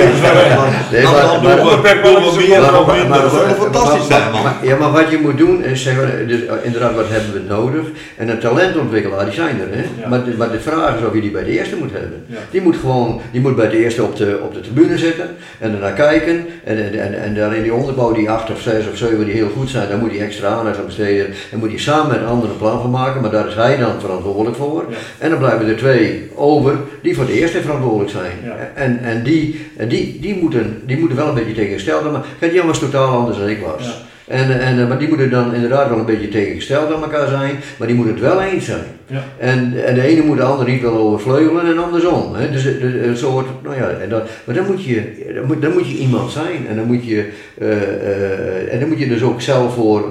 Nee, Dan- maar- dan maar- doen we- we meer Maar- of maar- minder. maar- Dat zou maar- fantastisch maar- zijn, man. maar- Ja, maar wat je moet doen is zeggen, dus, eh, inderdaad, wat hebben we nodig? En een talentontwikkelaar, die zijn er. Hè? Ja. Maar, de, maar de vraag is of je die bij de eerste moet hebben. Ja. Die moet gewoon, die moet bij de eerste op de, op de tribune zitten en ernaar kijken. En, en, en, en daar in die onderbouw, die acht of zes of zeven die heel goed zijn, daar moet hij extra aandacht aan besteden. En moet hij samen met anderen een plan van maken, maar daar is hij dan verantwoordelijk voor. Ja. En dan blijven er twee over die voor de eerste verantwoordelijk zijn. Ja. En, en, die, en die, die, moeten, die moeten wel een beetje tegengesteld maar Kijk, Jan was totaal anders dan ik was. En, en, eh, maar die moeten dan inderdaad wel een beetje tegengesteld aan elkaar zijn, maar die moeten het wel eens zijn. Ja. En, en de ene moet de ander niet wel overvleugelen en andersom. Hè? Dus eh, de- een soort, nou ja, en dat, maar dan moet, je, dan, moet, dan moet je iemand zijn en dan moet je, eh, en dan moet je dus ook zelf voor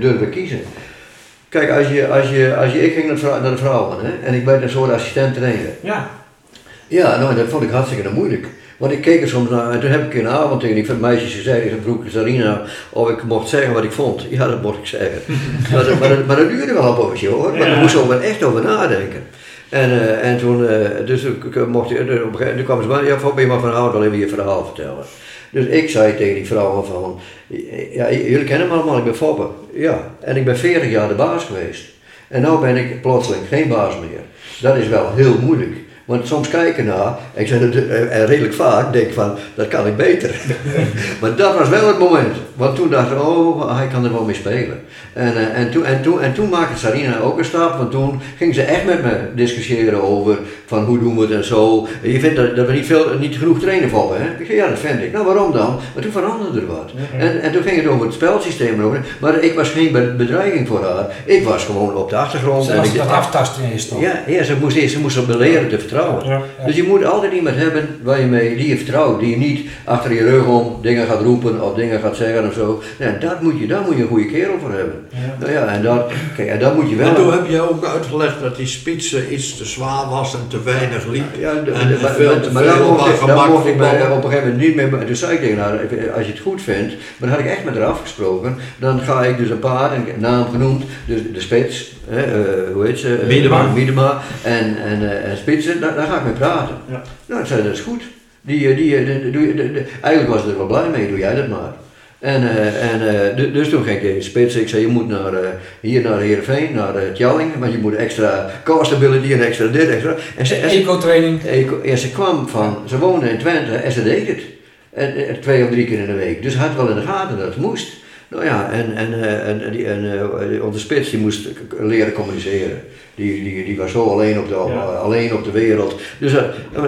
durven kiezen. Kijk, als je, als je, als je, ik ging naar, de vrouwen hè, en ik werd een soort assistent trainer. Ja, Ja, nou, dat vond ik hartstikke moeilijk. Want ik keek er soms naar en toen heb ik een avond tegen die meisjes gezegd, ik vroeg Sarina of ik mocht zeggen wat ik vond. Ja, dat mocht ik zeggen. maar, dat, maar, dat, maar dat duurde wel een poosje hoor, maar Ja. daar moest over, echt over nadenken. En, eh, en toen, eh, dus ik, mocht, ik- op een gegeven moment kwam ze bij, ja, je mag vanavond wel even je verhaal vertellen. Dus ik zei tegen die vrouwen van, ja, jullie kennen me allemaal, ik ben Foppe. Ja, en ik ben 40 jaar de baas geweest. En nu ben ik plotseling geen baas meer. Dat is wel heel moeilijk. Want soms kijken naar, ik zeg het eh, en redelijk vaak, denk ik van, dat kan ik beter. maar dat was wel het moment. Want toen dacht ik, oh, hij kan er wel mee spelen. En, eh, en, toen, en, toen, en toen maakte Sarina ook een stap, want toen ging ze echt met me discussiëren over van hoe doen we het en zo. Je vindt dat, dat we niet, veel, niet genoeg trainen vallen, hè? Ik zei, ja, dat vind ik. Nou, waarom dan? Maar toen veranderde er wat. En, en toen ging het over het spelsysteem. en over- Maar ik was geen be- bedreiging voor haar. Ik was gewoon op de achtergrond. en Zelfs ik- dat aftasten in je ja, ja, ze moest eerst ze moest op leren te vertrouwen. Ja. Dus je moet altijd iemand hebben waar je mee, die je vertrouwt, die je niet achter je rug om dingen gaat roepen of dingen gaat zeggen of zo. Ja, dat moet je, daar moet je een goede kerel voor hebben. Nou ja, en dat, kijk, en dat moet je wel. En toen heb je ook uitgelegd dat die spitsen iets te zwaar was en te weinig liep. Ja, de- en, de- en veel maar, maar veel daar mocht ik, mocht op een gegeven moment niet meer. En toen zei ik tegen haar, als je het goed vindt, maar dan had ik echt met haar afgesproken, dan ga ik dus een paar, een naam genoemd, dus de spits, hè, eh, hoe heet ze? Miedema. Miedema en, en, eh, en spitsen, daar, daar ga ik mee praten. Ja. Nou, ik zei, dat is goed. Die, eh, die, eh, de- de- eigenlijk was ik er wel blij mee, doe jij dat maar. En, eh, en, eh, du- dus toen ging ik tegen spits, ik zei je moet naar, eh, hier naar Heerenveen, naar uh, Tjalling, want je moet extra core stability en extra dit, extra. En ze, en Eco-training. ja, ze kwam van, ze woonde in Twente en ze deed het. En, en twee of drie keer in de week. Dus ze had wel in de gaten dat het moest. Nou ja, en, en, eh, en, en, die, en eh, onze spits die moest leren communiceren. Die, die, die was zo alleen op de, Ja. alleen op de wereld. Dus, eh,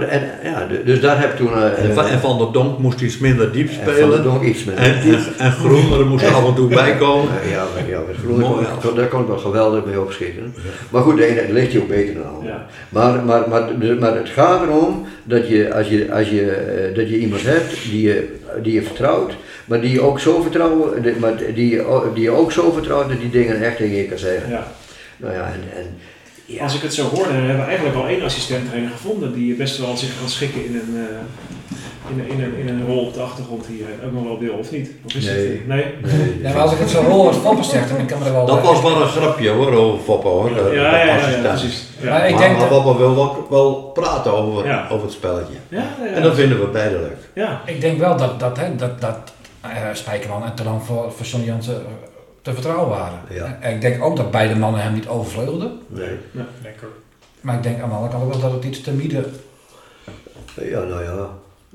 en, ja, dus daar heb ik toen... eh, En Van, en Van der Donk moest iets minder diep en Van der spelen. Donk iets met En, en, en Groener moest er af en toe bij komen. Ja, ja, ja met Groningen Mooi, kon, kon- daar kon ik wel geweldig mee opschieten. Maar goed, de ene ligt je ook beter dan de ander. Ja. Maar, maar, maar, maar het gaat erom dat je, als je, als je, eh, dat je iemand hebt die je, die je vertrouwt, maar die je ook zo vertrouwen, die- maar die die je ook zo vertrouwt dat die dingen echt tegen je kan zeggen. Ja. Nou ja, en, en ja. Als ik het zo hoor, dan hebben we eigenlijk al één assistent trainer gevonden die best wel zich kan schikken in een, eh, in een, in een, in een rol op de achtergrond hier ook nog wel wil, of niet? Of is Nee. het, nee? Nee, Ja, maar als ik het zo hoor wat Foppen zegt, dan kan ik er wel... Dat was wel een grapje hoor, over Foppe hoor. Ja, de ja, ja, ja, precies. Ja. Maar ik maar denk maar dat- wil wel, wel praten over, Ja. over het spelletje. Ja, ja, ja. En dat vinden we beide leuk. Ja, Ik denk wel dat, dat, hè, dat, dat eh, Spijkerman en Telan voor, voor Sonny Jansen eh, te vertrouwen waren. Ja. En ik denk ook dat beide mannen hem niet overvleugelden. nee. Denk ik ook. Maar ik denk aan de andere kant ook wel dat het iets te midden Ja, nou ja.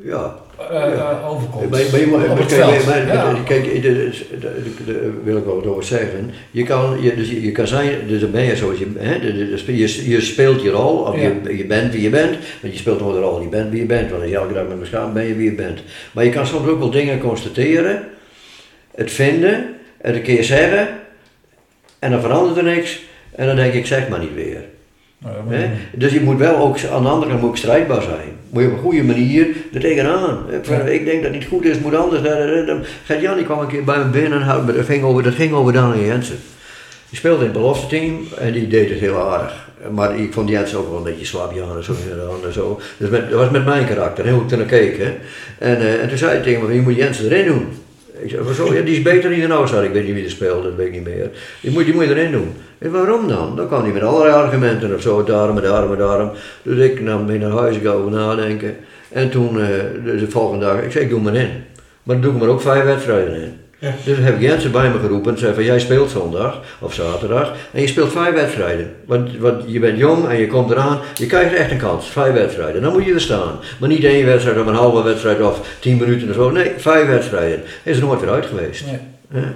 Ja. eh, overkomt. Maar, maar je moet, kijk, veld. maar- maar- Ja. kijk, de- de- de- de- wil ik wel wat over zeggen. Je kan, je, dus je, je kan zijn, dus dan ben je zoals je, hè, de- de- de- je, je speelt je rol, of Ja. je, je bent wie je bent, want je speelt nooit een rol, je bent wie je bent, want als je elke dag met me gaat, ben je wie je bent. Maar je kan soms ook wel dingen constateren, het vinden, het een keer zeggen, en dan verandert er niks, en dan denk ik, zeg maar niet weer. Nou, Dus je moet wel ook, aan de andere kant moet ik strijdbaar zijn. Moet je op een goede manier er tegenaan. Ik, Ja. ik denk dat het niet goed is, moet anders. Gert Jan die kwam een keer bij me binnen en had- dat ging over, dat ging over Daniel Jensen. Die speelde in het belofte team en die deed het heel aardig. Maar ik vond Jensen ook wel een beetje slapjaan en zo. En zo. Dus met, dat was met mijn karakter, heel goed naar keek. Hè. En, eh, en toen zei hij tegen me, je moet Jensen erin doen. Ik zei, zo, ja, die is beter dan zei Ik weet niet wie er speelde, dat weet ik niet meer. Die moet, die moet je erin doen. Zei, waarom dan? Dan kan hij met allerlei argumenten of zo, daarom en daarom en daarom. Dus ik nam mee naar huis, ik ga over nadenken. En toen, eh, de, de volgende dag, ik zei, ik doe hem erin. Maar dan doe ik er ook vijf wedstrijden in. Ja. Dus heb ik Jensen bij me geroepen en zei van jij speelt zondag of zaterdag en je speelt vijf wedstrijden. Want, want je bent jong en je komt eraan, je krijgt echt een kans, vijf wedstrijden. Dan moet je er staan. Maar niet één wedstrijd of een halve wedstrijd of tien minuten of zo. Nee, vijf wedstrijden. Hij is er nooit weer uit geweest. Nee. Hè?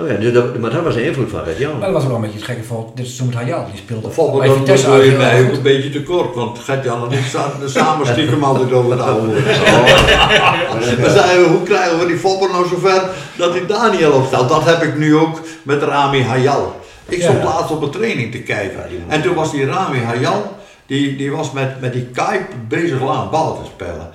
Nou ja, dus dat, maar dat was de invloed van Gert Maar Jan. dat was wel een beetje het gekke voor dit seizoen met Hayal. Die speelde bij dat Vitesse je uit heel mij ook goed. een beetje tekort, want Gert-Jan en ik zaten samen stiekem altijd over het oude woord. We zeiden, hoe krijgen we die Foppe nou zover dat hij Daniel opstelt? Dat heb ik nu ook met Rami Hayal. Ik stond Ja. laatst op een training te kijken. En toen was die Rami Hayal, die, die was met, met die Kuip bezig aan ballen te spelen.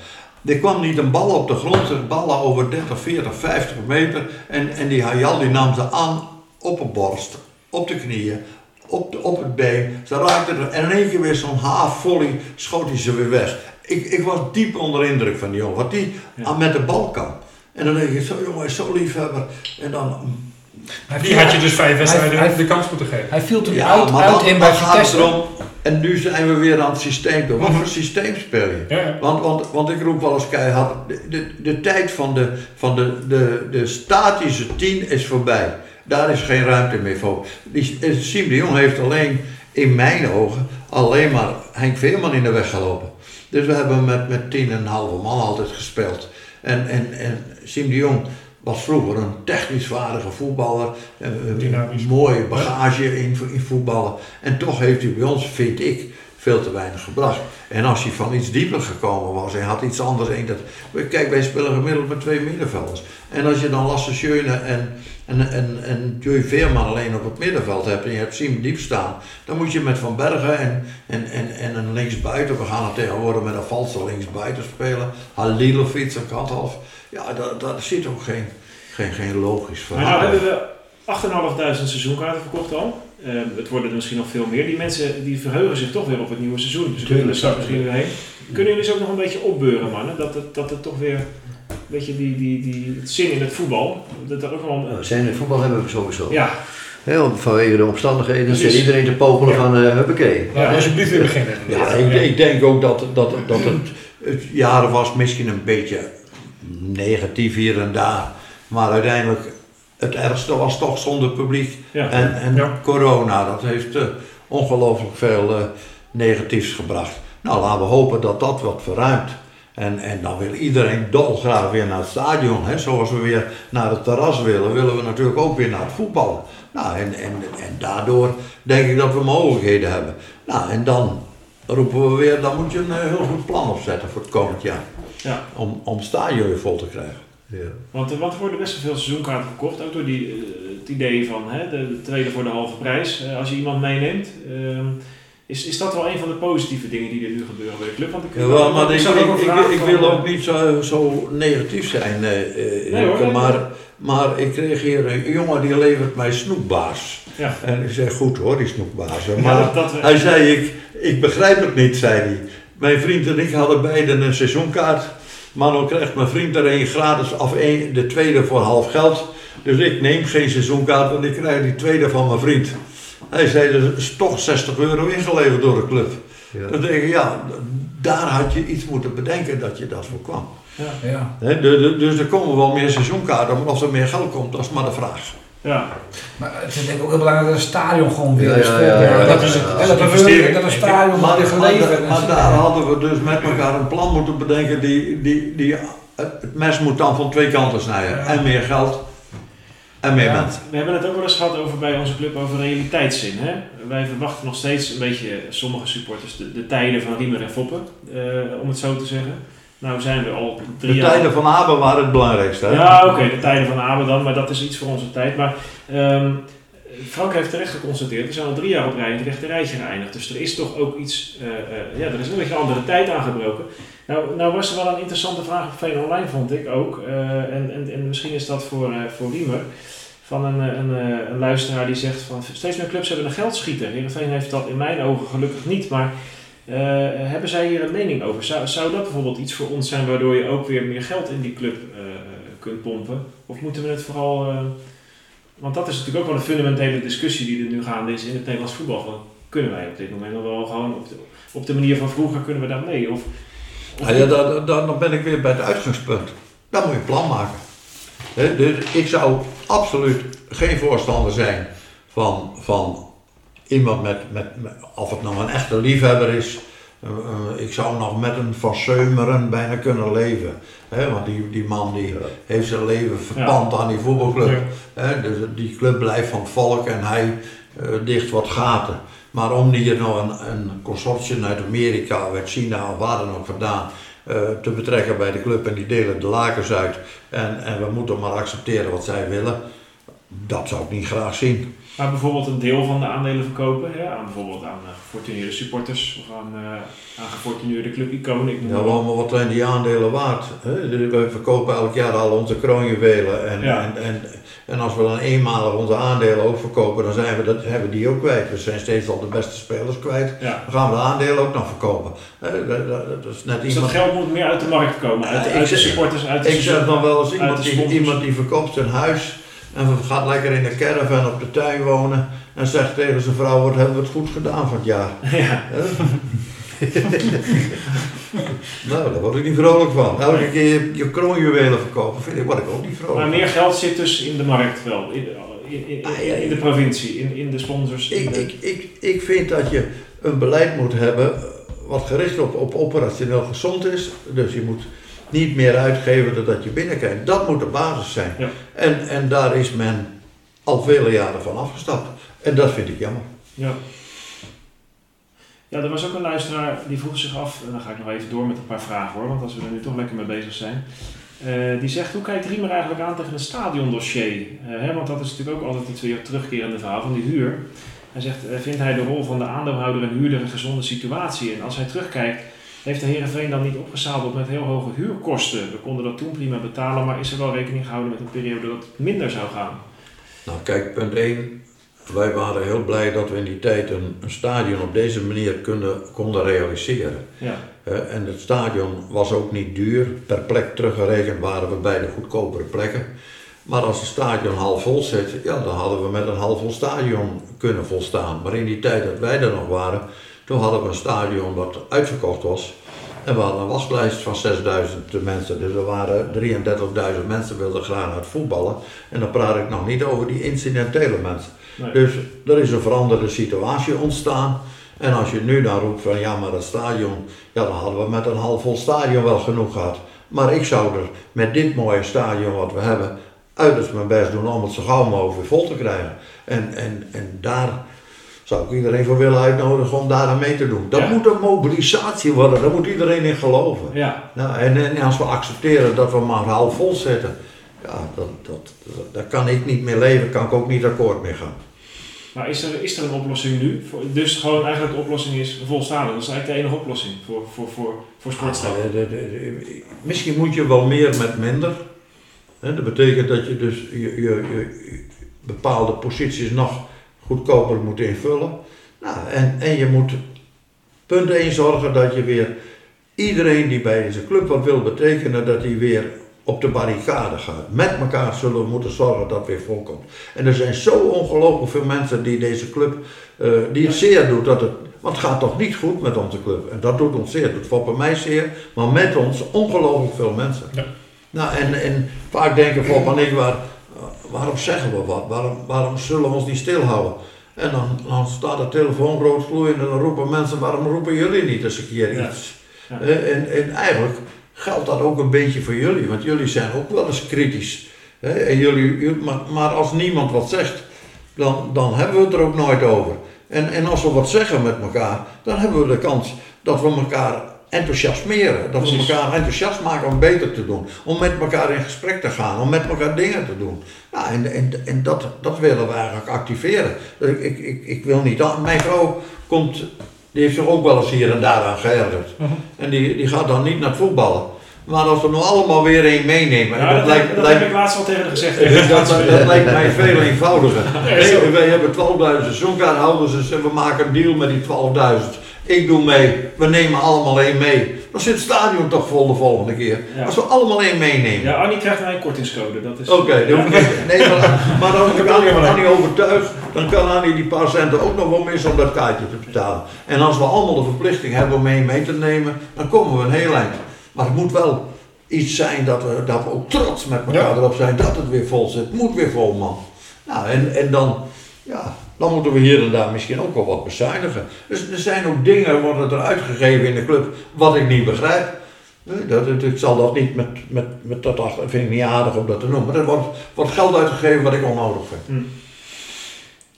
Er kwam niet een bal op de grond, er ballen over 30, 40, 50 meter. En, en die Hayal die nam ze aan op een borst, op de knieën, op, de, op het been. Ze raakte er en in één keer weer zo'n half volley schoot hij ze weer weg. Ik, ik was diep onder indruk van die jongen, wat die aan met de bal kan. En dan denk je, zo jongen, is zo liefhebber. En dan, Hij Die viel- had je dus vijf wedstrijden hij- de kans moeten geven. Hij viel toen ja, uit, maar uit dan, in bij dan gaat het Vitesse. erom. En nu zijn we weer aan het systeem. toe. Wat voor systeem speel je? Ja, ja. Want, want, want ik roep wel eens keihard, de, de, de tijd van, de, van de, de, de statische tien is voorbij. Daar is geen ruimte meer voor. Die, eh, Siem de Jong heeft alleen, in mijn ogen, alleen maar Henk Veerman in de weg gelopen. Dus we hebben met, met tien en een halve man altijd gespeeld. En, en, en Siem de Jong was vroeger een technisch vaardige voetballer. eh, Dynamisch. mooie bagage in, in voetballen. En toch heeft hij bij ons, vind ik, veel te weinig gebracht. En als hij van iets dieper gekomen was en had iets anders in dat. Kijk, wij spelen gemiddeld met twee middenvelders. En als je dan Lasse Schöne en, en, en, en Joey Veerman alleen op het middenveld hebt en je hebt Siem diep staan, dan moet je met Van Bergen en, en, en, en een linksbuiten, we gaan er tegenwoordig met een valse linksbuiten spelen, Halilovic een kant af. Ja, daar, daar zit ook geen, geen, geen logisch Maar verhaal. nou hebben we 8.500 seizoenkaarten verkocht al. Eh, het worden er misschien nog veel meer. Die mensen die verheugen zich toch weer op het nieuwe seizoen. Dus kunnen er straks misschien weer heen. Kunnen jullie ze ook nog een beetje opbeuren, mannen? Dat het, dat het toch weer een beetje die, die, die het zin in het voetbal. Dat er ook wel een, Nou, zijn in het voetbal hebben we sowieso. ja, want vanwege de omstandigheden Precies. zit iedereen te popelen Ja. van uh, huppakee. Laten we alsjeblieft weer beginnen. Ja, ik, ik denk ook dat, dat, dat het, het jaren was misschien een beetje negatief hier en daar. Maar uiteindelijk, het ergste was toch zonder publiek. ja. En, en Ja. corona, dat heeft eh, ongelooflijk veel eh, negatiefs gebracht. Nou, laten we hopen dat dat wat verruimt. En, en dan wil iedereen dolgraag weer naar het stadion. Hè? Zoals we weer naar het terras willen, willen we natuurlijk ook weer naar het voetbal. Nou, en, en, en daardoor denk ik dat we mogelijkheden hebben. Nou, en dan roepen we weer, dan moet je een eh, heel goed plan opzetten voor het komend jaar. Ja. Om, om stadion vol te krijgen. Ja. Want, er- er worden best wel veel seizoenkaarten verkocht. Ook door die, eh, het idee van hè, de, de tweede voor de halve prijs. eh, als je iemand meeneemt. Ehm, is, is dat wel een van de positieve dingen die er nu gebeuren bij de club? Want ik, Jawel, maar ik, ik, wil eh, ook niet zo, zo negatief zijn, eh, eh, Nee, hoor, Hilke, nee, maar, maar ik kreeg hier een jongen die levert mij snoepbaars. Ja. En ik zei, goed hoor, die snoepbaars. Ja, Maar dat, dat, eh, hij zei, ik, ik begrijp het niet, zei hij. Mijn vriend en ik hadden beiden een seizoenkaart. Maar dan krijgt mijn vriend er een gratis, of een, de tweede voor half geld. Dus ik neem geen seizoenkaart, want ik krijg die tweede van mijn vriend. Hij zei, er is toch 60 euro ingeleverd door de club. Ja. Dan denk ik, ja, daar had je iets moeten bedenken dat je dat voorkwam. Ja. Hè, de- de- dus er komen wel meer seizoenkaarten, maar of er meer geld komt, dat is maar de vraag. Ja. Maar het is denk ik ook heel belangrijk dat het stadion gewoon weer Ja, is. ja, ja, ja, dat is ja. en dat, Investering. we, dat een stadion Maar, maar, geleverd. maar daar hadden we dus met elkaar een plan moeten bedenken, die, die, die, het het mes moet dan van twee kanten snijden. Ja. En meer geld, en meer Ja. mensen. We hebben het ook wel eens gehad over bij onze club over realiteitszin. Hè? Wij verwachten nog steeds een beetje, sommige supporters, de, de tijden van Riemer en Foppen, eh, om het zo te zeggen. Nou zijn we al drie De jaar... tijden van Aben waren het belangrijkste. Hè? Ja, oké, de tijden van Abe dan, maar dat is iets voor onze tijd. Maar ehm, Frank heeft terecht geconstateerd, we zijn al drie jaar op rij in het rechte rijtje geëindigd. Dus er is toch ook iets, eh, eh, ja, er is een beetje andere tijd aangebroken. Nou, nou was er wel een interessante vraag op Veen Online, vond ik ook. Eh, en, en, en misschien is dat voor, voor Riemer. Van een, een, een luisteraar die zegt van steeds meer clubs hebben een geldschieter. Heerenveen heeft dat in mijn ogen gelukkig niet, maar eh, hebben zij hier een mening over? Zou, zou dat bijvoorbeeld iets voor ons zijn waardoor je ook weer meer geld in die club eh, eh, kunt pompen? Of moeten we het vooral... want dat is natuurlijk ook wel een fundamentele discussie die er nu gaande is in het Nederlands voetbal. Van, kunnen wij op dit moment nog wel gewoon op de, op de manier van vroeger kunnen we daar mee? Of, of Nou ja, dan, dan, dan ben ik weer bij het uitgangspunt. Dan moet je een plan maken. Dus ik zou absoluut geen voorstander zijn van, van iemand met, met, met- of het nou een echte liefhebber is. eh, eh, ik zou nog met een Van Seumeren bijna kunnen leven. Hè, want die, die man die heeft zijn leven verpand aan die voetbalclub. Ja. Hè, dus die club blijft van het volk en hij eh, dicht wat gaten. Maar om hier nog een, een consortium uit Amerika, of uit China of waar dan ook vandaan eh, te betrekken bij de club en die delen de lakens uit en, en we moeten maar accepteren wat zij willen, dat zou ik niet graag zien. Maar bijvoorbeeld een deel van de aandelen verkopen, hè, aan bijvoorbeeld aan eh, gefortuneerde supporters of aan, eh aan gefortuneerde clubiconen. Ja, maar wel, wat. zijn die aandelen waard? Hè? We verkopen elk jaar al onze kroonjuwelen en, Ja. en, en, en als we dan eenmalig onze aandelen ook verkopen, dan zijn we dat, hebben we die ook kwijt. We zijn steeds al de beste spelers kwijt. Ja. Dan gaan we de aandelen ook nog verkopen. Hè, Dat, dat- dat is net Dus dat iemand. geld moet meer uit de markt komen, uit, de zeg- supporters, uit de Ik zeg dan wel eens iemand die, iemand die verkoopt zijn huis en gaat lekker in de caravan op de tuin wonen en zegt tegen zijn vrouw, wat hebben we het goed gedaan van het jaar. Ja, nou, daar word ik niet vrolijk van. Elke keer je, je kroonjuwelen verkopen, vind ik, word ik ook niet vrolijk maar meer geld zit dus in de markt wel, in, in, in, Ah, in, de provincie, in, in de sponsors. Ik, de- ik, ik, ik vind dat je een beleid moet hebben wat gericht op, op operationeel gezond is. Dus je moet niet meer uitgeven dan dat je binnenkrijgt. Dat moet de basis zijn. Ja. En, en daar is men al vele jaren van afgestapt. En dat vind ik jammer. Ja. Ja, er was ook een luisteraar die vroeg zich af, en dan ga ik nog even door met een paar vragen hoor, want als we er nu toch lekker mee bezig zijn. Eh, die zegt, hoe kijkt Riemer eigenlijk aan tegen een stadiondossier? Eh, hè, want dat is natuurlijk ook altijd het weer terugkerende verhaal van die huur. Hij zegt, eh, vindt hij de rol van de aandeelhouder en huurder een gezonde situatie? En als hij terugkijkt, heeft de Heerenveen dan niet opgezadeld met heel hoge huurkosten? We konden dat toen prima betalen, maar is er wel rekening gehouden met een periode dat het minder zou gaan? Nou kijk, punt 1. Wij waren heel blij dat we in die tijd een, een stadion op deze manier konden, konden realiseren. Ja, en het stadion was ook niet duur. Per plek teruggerekend waren we bij de goedkopere plekken. Maar als het stadion half vol zit, ja, dan hadden we met een half vol stadion kunnen volstaan. Maar in die tijd dat wij er nog waren, toen hadden we een stadion wat uitverkocht was. En we hadden een wachtlijst van 6000 mensen. Dus er waren 33.000 mensen wilden graag naar het voetballen. En dan praat ik nog niet over die incidentele mensen. nee. Dus er is een veranderde situatie ontstaan. En als je nu dan roept van ja, maar dat stadion, ja, dan hadden we met een half vol stadion wel genoeg gehad. Maar ik zou er met dit mooie stadion wat we hebben, uiterst mijn best doen om het zo gauw mogelijk vol te krijgen. En, en, en daar zou ik iedereen voor willen uitnodigen om daar aan mee te doen. Dat Ja. moet een mobilisatie worden, daar moet iedereen in geloven. ja, Nou, en, en als we accepteren dat we maar half vol zetten, ja, dat, dat, dat, daar kan ik niet meer leven, kan ik ook niet akkoord mee gaan. maar is er, is er een oplossing nu? Dus gewoon eigenlijk de oplossing is een vol stadion. Dat is eigenlijk de enige oplossing voor, voor, voor, voor sportstad. Ah, misschien moet je wel meer met minder. Dat betekent dat je dus je, je, je bepaalde posities nog goedkoper moet invullen. Nou, en, en je moet punt 1 zorgen dat je weer iedereen die bij deze club wat wil betekenen, dat die weer op de barricade gaat. Met elkaar zullen we moeten zorgen dat het weer volkomt. En er zijn zo ongelooflijk veel mensen die deze club, eh, die het zeer doet. Dat het, want het gaat toch niet goed met onze club. En dat doet ons zeer. Doet Foppe mij zeer. Maar met ons ongelooflijk veel mensen. Ja. Nou, en, en vaak denken en ik, waar, waarom zeggen we wat? Waarom, waarom zullen we ons niet stilhouden? En dan, dan staat de telefoon rood gloeiend en dan roepen mensen, waarom roepen jullie niet eens een keer iets? Ja. En, en eigenlijk geldt dat ook een beetje voor jullie, want jullie zijn ook wel eens kritisch. En jullie, jullie- maar, maar als niemand wat zegt, dan, dan hebben we het er ook nooit over. En, en als we wat zeggen met elkaar, dan hebben we de kans dat we elkaar enthousiasmeren. Dat Precies. we elkaar enthousiast maken om beter te doen. Om met elkaar in gesprek te gaan, om met elkaar dingen te doen. Ja, en en, en dat, dat willen we eigenlijk activeren. Dus Ik, ik, ik, ik wil niet, mijn vrouw komt, die heeft zich ook wel eens hier en daar aan geërgerd. En die, die gaat dan niet naar het voetballen. Maar als we nu allemaal weer één meenemen, Ja, en dat, dat, lijkt, dat lijkt, heb ik laatst al tegen haar gezegd. dat, lijkt mij veel eenvoudiger. Nee, wij hebben 12.000 seizoenkaarthouders dus we maken een deal met die 12.000. Ik doe mee, we nemen allemaal één mee. Dan zit het stadion toch vol de volgende keer. Ja. Als we allemaal één meenemen. Ja, Annie krijgt mij een kortingscode. Dat is, Oké, hoef ik- nee, maar, maar dan Ik kan helemaal Annie overtuigd, dan kan Annie die paar centen ook nog wel missen om dat kaartje te betalen. En als we allemaal de verplichting hebben om één mee te nemen, dan komen we een heel eind. Maar het moet wel iets zijn dat we, dat we ook trots met elkaar Ja. erop zijn dat het weer vol zit. Het moet weer vol, man. Nou, en, en dan, ja, dan moeten we hier en daar misschien ook wel wat bezuinigen. Dus er zijn ook dingen worden er uitgegeven in de club wat ik niet begrijp. Dat, ik zal dat niet met, met, met dat vind ik niet aardig om dat te noemen. Er wordt, wordt geld uitgegeven wat ik onnodig vind. Hm.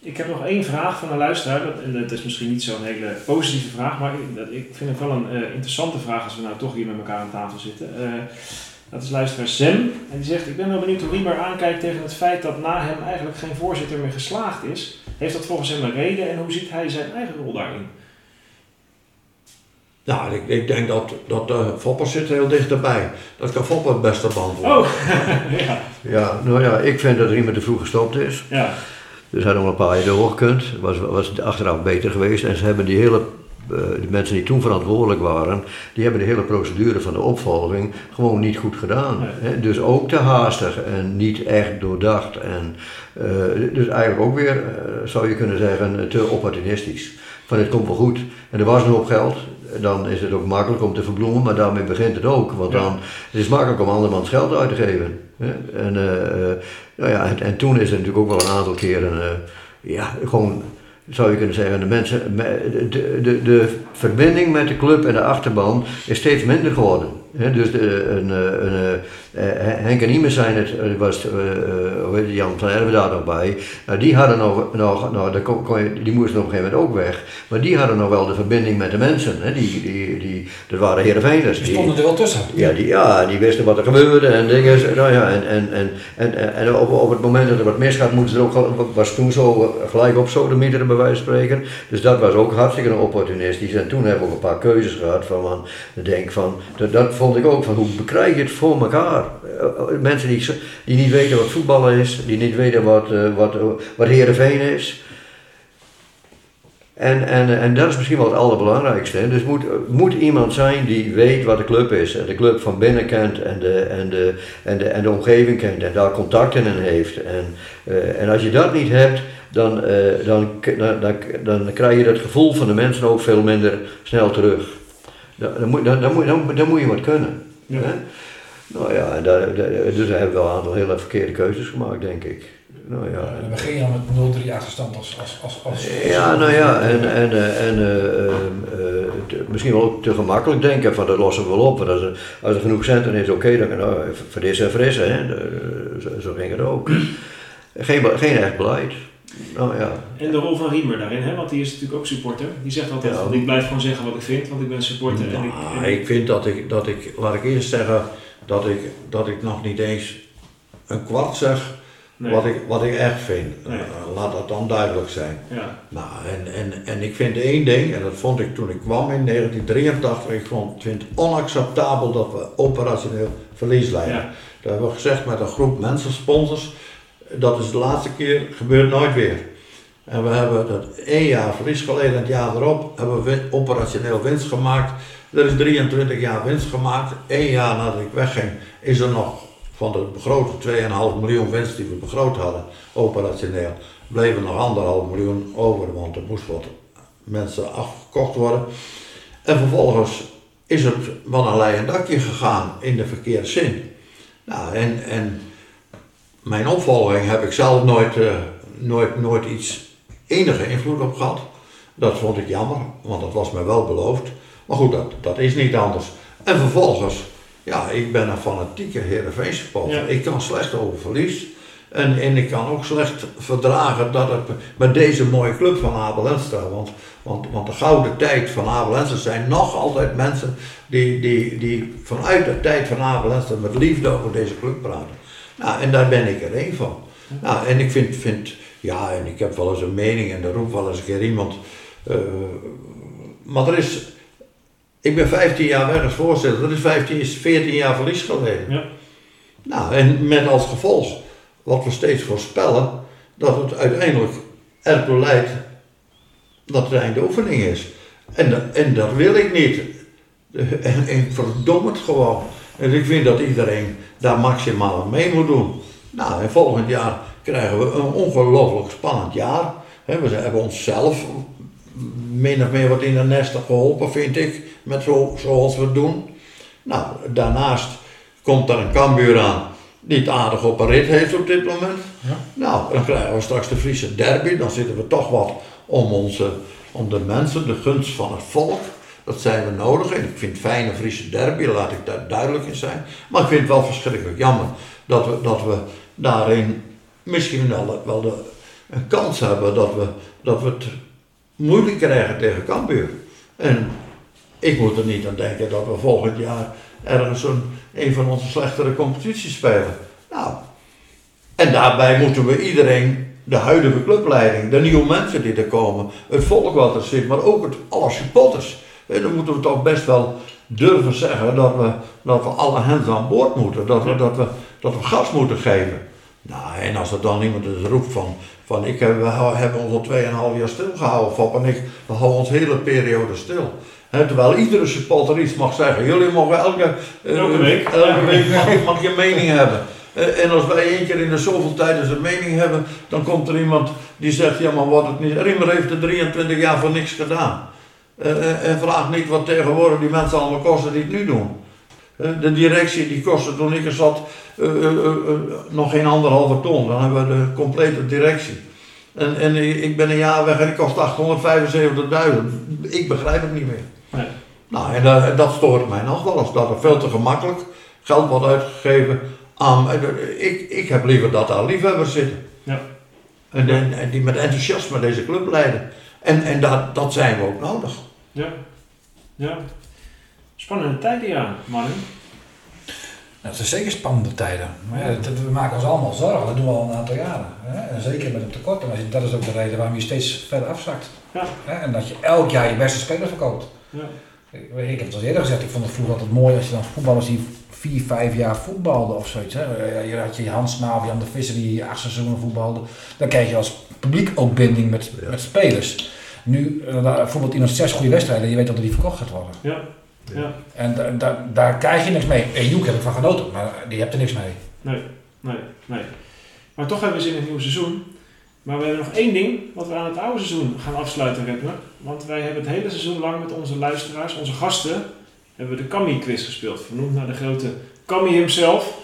Ik heb nog één vraag van een luisteraar. Dat, is misschien niet zo'n hele positieve vraag, maar ik, vind het wel een eh, interessante vraag als we nou toch hier met elkaar aan tafel zitten. Eh, dat is luisteraar Sem. En die zegt, ik ben wel benieuwd hoe Riemer aankijkt tegen het feit dat na hem eigenlijk geen voorzitter meer geslaagd is. Heeft dat volgens hem een reden en hoe ziet hij zijn eigen rol daarin? Nou, ik, ik denk dat, dat uh, Fopper zit heel dichterbij. Dat kan Fopper het beste beantwoorden. Oh, ja, Ja, nou ja, ik vind dat Riemer te vroeg gestopt is. ja, Dus hij nog een paar jaar doorgekund. Was, was achteraf beter geweest. En ze hebben die hele, de mensen die toen verantwoordelijk waren, die hebben de hele procedure van de opvolging gewoon niet goed gedaan. Nee. Hè? Dus ook te haastig en niet echt doordacht. En, eh, dus eigenlijk ook weer, eh, zou je kunnen zeggen, te opportunistisch. Van het komt wel goed. En er was een hoop geld. Dan is het ook makkelijk om te verbloemen, maar daarmee begint het ook. Want Ja. dan het is makkelijk om andermans geld uit te geven. Hè? En, eh, eh, nou ja, en, en toen is er natuurlijk ook wel een aantal keren, eh, ja, gewoon zou je kunnen zeggen, de, mensen, me- de, de, de verbinding met de club en de achterban is steeds minder geworden. Hè, dus de, een, eh, een, eh, Henk en Imes zijn het, was eh, hoe heet het, Jan van Erven daar nog bij. Nou, die hadden nog, nog nou, kon, kon je, die moesten op een gegeven moment ook weg. Maar die hadden nog wel de verbinding met de mensen. Die, die, die, dat waren Heerenveeners. Die stonden er wel tussen. Ja, die, ja, die wisten wat er gebeurde en dingen. Nou ja, en, en, en, en, en op, op het moment dat er wat misgaat, moeten ze er ook, was toen zo gelijk op sodemieteren bij wijze van spreken. Dus dat was ook hartstikke opportunistisch. En toen hebben we ook een paar keuzes gehad van, van denk van, dat, dat vond ik ook, van hoe bekrijg je het voor elkaar? Eh, Mensen die, die niet weten wat voetballen is, die niet weten wat, eh, wat, eh, wat Heerenveen is. En, en, en dat is misschien wel het allerbelangrijkste. Dus moet, moet iemand zijn die weet wat de club is. En de club van binnen kent en de, en de, en de, en de omgeving kent. En daar contacten in heeft. En, en als je dat niet hebt, dan, dan, dan, dan, dan krijg je dat gevoel van de mensen ook veel minder snel terug. Dan, moet, dan, dan, moet, dan, moet je wat kunnen. Ja. Hè? Nou ja, en daar, dus daar hebben we wel een aantal hele verkeerde keuzes gemaakt, denk ik. Nou ja, Ja, dan begin je dan met 0-3 achterstand als... als, als, als ja, nou ja, en, en, eh, en eh, eh, eh, misschien wel ook te gemakkelijk denken van dat lossen we wel op. Want als er, als er genoeg centen is, oké, dan nou, frissen en frissen. Hè. Zo, zo ging het ook. Geen, geen echt beleid. Nou ja, En de rol van Riemer daarin, hè? want die is natuurlijk ook supporter. Die zegt altijd, Ja. ik blijf gewoon zeggen wat ik vind, want ik ben supporter. en ik, Nou, en ik vind dat ik, dat ik, laat ik eerst zeggen, dat ik, dat ik nog niet eens een kwart zeg nee. wat, ik, wat ik echt vind. Nee. Eh, laat dat dan duidelijk zijn. Ja, Nou, en, en, en ik vind één ding, en dat vond ik toen ik kwam in 1983, ik vond, vind het onacceptabel dat we operationeel verlies leiden. ja, Dat hebben we gezegd met een groep mensen, sponsors, dat is de laatste keer, gebeurt nooit weer. En we hebben dat één jaar verlies geleden, het jaar erop hebben we operationeel winst gemaakt. Er is 23 jaar winst gemaakt. Eén jaar nadat ik wegging, is er nog van de begrote 2,5 miljoen winst die we begroot hadden, operationeel, bleven nog anderhalf miljoen over, want er moest wat mensen afgekocht worden. En vervolgens is het van een leien dakje gegaan in de verkeerde zin. Nou, en, en mijn opvolging heb ik zelf nooit, eh, nooit, nooit iets enige invloed op gehad. Dat vond ik jammer, want dat was mij wel beloofd. Maar goed, dat, dat is niet anders. En vervolgens, ja, ik ben een fanatieke Heerenveen supporter. Ja. Ik kan slecht over verlies. En, en ik kan ook slecht verdragen dat het met deze mooie club van Abel Enstra, want, want, want de gouden tijd van Abel Enstra zijn nog altijd mensen die, die, die vanuit de tijd van Abel Enstra met liefde over deze club praten. Nou, en daar ben ik er één van. Nou, en ik vind, vind, ja, en ik heb wel eens een mening en er roept wel eens een keer iemand. eh, maar er is, ik ben 15 jaar weg als voorzitter, er is 15, is 14 jaar verlies geleden. ja. Nou, en met als gevolg, wat we steeds voorspellen, dat het uiteindelijk ertoe leidt dat het einde oefening is. En, dat- en dat wil ik niet. En, en verdom het gewoon. En ik vind dat iedereen daar maximaal aan mee moet doen. Nou, en volgend jaar krijgen we een ongelooflijk spannend jaar. We hebben onszelf min of meer wat in de nesten geholpen, vind ik, met zo, zoals we het doen. Nou, daarnaast komt er een Cambuur aan die het aardig op een rit heeft op dit moment. Ja. Nou, dan krijgen we straks de Friese derby. Dan zitten we toch wat om, onze, om de mensen, de gunst van het volk. Dat zijn we nodig. En ik vind fijne Friese derby, laat ik daar duidelijk in zijn. Maar ik vind het wel verschrikkelijk jammer dat we, dat we daarin misschien wel, wel de, een kans hebben dat we, dat we het moeilijk krijgen tegen Cambuur. En ik moet er niet aan denken dat we volgend jaar ergens een, een van onze slechtere competities spelen. Nou, en daarbij moeten we iedereen, de huidige clubleiding, de nieuwe mensen die er komen, het volk wat er zit, maar ook het, alle supporters. En dan moeten we toch best wel durven zeggen dat we, dat we alle hens aan boord moeten, dat we, dat we, dat we gas moeten geven. Nou, en als er dan iemand eens roept van, van ik heb, we hebben ons al 2,5 jaar stilgehouden, Fab en ik, we houden ons hele periode stil. Terwijl iedere supporter iets mag zeggen. Jullie mogen elke, eh, Elke week. elke week mag, mag je mening hebben. Eh, en als wij één keer in de zoveel tijd eens een mening hebben, dan komt er iemand die zegt, ja maar wordt het niet. Riemer heeft er 23 jaar voor niks gedaan. Eh, eh, en vraag niet wat tegenwoordig die mensen allemaal kosten die het nu doen. Eh, de directie die kostte toen ik er zat nog geen anderhalve ton. Dan hebben we de complete directie. En, en ik ben een jaar weg en die kost 875.000. Ik begrijp het niet meer. Nee. Nou, en dat, dat stoort mij nog wel eens. Dat er veel te gemakkelijk geld wordt uitgegeven aan... Ik, ik heb liever dat daar liefhebbers zitten. Ja. En, en, en die met enthousiasme deze club leiden. En, en dat, dat zijn we ook nodig. Ja. Ja. Spannende tijden, ja, mannen. Ja, het is zeker spannende tijden. Maar ja, dat- we maken ons allemaal zorgen, dat doen we al een aantal jaren. Hè? En zeker met het tekort. En dat is ook de reden waarom je steeds verder afzakt. Ja. Hè? En dat je elk jaar je beste speler verkoopt. Ja. Ik, ik heb het al eerder gezegd, ik vond het vroeger altijd mooi als je dan voetballers die vier, vijf jaar voetbalden of zoiets. Hè. Je had je Hansma of Jan de Visser die acht seizoenen voetbalde. Dan kreeg je als publiek ook binding met, Ja. met spelers. Nu, eh, bijvoorbeeld iemand zes goede wedstrijden, en je weet dat er die verkocht gaat worden. Ja. Ja. En da- da- daar krijg je niks mee. En Joek heb ik van genoten, maar die hebt er niks mee. Nee, nee, nee. Maar toch hebben we zin in het nieuwe seizoen. Maar we hebben nog één ding wat we aan het oude seizoen gaan afsluiten, Redmer. Want wij hebben het hele seizoen lang met onze luisteraars, onze gasten, hebben we de Kami-quiz gespeeld. Vernoemd naar de grote Kami himself.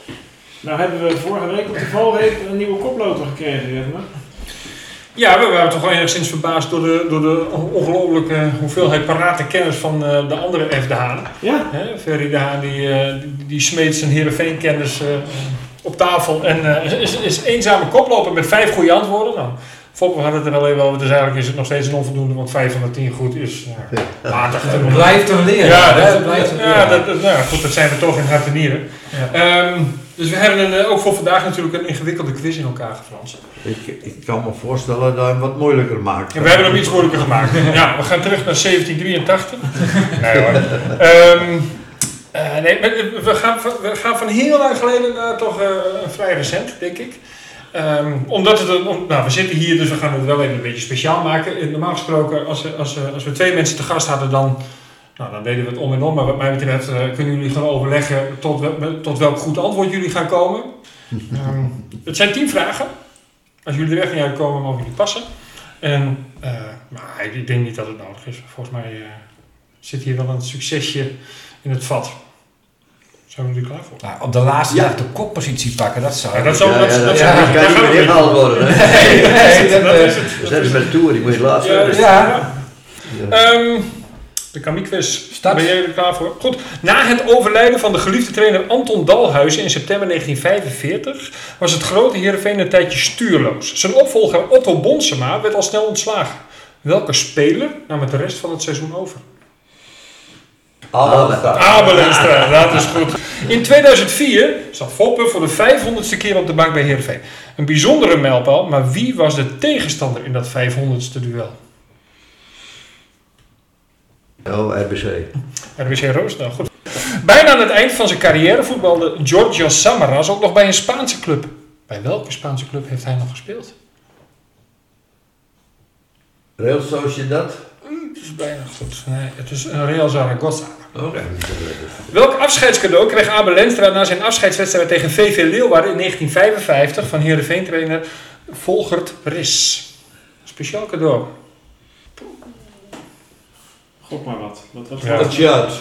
Nou hebben we vorige week op de valreep een nieuwe koploper gekregen, Redmer. Ja, we waren toch wel enigszins verbaasd door de, door de ongelooflijke hoeveelheid parate kennis van eh, de andere F. De Haan. Ja, Hè, Ferry De Haan die, eh, die, die smeet zijn Heerenveen-kennis eh, op tafel en eh, is, is eenzame koploper met vijf goede antwoorden. Nou, Foppe had het er alleen wel, dus eigenlijk is het nog steeds een onvoldoende, want vijf van de tien goed is ja, matig. Het blijft een leren. Ja, hè, dat, het blijft een ja, leren. dat, dat- nou ja, goed, dat zijn we toch in hart en nieren. Ja. Ehm, dus we hebben een, eh, ook voor vandaag natuurlijk een ingewikkelde quiz in elkaar gefranst. Ik, ik kan me voorstellen dat je hem wat moeilijker maakt. En we hebben hem iets moeilijker gemaakt. Ja, we gaan terug naar 1783. Nee hoor. Ehm, eh, nee, we gaan, van- we gaan van heel lang geleden naar toch eh, vrij recent, denk ik. Ehm, omdat het om- nou, we zitten hier, dus we gaan het wel even een beetje speciaal maken. En Normaal gesproken, als, als, als we twee mensen te gast hadden, dan, nou, dan deden we het om en om. Maar wat mij betreft eh, kunnen jullie gewoon overleggen tot, wel- tot welk goed antwoord jullie gaan komen. Ehm, het zijn tien vragen. Als jullie er echt niet uitkomen, mogen jullie passen. En, eh, maar ik denk niet dat het nodig is. Volgens mij eh, zit hier wel een succesje in het vat. Zijn we er klaar voor? Nou, op de laatste Ja. dag de koppositie pakken, dat zou... Ja, dat zou- Ja, dat- ja, dat dat zou- kan daar niet gaan we meer niet. ingehaald worden. Nee, nee, dat, Dat eh, is het. Dat met de tour, ik moet het laatst Ja. Ja. Ehm, de Kamiekquiz. Start. Ben jij er klaar voor? Goed. Na het overlijden van de geliefde trainer Anton Dalhuizen in september 1945 was het grote Heerenveen een tijdje stuurloos. Zijn opvolger Otto Bonsema werd al snel ontslagen. Welke speler nam het de rest van het seizoen over? Abel. Abel Enstra, dat is goed. In 2004 zat Foppe voor de 500ste keer op de bank bij Heerenveen. Een bijzondere mijlpaal, maar wie was de tegenstander in dat 500ste duel? Oh, RBC. RBC Roosendaal, goed. Bijna aan het eind van zijn carrière voetbalde Giorgio Samaras ook nog bij een Spaanse club. Bij welke Spaanse club heeft hij nog gespeeld? Real Sociedad? Het is bijna goed. Nee, het is een Real Zaragoza. Oké. Welk afscheidscadeau kreeg Abel Lenstra na zijn afscheidswedstrijd tegen VV Leeuwarden in 1955 van Heerenveen-trainer Volgert Ris? Speciaal cadeau. Gok maar wat. Wat was Ja. Het shirt.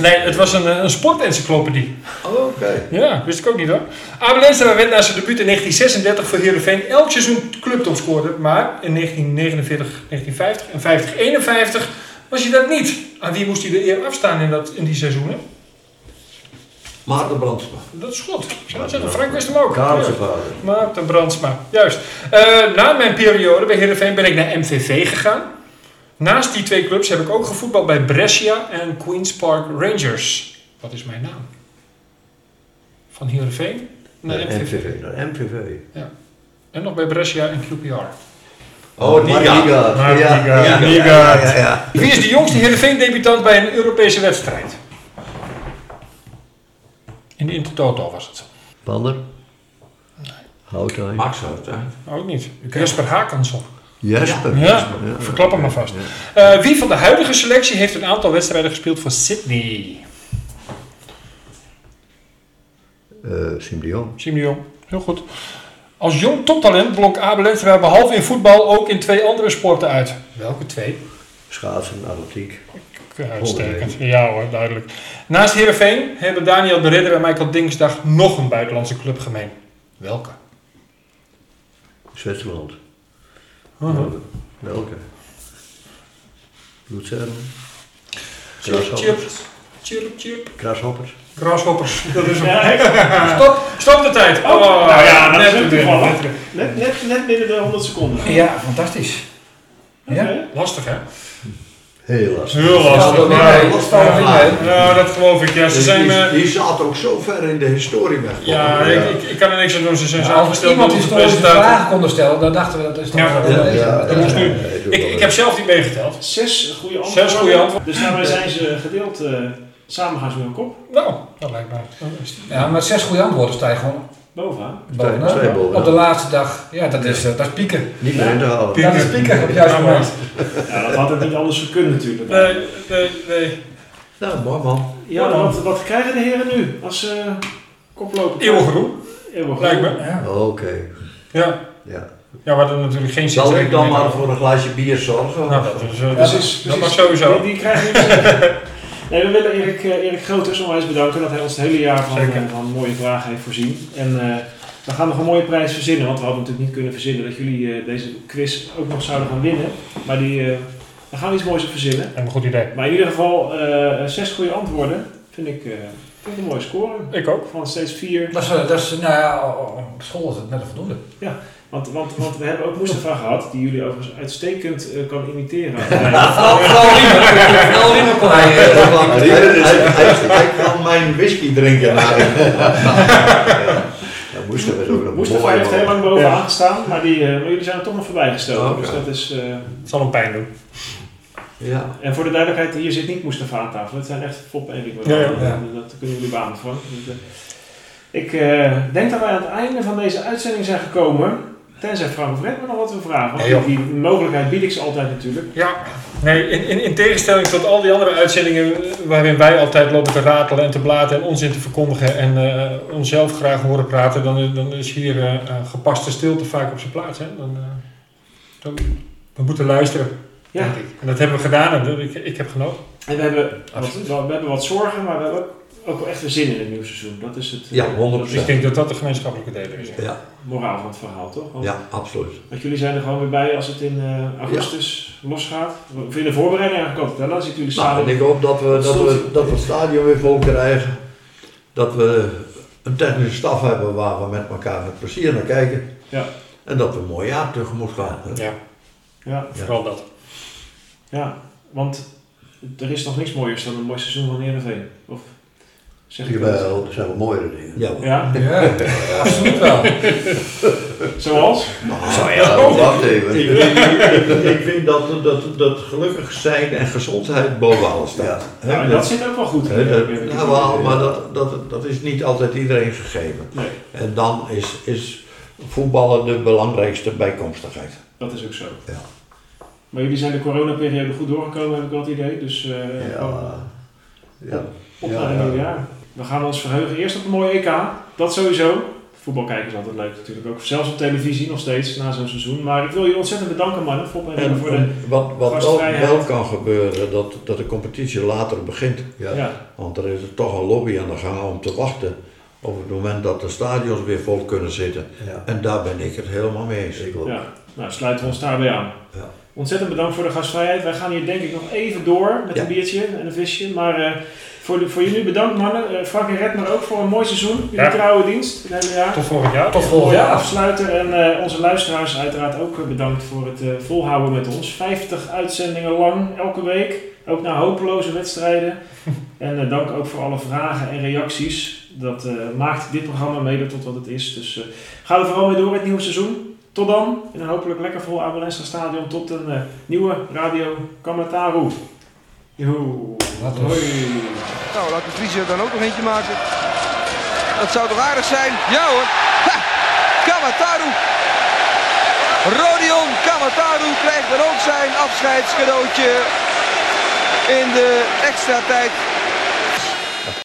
Nee, het was een, eh, een sportencyclopedie. Oh, Oké. Ja, wist ik ook niet hoor. Abel Lenstra werd na zijn debuut in 1936 voor Heerenveen elk seizoen clubtopscorer. Maar in 1949, 1950 en 50, 51 was hij dat niet. Aan wie moest hij de eer afstaan in, dat, in die seizoenen? Maarten Brandsma. Dat is goed. Ik zeggen, Frank wist hem ook. Vader. Maarten Brandsma, juist. Eh, na mijn periode bij Heerenveen ben ik naar MVV gegaan. Naast die twee clubs heb ik ook gevoetbald bij Brescia en Queen's Park Rangers. Wat is mijn naam? Van Heerenveen naar MVV. MVV. Naar MVV. En nog bij Brescia en QPR. Oh, ja. Ja, ja, ja, ja, ja, ja. Wie is de jongste Heerenveen-debutant bij een Europese wedstrijd? In de Intertoto was het. Pander. Houtijn. Max uit, hè? Ook niet. Jesper Hakansson. Jesper. Ja, verklap hem maar vast. Eh, wie van de huidige selectie heeft een aantal wedstrijden gespeeld voor Sydney? Eh, Siem de Jong. Siem de Jong. Heel goed. Als jong toptalent blonk Abel Lenstra behalve in voetbal ook in twee andere sporten uit. Welke twee? Schaatsen, atletiek. Uitstekend. Ja hoor, duidelijk. Naast Heerenveen hebben Daniel de Ridder en Michael Dingsdag nog een buitenlandse club gemeen. Welke? Zwitserland. Welke? Bloedcellen? Chip, Grashoppers? chip, chip. Grashoppers? Grasshoppers, dat is hem. Stop, stop de tijd. Oh, nou ja, dat net is toevallig. net net, net, binnen de 100 seconden. Ja, fantastisch. Ja? Oké. Lastig hè? Heel lastig. Heel lastig. Ja, mee. Dat mee. ja, dat geloof ik. Ja, ze Dus zijn... die, eh, die zat ook zo ver in de historie weg. Ja, ik, ik, ik kan er niks aan doen. Ze zijn Ja, afgesteld iemand onze historische vragen konden stellen, dan dachten we dat is toch Ja. Ja, ja, Maar dat moest nu. ja, ik Ik, heb zelf niet meegeteld. Zes goede antwoorden. Zes goede antwoorden. Dus daarmee zijn ze gedeeld. eh, samen gaan ze weer een kop. Nou, dat lijkt mij. Ja, met zes goede antwoorden sta je gewoon Bovenaan. je bovenaan. Op de laatste dag. Ja, dat is, eh, dat is pieken. Niet meer in te halen. Pieken. Dat is pieken op het juiste Ja, moment. Ja, dat had het niet anders gekund natuurlijk. Nee, nee, nee. Nou, mooi man. Ja, wat, wat krijgen de heren nu als eh koploper? Eeuwig roem, Eeuwig lijkt me. Ja. Oké. Ja. Ja. Ja, we hadden natuurlijk geen Zal ik dan maar voor een glaasje bier zorgen? Nou, dat is... Precies, dat, precies. dat mag sowieso. Die, die krijgen we Nee, we willen Erik, eh, Erik Groters onwijs bedanken dat hij ons het hele jaar van, eh, van mooie vragen heeft voorzien. En eh, we gaan nog een mooie prijs verzinnen, want we hadden natuurlijk niet kunnen verzinnen dat jullie eh, deze quiz ook nog zouden gaan winnen. Maar die, eh, daar gaan we iets moois op verzinnen. Een goed idee. Maar in ieder geval, eh, zes goede antwoorden vind ik, eh, vind ik een mooie score. Ik ook. Van steeds vier. Dat is, dat is, nou ja, op school is het net een voldoende. Want, want, want we hebben ook Mustafa gehad, die jullie overigens uitstekend eh, kan imiteren. Vooral Riemen kon hij. eh, Hij, hij, kan mijn whisky drinken. Ja, moesten we ook nog Mustafa heeft heel lang bovenaan gestaan, maar, die, eh, maar jullie zijn er toch nog voorbij gestoken. Oké. Dus dat is, eh, Het zal hem pijn doen. ja. en voor de duidelijkheid, hier zit niet Mustafa aan tafel. Het zijn echt Fop en Erik. Ja, ja. Ja. Dat kunnen jullie beamen van. Dus, ik eh, denk dat wij aan het einde van deze uitzending zijn gekomen. Tenzij Frank Vred me nog wat wil vragen. Want Nee, die mogelijkheid bied ik ze altijd natuurlijk. Ja, nee, in, in, in tegenstelling tot al die andere uitzendingen eh, waarin wij altijd lopen te ratelen en te blaten en onzin te verkondigen en eh, onszelf graag horen praten, dan, is- dan is hier eh, eh, gepaste stilte vaak op zijn plaats. Hè? Dan, eh, dan, we moeten luisteren, Ja. denk ik. En dat hebben we gedaan en ik, ik heb genoten. En we hebben, wat, we hebben wat zorgen, maar we hebben ook, ook wel echt weer zin in het nieuwe seizoen. Dat is het eh, Ja, 100%. dat is Ik denk dat dat de gemeenschappelijke deler is. Ja, moraal van het verhaal, toch? Want, ja, absoluut. want jullie zijn er gewoon weer bij als het in eh, augustus losgaat. Of in de voorbereiding eigenlijk ook. Daarna zitten jullie Nou, samen. en ik hoop dat we, dat, we, dat we het stadion weer vol krijgen. Dat we een technische staf hebben waar we met elkaar met plezier naar kijken. Ja. En dat we een mooi jaar tegemoet gaan. hè. Ja, ja, vooral dat. ja, want er is nog niks mooiers dan een mooi seizoen van Heerenveen. Of zeg? Jawel, er zijn wel mooiere dingen. Ja. Ja, Ja, absoluut wel. zoals? Nou ja, wacht even. Ik, ik, ik vind dat, dat, dat gelukkig zijn en gezondheid boven alles staat. En dat zit ook wel goed. ja, het wel, maar dat, dat, dat is niet altijd iedereen gegeven. Nee, En dan is, is voetballen de belangrijkste bijkomstigheid. dat is ook zo. Ja. Maar jullie zijn de coronaperiode goed doorgekomen, heb ik wel het idee. Dus eh, gewoon Ja. Ja. op Ja, naar een ja. nieuw jaar. We gaan ons verheugen eerst op een mooie EK. Dat sowieso. Voetbal kijken is altijd leuk natuurlijk ook. Zelfs op televisie nog steeds na zo'n seizoen. Maar ik wil jullie ontzettend bedanken mannen. Fop en voor de... wat, wat wel, kan gebeuren, dat, dat de competitie later begint. Ja. Ja, Want er is toch een lobby aan de gang om te wachten op het moment dat de stadions weer vol kunnen zitten. Ja. En daar ben ik het helemaal mee eens. Ja. Nou, sluiten we ons daarbij aan. Ja. Ontzettend bedankt voor de gastvrijheid. Wij gaan hier denk ik nog even door met Ja. een biertje en een visje. Maar eh, voor, de, voor jullie bedankt mannen. Eh, Frank en Redmer ook voor een mooi seizoen. Jullie Ja. trouwe dienst het hele jaar. Tot volgend jaar. Tot volgend jaar. afsluiter en eh, onze luisteraars uiteraard ook eh, bedankt voor het eh, volhouden met ons. 50 uitzendingen lang, elke week. Ook na hopeloze wedstrijden. en eh, dank ook voor alle vragen en reacties. Dat eh, maakt dit programma mede tot wat het is. Dus eh, ga er vooral mee door in het nieuwe seizoen. Tot dan, in een hopelijk lekker vol Abelensa Stadion. Tot een eh, nieuwe Radio Kamataru. Joe. Wat Hoi. Nou, laat de Vries er dan ook nog eentje maken. Dat zou toch aardig zijn? Ja hoor. Ha! Kamataru. Rodion Kamataru krijgt dan ook zijn afscheidscadeautje in de extra tijd